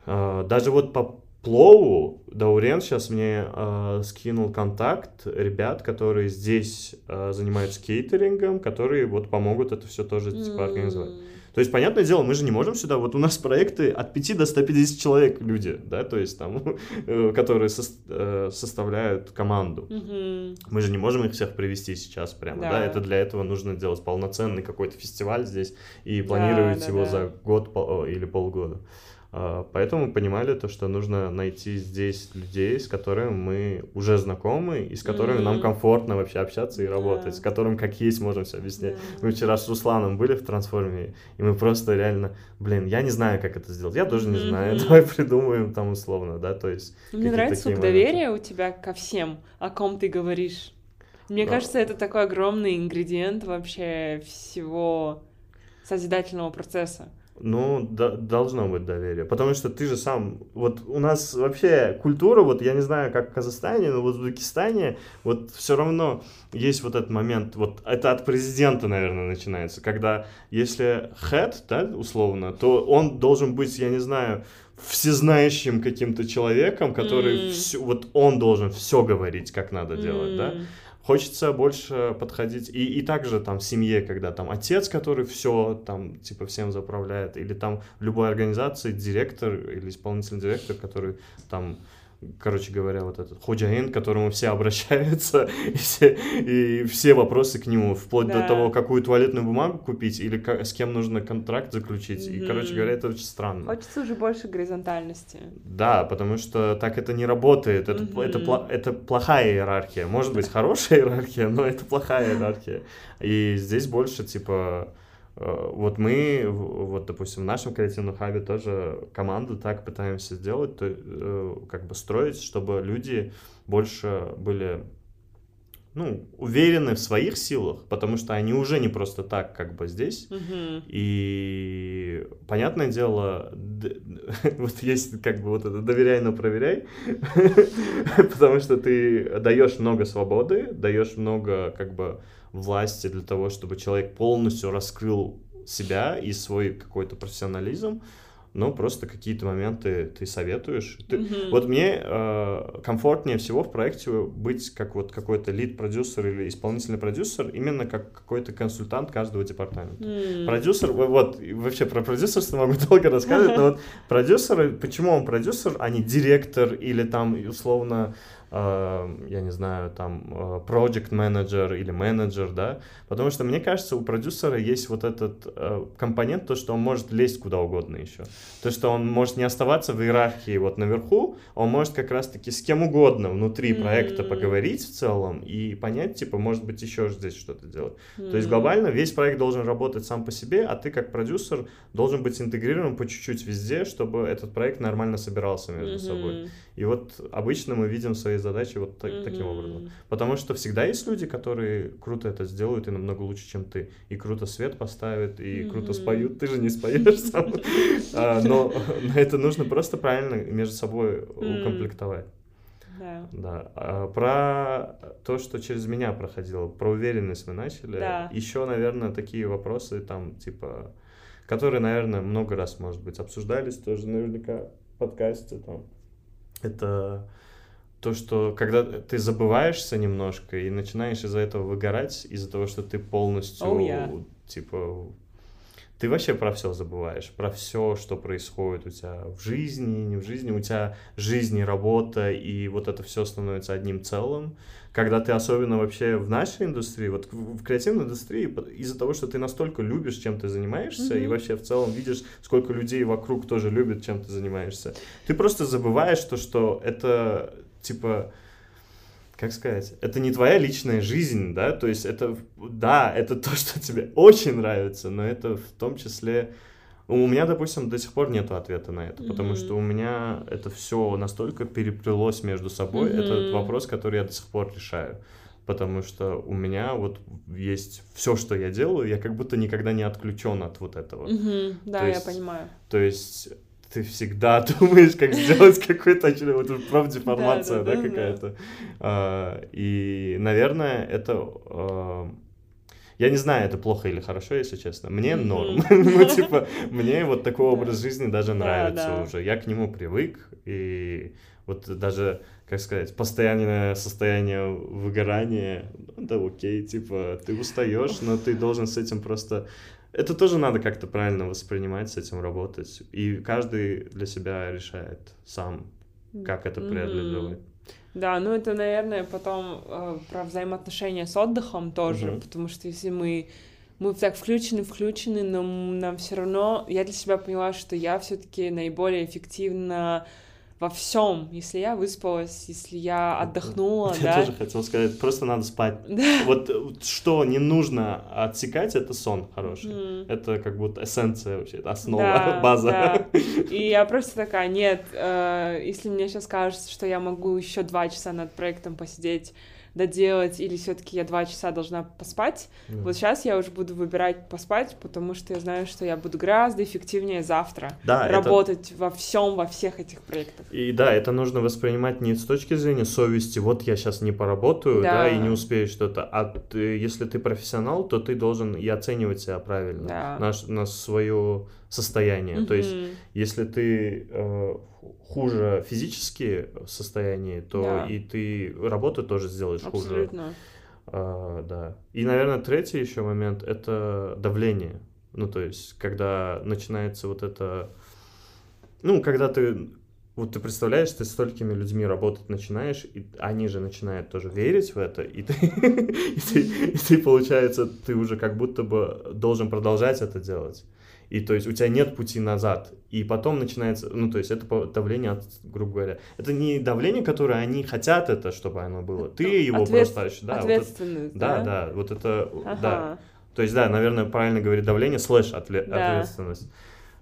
А, Даже вот по плову Даурен сейчас мне а, скинул контакт ребят, которые здесь а, занимаются кейтерингом, которые вот помогут это все тоже типа организовать. М. То есть, понятное дело, мы же не можем сюда, вот у нас проекты от 5 до 150 человек люди, да, то есть там, э, которые сос- э, составляют команду. Мгм. Мы же не можем их всех привести сейчас прямо, да, Да. это для этого нужно делать полноценный какой-то фестиваль здесь и планировать да, его да. за год пол- или полгода. А, Поэтому понимали то, что нужно найти здесь людей, с которыми мы уже знакомы и с которыми нам Мгм. комфортно вообще общаться и работать, с которым как есть можем все объяснять. Да. Мы вчера с Русланом были в трансформе, и мы просто реально, блин, я не знаю, как это сделать, я тоже не знаю, Мгм. давай придумаем там условно, да, то есть... Мне какие-то нравится моменты. доверия у тебя ко всем, о ком ты говоришь. Мне Да. кажется, это такой огромный ингредиент вообще всего созидательного процесса. Ну, да- должно быть доверие, потому что ты же сам, вот у нас вообще культура, вот я не знаю, как в Казахстане, но вот в Узбекистане, вот все равно есть вот этот момент, вот это от президента, наверное, начинается, когда если head, да, условно, то он должен быть, я не знаю, всезнающим каким-то человеком, который М. всё- вот он должен все говорить, как надо делать, да. Хочется больше подходить. И, и также там семье, когда там отец, который все там типа всем заправляет, или там в любой организации директор или исполнительный директор, который там короче говоря, вот этот ходжаин, к которому все обращаются, и все, и все вопросы к нему, вплоть до Да. того, какую туалетную бумагу купить или ка- с кем нужно контракт заключить. И, короче говоря, это очень странно. Хочется уже больше горизонтальности. Да, потому что так это не работает. Это, пл- это, это плохая иерархия. Может быть, хорошая иерархия, но это плохая иерархия. И здесь больше, типа, вот мы, вот, допустим, в нашем креативном хабе тоже команду так пытаемся сделать, то, э, как бы строить, чтобы люди больше были ну, уверены в своих силах, потому что они уже не просто так, как бы здесь, Мгм. и понятное дело, вот есть как бы вот это доверяй, но проверяй, потому что ты даешь много свободы, даешь много как бы власти для того, чтобы человек полностью раскрыл себя и свой какой-то профессионализм, но просто какие-то моменты ты советуешь. Ты- Мгм. Вот мне э, комфортнее всего в проекте быть как вот какой-то лид-продюсер или исполнительный продюсер, именно как какой-то консультант каждого департамента. М. Продюсер, во- вот, вообще про продюсерство могу долго рассказывать, но вот продюсеры, почему он продюсер, а не директор или там условно, я не знаю, там, э, project менеджер или менеджер, да, потому что мне кажется, у продюсера есть вот этот э, компонент, то, что он может лезть куда угодно еще, то, что он может не оставаться в иерархии вот наверху, он может как раз-таки с кем угодно внутри проекта М. поговорить в целом и понять, типа, может быть, еще здесь что-то делать. То есть глобально весь проект должен работать сам по себе, а ты как продюсер должен быть интегрирован по чуть-чуть везде, чтобы этот проект нормально собирался между собой. Мгм. И вот обычно мы видим в своей задачей вот так, mm-hmm. таким образом. Потому что всегда есть люди, которые круто это сделают и намного лучше, чем ты. И круто свет поставят, и mm-hmm. круто споют. Ты же не споешь сам. А, но это нужно просто правильно между собой укомплектовать. Да. Да. А, про то, что через меня проходило, про уверенность мы начали. Да. Еще, наверное, такие вопросы там, типа, которые, наверное, много раз, может быть, обсуждались тоже наверняка в подкасте там. Это то, что когда ты забываешься немножко и начинаешь из-за этого выгорать, из-за того, что ты полностью, oh, yeah. типа, ты вообще про все забываешь, про все, что происходит у тебя в жизни, не в жизни, у тебя жизнь и работа, и вот это все становится одним целым. Когда ты особенно вообще в нашей индустрии, вот в креативной индустрии, из-за того, что ты настолько любишь, чем ты занимаешься, mm-hmm. и вообще в целом видишь, сколько людей вокруг тоже любят, чем ты занимаешься, ты просто забываешь то, что это типа как сказать, это не твоя личная жизнь, да, то есть это, да, это то, что тебе очень нравится, но это в том числе, у меня, допустим, до сих пор нет ответа на это, mm-hmm. потому что у меня это все настолько переплелось между собой, mm-hmm. это вопрос, который я до сих пор решаю, потому что у меня вот есть все, что я делаю, я как будто никогда не отключен от вот этого. Mm-hmm. Да, то я понимаю. То есть ты всегда думаешь, как сделать какую-то вот профдеформация, да, какая-то. А, и, наверное, это... А, я не знаю, это плохо или хорошо, если честно. Мне норм. ну, типа, мне вот такой образ жизни даже нравится уже. Я к нему привык, и вот даже, как сказать, постоянное состояние выгорания, ну, да окей, типа, ты устаешь, но ты должен с этим просто это тоже надо как-то правильно воспринимать, с этим работать. И каждый для себя решает сам, как это преодолевать. Да, ну это, наверное, потом э, про взаимоотношения с отдыхом тоже, mm потому что если мы мы так включены, включены, но нам все равно, я для себя поняла, что я все-таки наиболее эффективно во всем. Если я выспалась, если я отдохнула, я да. тоже хотел сказать, просто надо спать. Вот что не нужно отсекать, это сон хороший. Mm. Это как будто эссенция вообще, это основа, да, база. Да. И я просто такая, нет, э, если мне сейчас кажется, что я могу еще два часа над проектом посидеть, доделать, или все-таки я два часа должна поспать. Mm. Вот сейчас я уже буду выбирать поспать, потому что я знаю, что я буду гораздо эффективнее завтра да, работать это... во всем, во всех этих проектах. И да, это нужно воспринимать не с точки зрения совести, вот я сейчас не поработаю, да, да и не успею что-то, а ты, если ты профессионал, то ты должен и оценивать себя правильно, да. на, на свое состояние. Mm-hmm. То есть, если ты э, хуже физически в состоянии, то да. и ты работу тоже сделаешь Абсолютно. хуже. А, да. И, наверное, третий еще момент это давление. Ну, то есть, когда начинается вот это. Ну, когда ты. Вот ты представляешь, ты с столькими людьми работать начинаешь, и они же начинают тоже верить в это, и ты, и ты, и ты, получается, ты уже как будто бы должен продолжать это делать. И то есть у тебя нет пути назад. И потом начинается, ну то есть это давление, от, грубо говоря. Это не давление, которое они хотят это, чтобы оно было. Ты его Ответ... просто... Да, ответственность, вот это, да? Да, да, вот это, ага. да. То есть, да, наверное, правильно говорить давление, слэш отве- да. ответственность.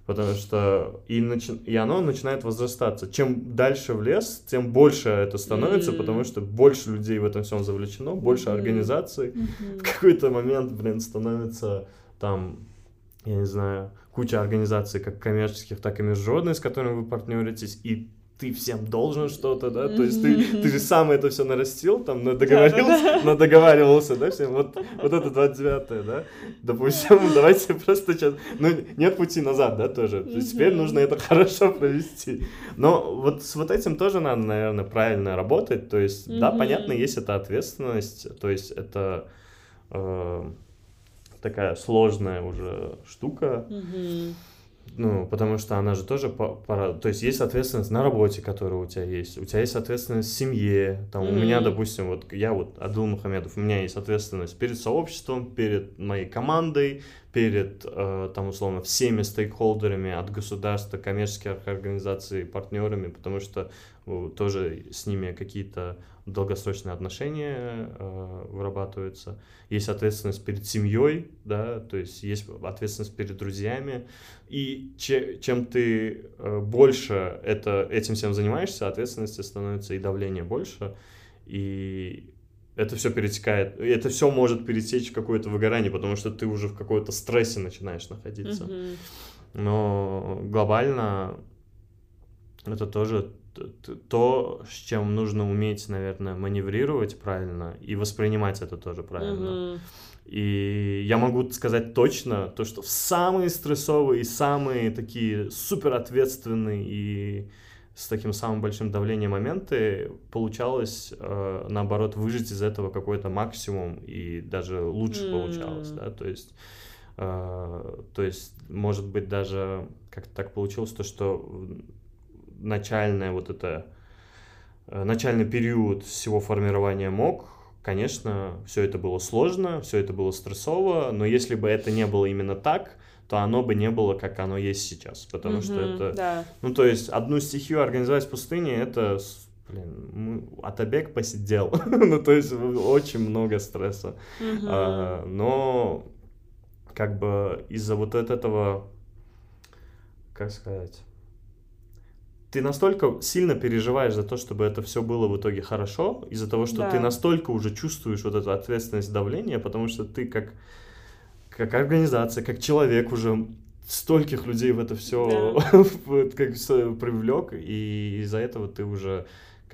Потому что и, начи... и оно начинает возрастаться. Чем дальше в лес, тем больше это становится, mm-hmm. потому что больше людей в этом всем завлечено, больше mm-hmm. организаций. Mm-hmm. В какой-то момент, блин, становится там я не знаю, куча организаций, как коммерческих, так и международных, с которыми вы партнеритесь, и ты всем должен что-то, да, то есть ты, ты же сам это все нарастил, там, договорился, да, договаривался, да, всем, вот, вот это 29 да, допустим, давайте просто сейчас, ну, нет пути назад, да, тоже, то есть теперь нужно это хорошо провести, но вот с вот этим тоже надо, наверное, правильно работать, то есть, да, понятно, есть эта ответственность, то есть это э, такая сложная уже штука. Mm-hmm. Ну, потому что она же тоже пора... То есть есть ответственность на работе, которая у тебя есть. У тебя есть ответственность в семье. Там mm-hmm. у меня, допустим, вот я вот Адул Мухамедов, у меня есть ответственность перед сообществом, перед моей командой, перед, э, там, условно, всеми стейкхолдерами от государства, коммерческих организаций, партнерами, потому что э, тоже с ними какие-то долгосрочные отношения э, вырабатываются, есть ответственность перед семьей, да, то есть есть ответственность перед друзьями, и че, чем ты э, больше это, этим всем занимаешься, ответственности становится и давление больше, и это все перетекает, это все может перетечь в какое-то выгорание, потому что ты уже в какой-то стрессе начинаешь находиться. Mm-hmm. Но глобально это тоже то, с чем нужно уметь, наверное, маневрировать правильно и воспринимать это тоже правильно. Mm-hmm. И я могу сказать точно то, что в самые стрессовые, самые такие супер ответственные и с таким самым большим давлением моменты получалось, э, наоборот, выжить из этого какой-то максимум и даже лучше mm. получалось, да, то есть, э, то есть, может быть, даже как-то так получилось, то, что начальное вот это, э, начальный период всего формирования МОК, конечно, все это было сложно, все это было стрессово, но если бы это не было именно так, то оно бы не было, как оно есть сейчас. Потому mm-hmm, что это... Да. Ну, то есть, одну стихию организовать в пустыне, это, блин, Атабек посидел. ну, то есть, очень много стресса. Mm-hmm. А, но, как бы, из-за вот этого, как сказать ты настолько сильно переживаешь за то, чтобы это все было в итоге хорошо, из-за того, что да. ты настолько уже чувствуешь вот эту ответственность давления, потому что ты как как организация, как человек уже стольких людей в это все да. как привлек, и из-за этого ты уже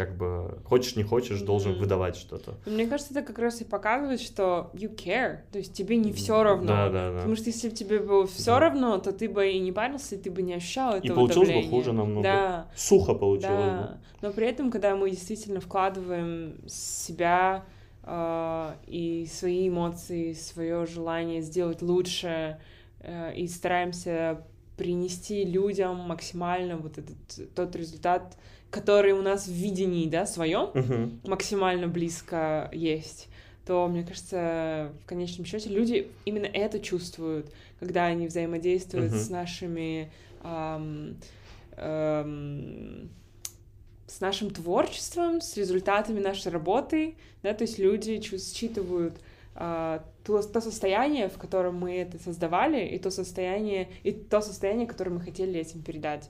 как бы хочешь не хочешь должен mm. выдавать что-то. Мне кажется, это как раз и показывает, что you care, то есть тебе не все равно. Да, да, да. Потому что если бы тебе было все да. равно, то ты бы и не парился, и ты бы не ощущал этого И получилось давления. бы хуже намного. Да. Сухо получилось да. бы. Но при этом, когда мы действительно вкладываем себя э, и свои эмоции, свое желание сделать лучше, э, и стараемся принести людям максимально вот этот тот результат, который у нас в видении, да, своем uh-huh. максимально близко есть, то, мне кажется, в конечном счете люди именно это чувствуют, когда они взаимодействуют uh-huh. с нашими эм, эм, с нашим творчеством, с результатами нашей работы, да, то есть люди считывают э, то, то состояние, в котором мы это создавали, и то состояние, и то состояние, которое мы хотели этим передать.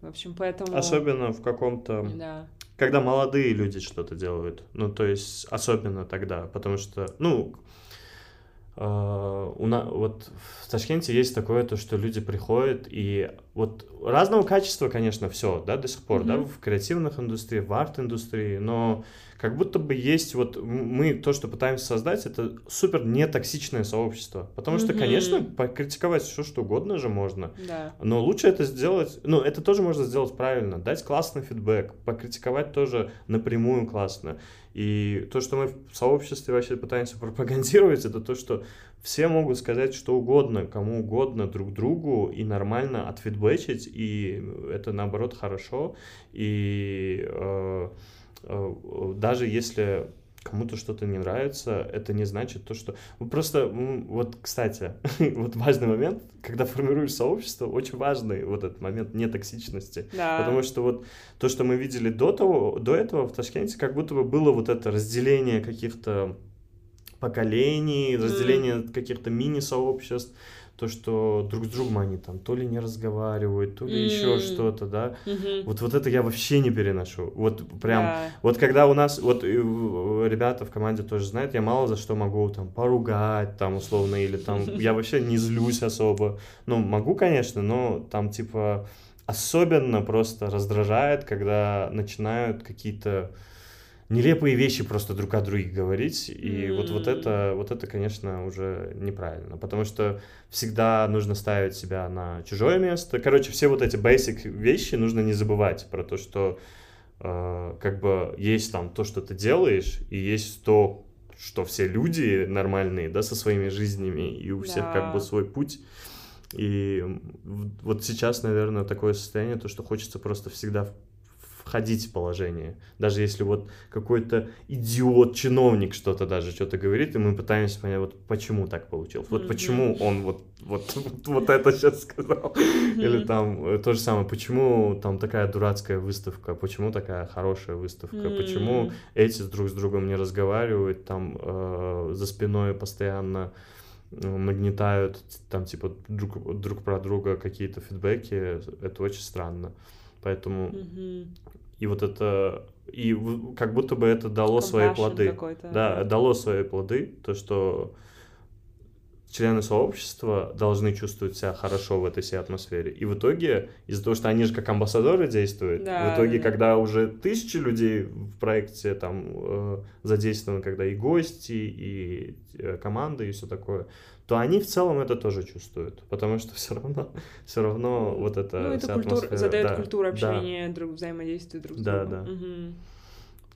В общем, поэтому... Особенно в каком-то... Да. Когда молодые люди что-то делают. Ну, то есть, особенно тогда, потому что, ну, у нас, вот в Ташкенте есть такое, то, что люди приходят и вот разного качества, конечно, все, да, до сих пор, mm-hmm. да, в креативных индустриях, в арт-индустрии, но как будто бы есть вот мы то, что пытаемся создать, это супер нетоксичное сообщество. Потому что, mm-hmm. конечно, покритиковать все что угодно же можно. Да. Но лучше это сделать, ну, это тоже можно сделать правильно, дать классный фидбэк, покритиковать тоже напрямую классно. И то, что мы в сообществе вообще пытаемся пропагандировать, это то, что все могут сказать что угодно, кому угодно, друг другу, и нормально отфидбэчить, и это наоборот хорошо. И э, Э, даже если кому-то что-то не нравится, это не значит то, что... Просто, вот, кстати, вот важный момент, когда формируешь сообщество, очень важный вот этот момент нетоксичности. Да. Потому что вот то, что мы видели до того, до этого в Ташкенте, как будто бы было вот это разделение каких-то поколений, разделение mm. каких-то мини-сообществ, то, что друг с другом они там то ли не разговаривают, то ли mm. еще что-то, да. Mm-hmm. Вот, вот это я вообще не переношу. Вот прям, yeah. вот когда у нас, вот ребята в команде тоже знают, я мало за что могу там поругать, там условно, или там, я вообще не злюсь особо. Ну, могу, конечно, но там типа особенно просто раздражает, когда начинают какие-то нелепые вещи просто друг о друге говорить. И mm. вот, вот, это, вот это, конечно, уже неправильно. Потому что всегда нужно ставить себя на чужое место. Короче, все вот эти basic вещи нужно не забывать про то, что э, как бы есть там то, что ты делаешь, и есть то, что все люди нормальные, да, со своими жизнями, и у всех как бы свой путь. И вот сейчас, наверное, такое состояние, то, что хочется просто всегда входить в положение. Даже если вот какой-то идиот-чиновник что-то даже что-то говорит, и мы пытаемся понять, вот почему так получилось, вот mm-hmm. почему он вот, вот, вот, вот это сейчас сказал. Mm-hmm. Или там э, то же самое, почему там такая дурацкая выставка, почему такая хорошая выставка, mm-hmm. почему эти друг с другом не разговаривают, там э, за спиной постоянно э, нагнетают там типа друг, друг про друга какие-то фидбэки, это очень странно. Поэтому mm-hmm. и вот это и как будто бы это дало Compassion свои плоды. Да, дало свои плоды, то что члены сообщества должны чувствовать себя хорошо в этой всей атмосфере. И в итоге, из-за того, что они же как амбассадоры действуют, да, в итоге, да. когда уже тысячи людей в проекте там э, задействованы, когда и гости, и э, команды, и все такое, то они в целом это тоже чувствуют, потому что все равно, все равно вот это ну, это культура, задает да, культуру общения, да. друг взаимодействия друг с да, другом. Да, да. Угу.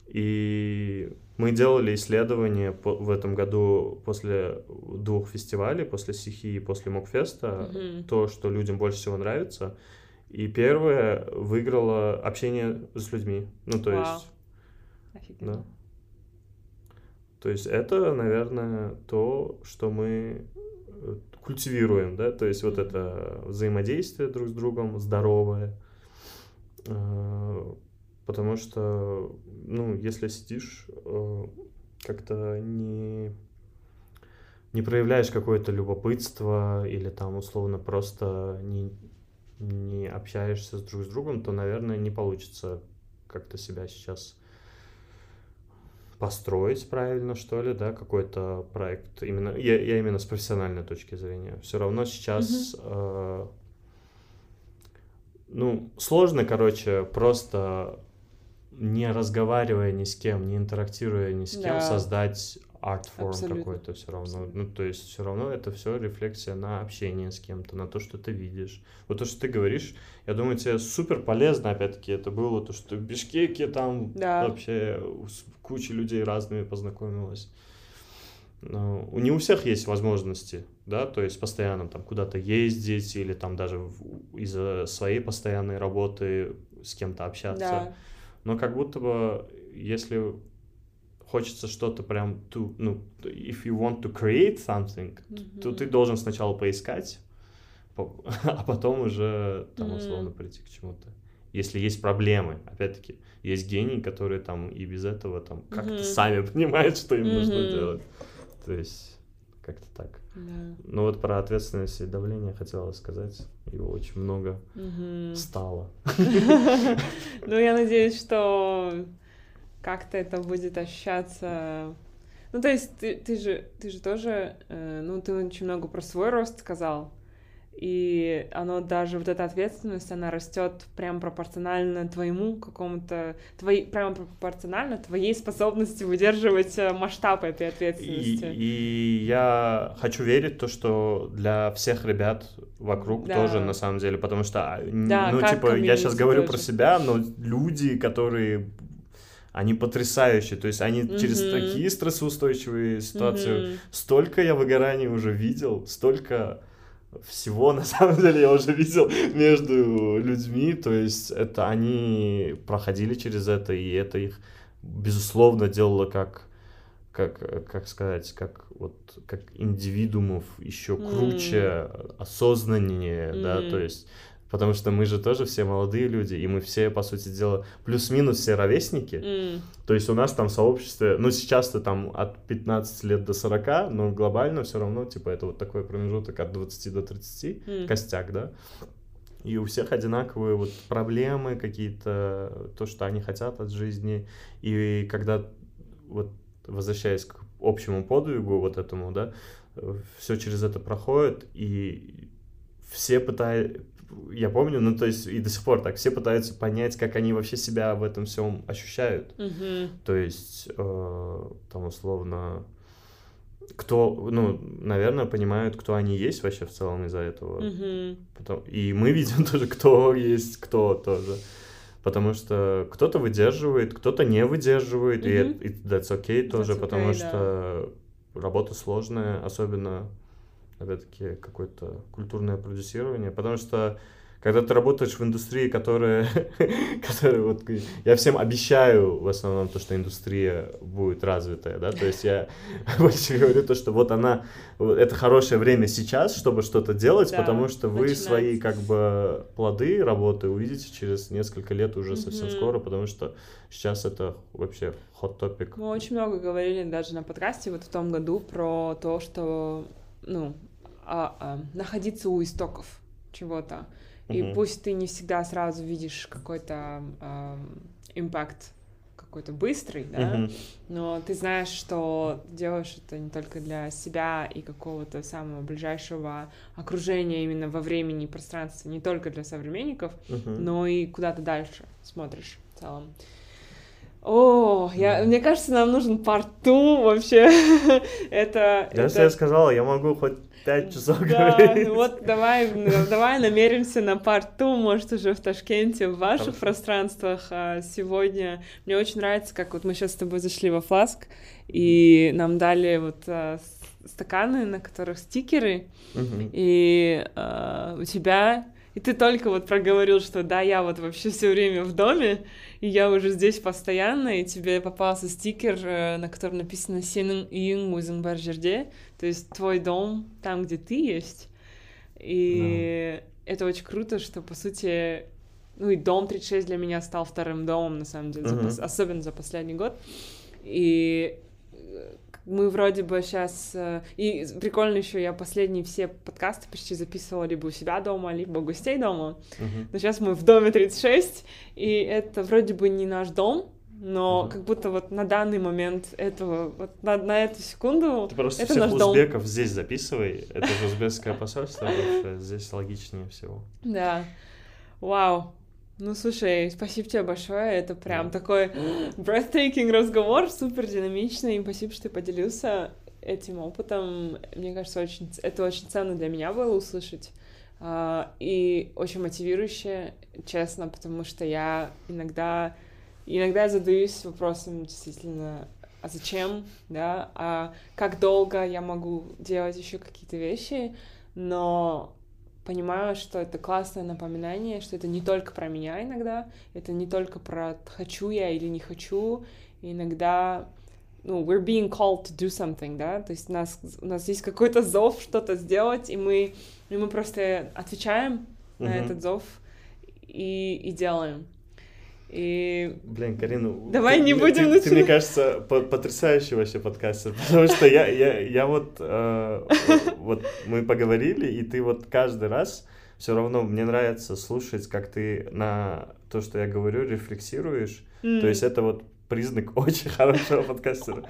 И мы делали исследование в этом году после двух фестивалей, после Сихи и после Мокфеста, угу. то, что людям больше всего нравится. И первое выиграло общение с людьми. Ну, то Вау. есть... Офигенно. Да. То есть это, наверное, то, что мы культивируем, да, то есть вот это взаимодействие друг с другом здоровое, э, потому что, ну, если сидишь, э, как-то не не проявляешь какое-то любопытство или там условно просто не, не общаешься с друг с другом, то, наверное, не получится как-то себя сейчас построить правильно, что ли, да, какой-то проект. Именно, я, я именно с профессиональной точки зрения. Все равно сейчас, mm-hmm. э, ну, сложно, короче, просто не разговаривая ни с кем, не интерактируя ни с кем, да. создать арт-форм какой-то все равно. Ну, то есть все равно это все рефлексия на общение с кем-то, на то, что ты видишь. Вот то, что ты говоришь, я думаю, тебе супер полезно, опять-таки, это было то, что в Бишкеке там да. вообще с кучей людей разными познакомилась. Но не у всех есть возможности, да, то есть постоянно там куда-то ездить или там даже из-за своей постоянной работы с кем-то общаться. Да. Но как будто бы, если хочется что-то прям, to, ну, if you want to create something, mm-hmm. то ты должен сначала поискать, а потом уже там условно прийти к чему-то. Если есть проблемы, опять-таки, есть гении, которые там и без этого там mm-hmm. как-то сами понимают, что им mm-hmm. нужно делать. То есть как-то так. Да. Ну вот про ответственность и давление хотела сказать. Его очень много mm-hmm. стало. Ну, я надеюсь, что как-то это будет ощущаться. Ну, то есть ты, ты же, ты же тоже, э, ну, ты очень много про свой рост сказал, и оно даже, вот эта ответственность, она растет прям пропорционально твоему какому-то, твоей, прямо пропорционально твоей способности выдерживать э, масштаб этой ответственности. И, и я хочу верить то, что для всех ребят вокруг да. тоже на самом деле, потому что, а, да, ну, типа, я сейчас говорю тоже. про себя, но люди, которые они потрясающие, то есть они mm-hmm. через такие стрессоустойчивые ситуации, mm-hmm. столько я выгораний уже видел, столько всего на самом деле я уже видел между людьми, то есть это они проходили через это, и это их безусловно делало как как, как сказать, как вот как индивидуумов еще круче, mm. осознаннее, mm. да, то есть Потому что мы же тоже все молодые люди, и мы все, по сути дела, плюс-минус все ровесники. Mm. То есть у нас там сообщество, ну сейчас-то там от 15 лет до 40, но глобально все равно, типа, это вот такой промежуток от 20 до 30, mm. костяк, да? И у всех одинаковые вот проблемы какие-то, то, что они хотят от жизни. И когда, вот возвращаясь к общему подвигу вот этому, да, все через это проходит, и все пытаются я помню, ну то есть и до сих пор так, все пытаются понять, как они вообще себя в этом всем ощущают. Mm-hmm. То есть э, там условно кто, ну, наверное, понимают, кто они есть вообще в целом из-за этого. Mm-hmm. Потом, и мы видим тоже, кто есть кто тоже. Потому что кто-то выдерживает, кто-то не выдерживает, mm-hmm. и, и that's okay тоже, that's потому okay, что да. работа сложная, особенно опять-таки, какое-то культурное продюсирование, потому что когда ты работаешь в индустрии, которая, которая вот, я всем обещаю в основном то, что индустрия будет развитая, да, то есть я больше говорю то, что вот она, это хорошее время сейчас, чтобы что-то делать, да, потому что вы начинать. свои как бы плоды работы увидите через несколько лет уже совсем скоро, потому что сейчас это вообще hot topic. Мы очень много говорили даже на подкасте вот в том году про то, что, ну, а, а, находиться у истоков чего-то. И mm-hmm. пусть ты не всегда сразу видишь какой-то импакт какой-то быстрый, да, mm-hmm. но ты знаешь, что делаешь это не только для себя и какого-то самого ближайшего окружения именно во времени и пространстве, не только для современников, mm-hmm. но и куда-то дальше смотришь в целом. О, я, мне кажется, нам нужен парту вообще. это. Я это... я сказала, я могу хоть пять часов да, говорить. Вот давай, давай намеримся на парту, может, уже в Ташкенте, в ваших Хорошо. пространствах. А сегодня мне очень нравится, как вот мы сейчас с тобой зашли во фласк, и нам дали вот а, стаканы, на которых стикеры, угу. и а, у тебя и ты только вот проговорил, что да, я вот вообще все время в доме, и я уже здесь постоянно, и тебе попался стикер, э, на котором написано «Сенің үйің өзің бар жерде», то есть твой дом там, где ты есть. И да. это очень круто, что, по сути, ну и дом 36 для меня стал вторым домом, на самом деле, uh-huh. за, особенно за последний год. И мы вроде бы сейчас... Э, и прикольно еще, я последние все подкасты почти записывала либо у себя дома, либо у гостей дома. Uh-huh. Но сейчас мы в доме 36, и это вроде бы не наш дом, но uh-huh. как будто вот на данный момент этого, вот на, на эту секунду Ты просто это всех наш узбеков дом. здесь записывай, это же узбекское посольство здесь логичнее всего. Да. Вау. Ну, слушай, спасибо тебе большое. Это прям такой breathtaking разговор, супер динамичный. И спасибо, что ты поделился этим опытом. Мне кажется, очень, это очень ценно для меня было услышать. Uh, и очень мотивирующе, честно, потому что я иногда, иногда я задаюсь вопросом действительно, а зачем, да, а как долго я могу делать еще какие-то вещи, но понимаю, что это классное напоминание, что это не только про меня иногда, это не только про хочу я или не хочу, иногда ну, we're being called to do something, да, то есть у нас, у нас есть какой-то зов что-то сделать, и мы, и мы просто отвечаем uh-huh. на этот зов и, и делаем. И... Блин, Карина, давай ты, не будем ты, начинать. Ты, мне кажется, потрясающий вообще подкастер, потому что я, я, я вот, э, вот мы поговорили, и ты вот каждый раз все равно мне нравится слушать, как ты на то, что я говорю, рефлексируешь. Mm. То есть это вот признак очень хорошего подкастера.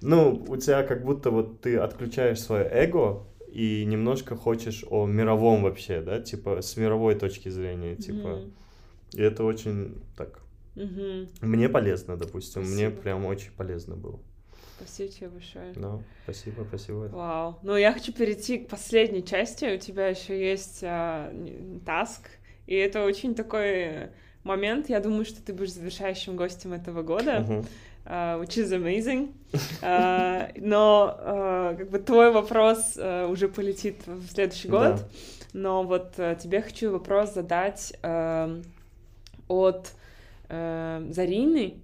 Ну, у тебя как будто вот ты отключаешь свое эго и немножко хочешь о мировом вообще, да, типа с мировой точки зрения, типа. Mm. И это очень так. Угу. Мне полезно, допустим. Спасибо. Мне прям очень полезно было. Спасибо тебе большое. Ну, спасибо, спасибо. Вау. Ну, я хочу перейти к последней части. У тебя еще есть а, таск. И это очень такой момент. Я думаю, что ты будешь завершающим гостем этого года. Uh-huh. Uh, which is amazing. Uh, но uh, как бы твой вопрос uh, уже полетит в следующий год. Да. Но вот uh, тебе хочу вопрос задать. Uh, от э, Зарины.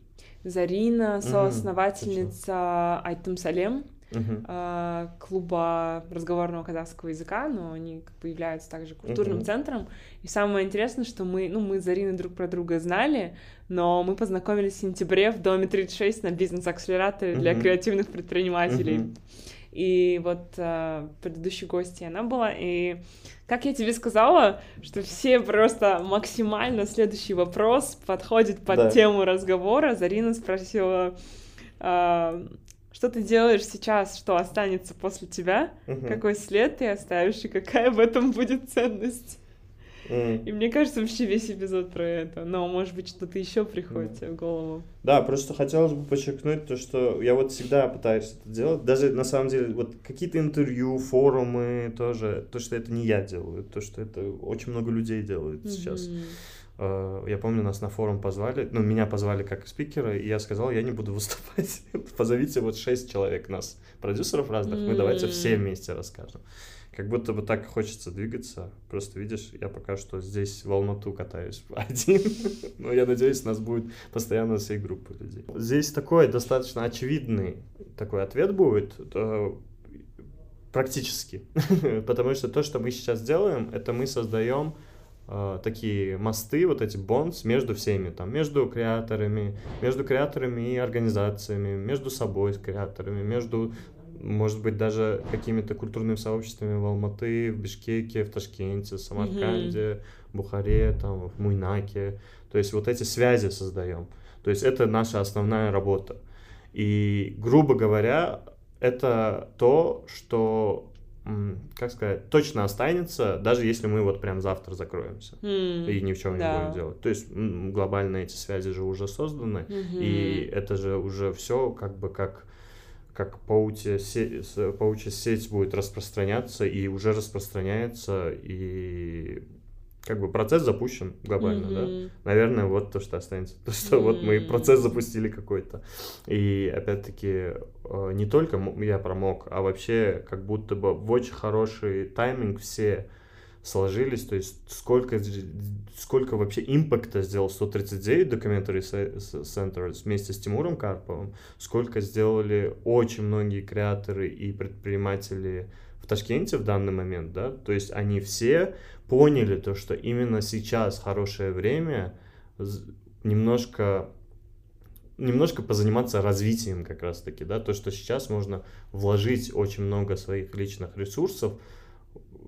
Зарина, соосновательница mm-hmm. Салем, uh-huh. клуба разговорного казахского языка, но они как бы являются также культурным uh-huh. центром. И самое интересное, что мы, ну, мы с Зариной друг про друга знали, но мы познакомились в сентябре в доме 36 на бизнес-акселераторе uh-huh. для креативных предпринимателей. Uh-huh. И вот э, предыдущей гости она была, и как я тебе сказала, что все просто максимально следующий вопрос подходит под да. тему разговора. Зарина спросила, а, что ты делаешь сейчас, что останется после тебя, угу. какой след ты оставишь и какая в этом будет ценность. И мне кажется, вообще весь эпизод про это. Но, может быть, что-то еще приходит mm. тебе в голову. Да, просто хотелось бы подчеркнуть то, что я вот всегда пытаюсь это делать. Даже на самом деле, вот какие-то интервью, форумы тоже, то, что это не я делаю, то, что это очень много людей делают mm-hmm. сейчас. А, я помню, нас на форум позвали, ну, меня позвали как спикера, и я сказал, я не буду выступать. Позовите вот шесть человек нас, продюсеров разных, мы давайте все вместе расскажем. Как будто бы так хочется двигаться. Просто видишь, я пока что здесь в Алмату катаюсь один. Но я надеюсь, у нас будет постоянно всей группы людей. Здесь такой достаточно очевидный такой ответ будет э, практически. Потому что то, что мы сейчас делаем, это мы создаем э, такие мосты, вот эти бонс между всеми, там, между креаторами, между креаторами и организациями, между собой с креаторами, между может быть, даже какими-то культурными сообществами в Алматы, в Бишкеке, в Ташкенте, в Самарканде, mm-hmm. Бухаре, там, в Муйнаке. То есть вот эти связи создаем. То есть это наша основная работа. И, грубо говоря, это то, что, как сказать, точно останется, даже если мы вот прям завтра закроемся mm, и ни в чем да. не будем делать. То есть глобально эти связи же уже созданы, mm-hmm. и это же уже все как бы как как паучья сеть, паучья сеть будет распространяться и уже распространяется, и как бы процесс запущен глобально, mm-hmm. да? Наверное, вот то, что останется. То, что mm-hmm. вот мы процесс запустили какой-то. И опять-таки э, не только я промок, а вообще как будто бы в очень хороший тайминг все сложились, то есть сколько, сколько вообще импакта сделал 139 Documentary Centers вместе с Тимуром Карповым, сколько сделали очень многие креаторы и предприниматели в Ташкенте в данный момент, да, то есть они все поняли то, что именно сейчас хорошее время немножко немножко позаниматься развитием как раз таки, да, то, что сейчас можно вложить очень много своих личных ресурсов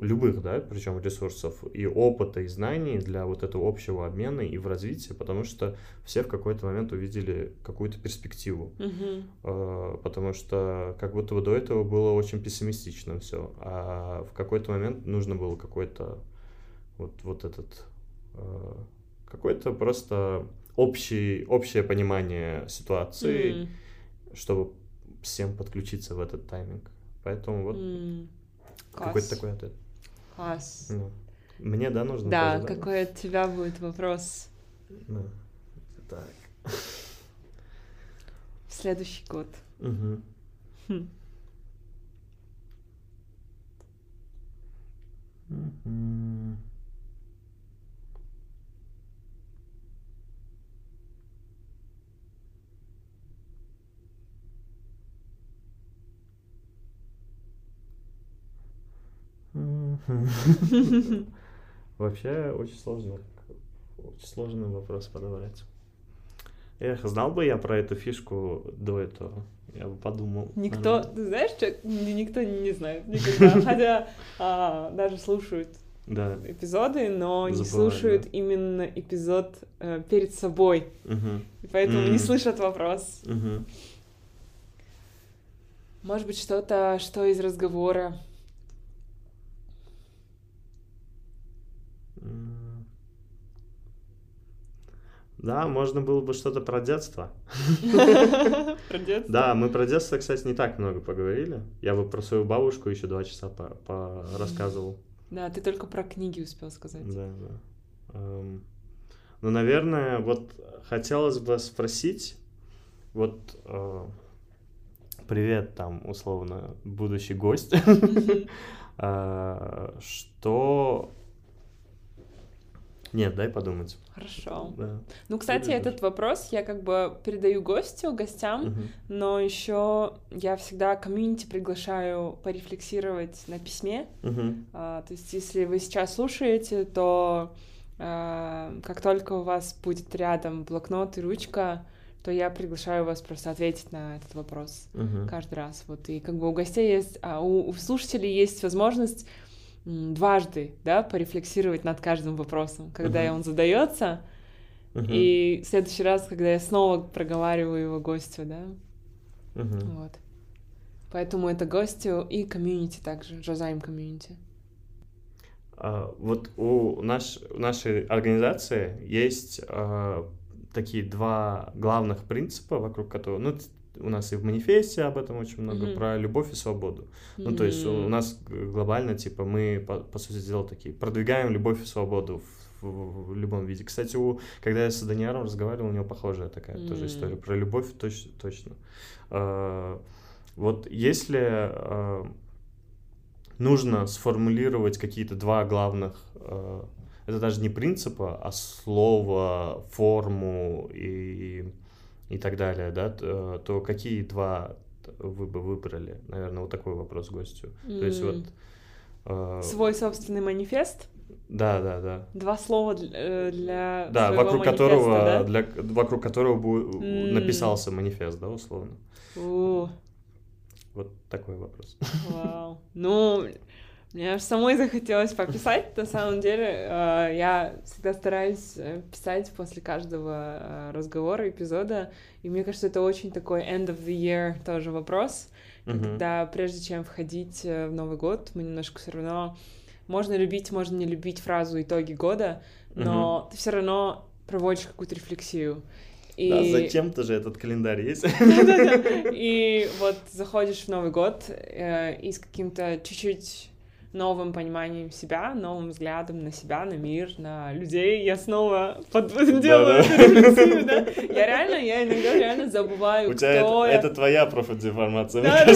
любых, да, причем ресурсов и опыта, и знаний для вот этого общего обмена и в развитии, потому что все в какой-то момент увидели какую-то перспективу, uh-huh. потому что как будто бы до этого было очень пессимистично все, а в какой-то момент нужно было какой-то вот, вот этот, а, какой-то просто общий, общее понимание ситуации, mm. чтобы всем подключиться в этот тайминг. Поэтому вот mm. какой-то такой ответ. Класс. Ну, мне, да, нужно? Да, тоже, какой да? от тебя будет вопрос? Ну, так. В следующий год. Угу. Хм. Mm-hmm. Вообще очень сложно, очень сложный вопрос подобрать. Эх, знал бы я про эту фишку до этого, я бы подумал. Никто, наверное. ты знаешь, что никто не знает никогда, хотя а, даже слушают да. эпизоды, но Забываю, не слушают да. именно эпизод э, перед собой, угу. и поэтому mm. не слышат вопрос. Угу. Может быть, что-то, что из разговора Да, можно было бы что-то про детство. Про детство? Да, мы про детство, кстати, не так много поговорили. Я бы про свою бабушку еще два часа рассказывал. Да, ты только про книги успел сказать. Да, да. Эм, ну, наверное, вот хотелось бы спросить, вот э, привет там, условно, будущий гость, э, что нет, дай подумать. Хорошо. Да. Ну, кстати, этот вопрос я как бы передаю гостю, гостям, угу. но еще я всегда комьюнити приглашаю порефлексировать на письме. Угу. А, то есть, если вы сейчас слушаете, то а, как только у вас будет рядом блокнот и ручка, то я приглашаю вас просто ответить на этот вопрос угу. каждый раз. Вот и как бы у гостей есть, а у, у слушателей есть возможность дважды, да, порефлексировать над каждым вопросом, когда uh-huh. он задается, uh-huh. и в следующий раз, когда я снова проговариваю его гостю, да, uh-huh. вот. Поэтому это гостю и комьюнити также, Жозайм комьюнити. Uh, вот у наш, нашей организации есть uh, такие два главных принципа, вокруг которых, ну, у нас и в манифесте об этом очень много, mm-hmm. про любовь и свободу. Mm-hmm. Ну, то есть у нас глобально, типа, мы, по, по сути дела, такие, продвигаем любовь и свободу в, в, в любом виде. Кстати, у, когда я с Даниаром разговаривал, у него похожая такая mm-hmm. тоже история. Про любовь точ, точно. А, вот если... А, нужно сформулировать какие-то два главных, э, это даже не принципа, а слово, форму и, и так далее, да, то, то какие два вы бы выбрали? Наверное, вот такой вопрос гостю. Mm. То есть вот... Э, Свой собственный манифест? Да, да, да. Два слова для, для да, вокруг которого да? для вокруг которого бы mm. написался манифест, да, условно. Uh. Вот такой вопрос. Вау. Ну, мне аж самой захотелось пописать. На самом деле, э, я всегда стараюсь э, писать после каждого э, разговора, эпизода. И мне кажется, это очень такой end of the year тоже вопрос. Когда прежде чем входить в Новый год, мы немножко все равно можно любить, можно не любить фразу итоги года, но ты все равно проводишь какую-то рефлексию. И... Да, зачем-то же этот календарь есть. И вот заходишь в Новый год э, и с каким-то чуть-чуть новым пониманием себя, новым взглядом на себя, на мир, на людей. Я снова под... делаю да, рефлексию, да. Я реально, я иногда реально забываю, У тебя это, я... это твоя профдеформация, да. Да,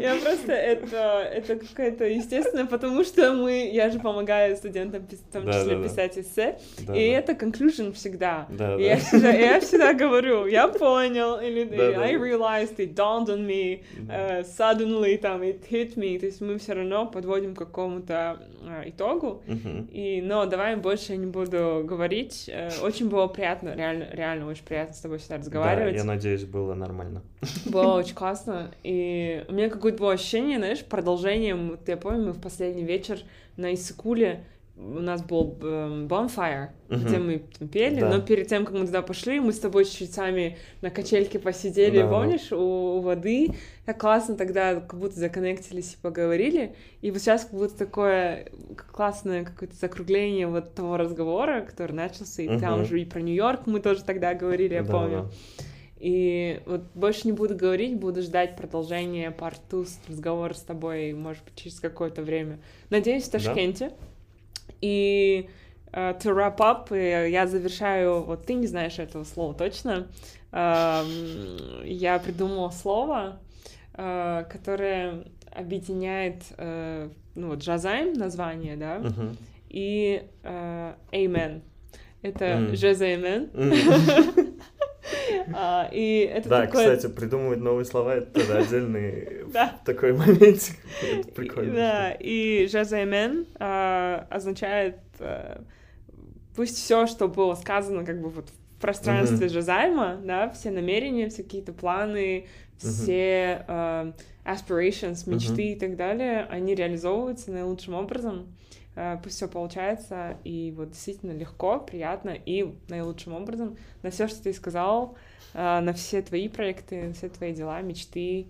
я просто, это, это какая-то естественная, потому что мы, я же помогаю студентам, в том числе, да, писать эссе, да, и это conclusion всегда. Да, и. Я, всегда, я всегда говорю, я понял, или I realized, it dawned on me, uh, suddenly, там, it hit me, то есть мы все равно подводим какому-то э, итогу. Uh-huh. И, но давай больше я не буду говорить. Э, очень было приятно, реально, реально очень приятно с тобой всегда разговаривать. Да, я надеюсь, было нормально. Было очень классно. И у меня какое-то было ощущение, знаешь, продолжением. Вот я помню, мы в последний вечер на Исыкуле у нас был эм, bonfire, uh-huh. где мы там пели, да. но перед тем, как мы туда пошли, мы с тобой чуть-чуть сами на качельке посидели, да, помнишь. У, у воды. Так классно тогда, как будто законнектились и поговорили. И вот сейчас как будто такое классное какое-то закругление вот того разговора, который начался, и uh-huh. там уже и про Нью-Йорк мы тоже тогда говорили, я да, помню. Да. И вот больше не буду говорить, буду ждать продолжения парту разговора с тобой, может быть, через какое-то время. Надеюсь, в Ташкенте. Да? И uh, to wrap up, я завершаю, вот ты не знаешь этого слова точно, uh, я придумала слово, uh, которое объединяет, uh, ну вот, Жазайм название, да, uh-huh. и uh, Amen. Это mm. Жазаймен. Mm. А, и это да, такое... кстати, придумывать новые слова — это тогда отдельный такой моментик. прикольно. Да, и «жазаймен» означает а, пусть все, что было сказано как бы вот в пространстве mm-hmm. Жазайма, да, все намерения, все какие-то планы, все aspirations, мечты и так далее, они реализовываются наилучшим образом. Э, пусть все получается, и вот действительно легко, приятно, и наилучшим образом на все, что ты сказал, э, на все твои проекты, на все твои дела, мечты.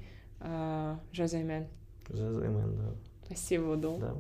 Жазаймен. Жазаймен, да. Спасибо, Удул. Да.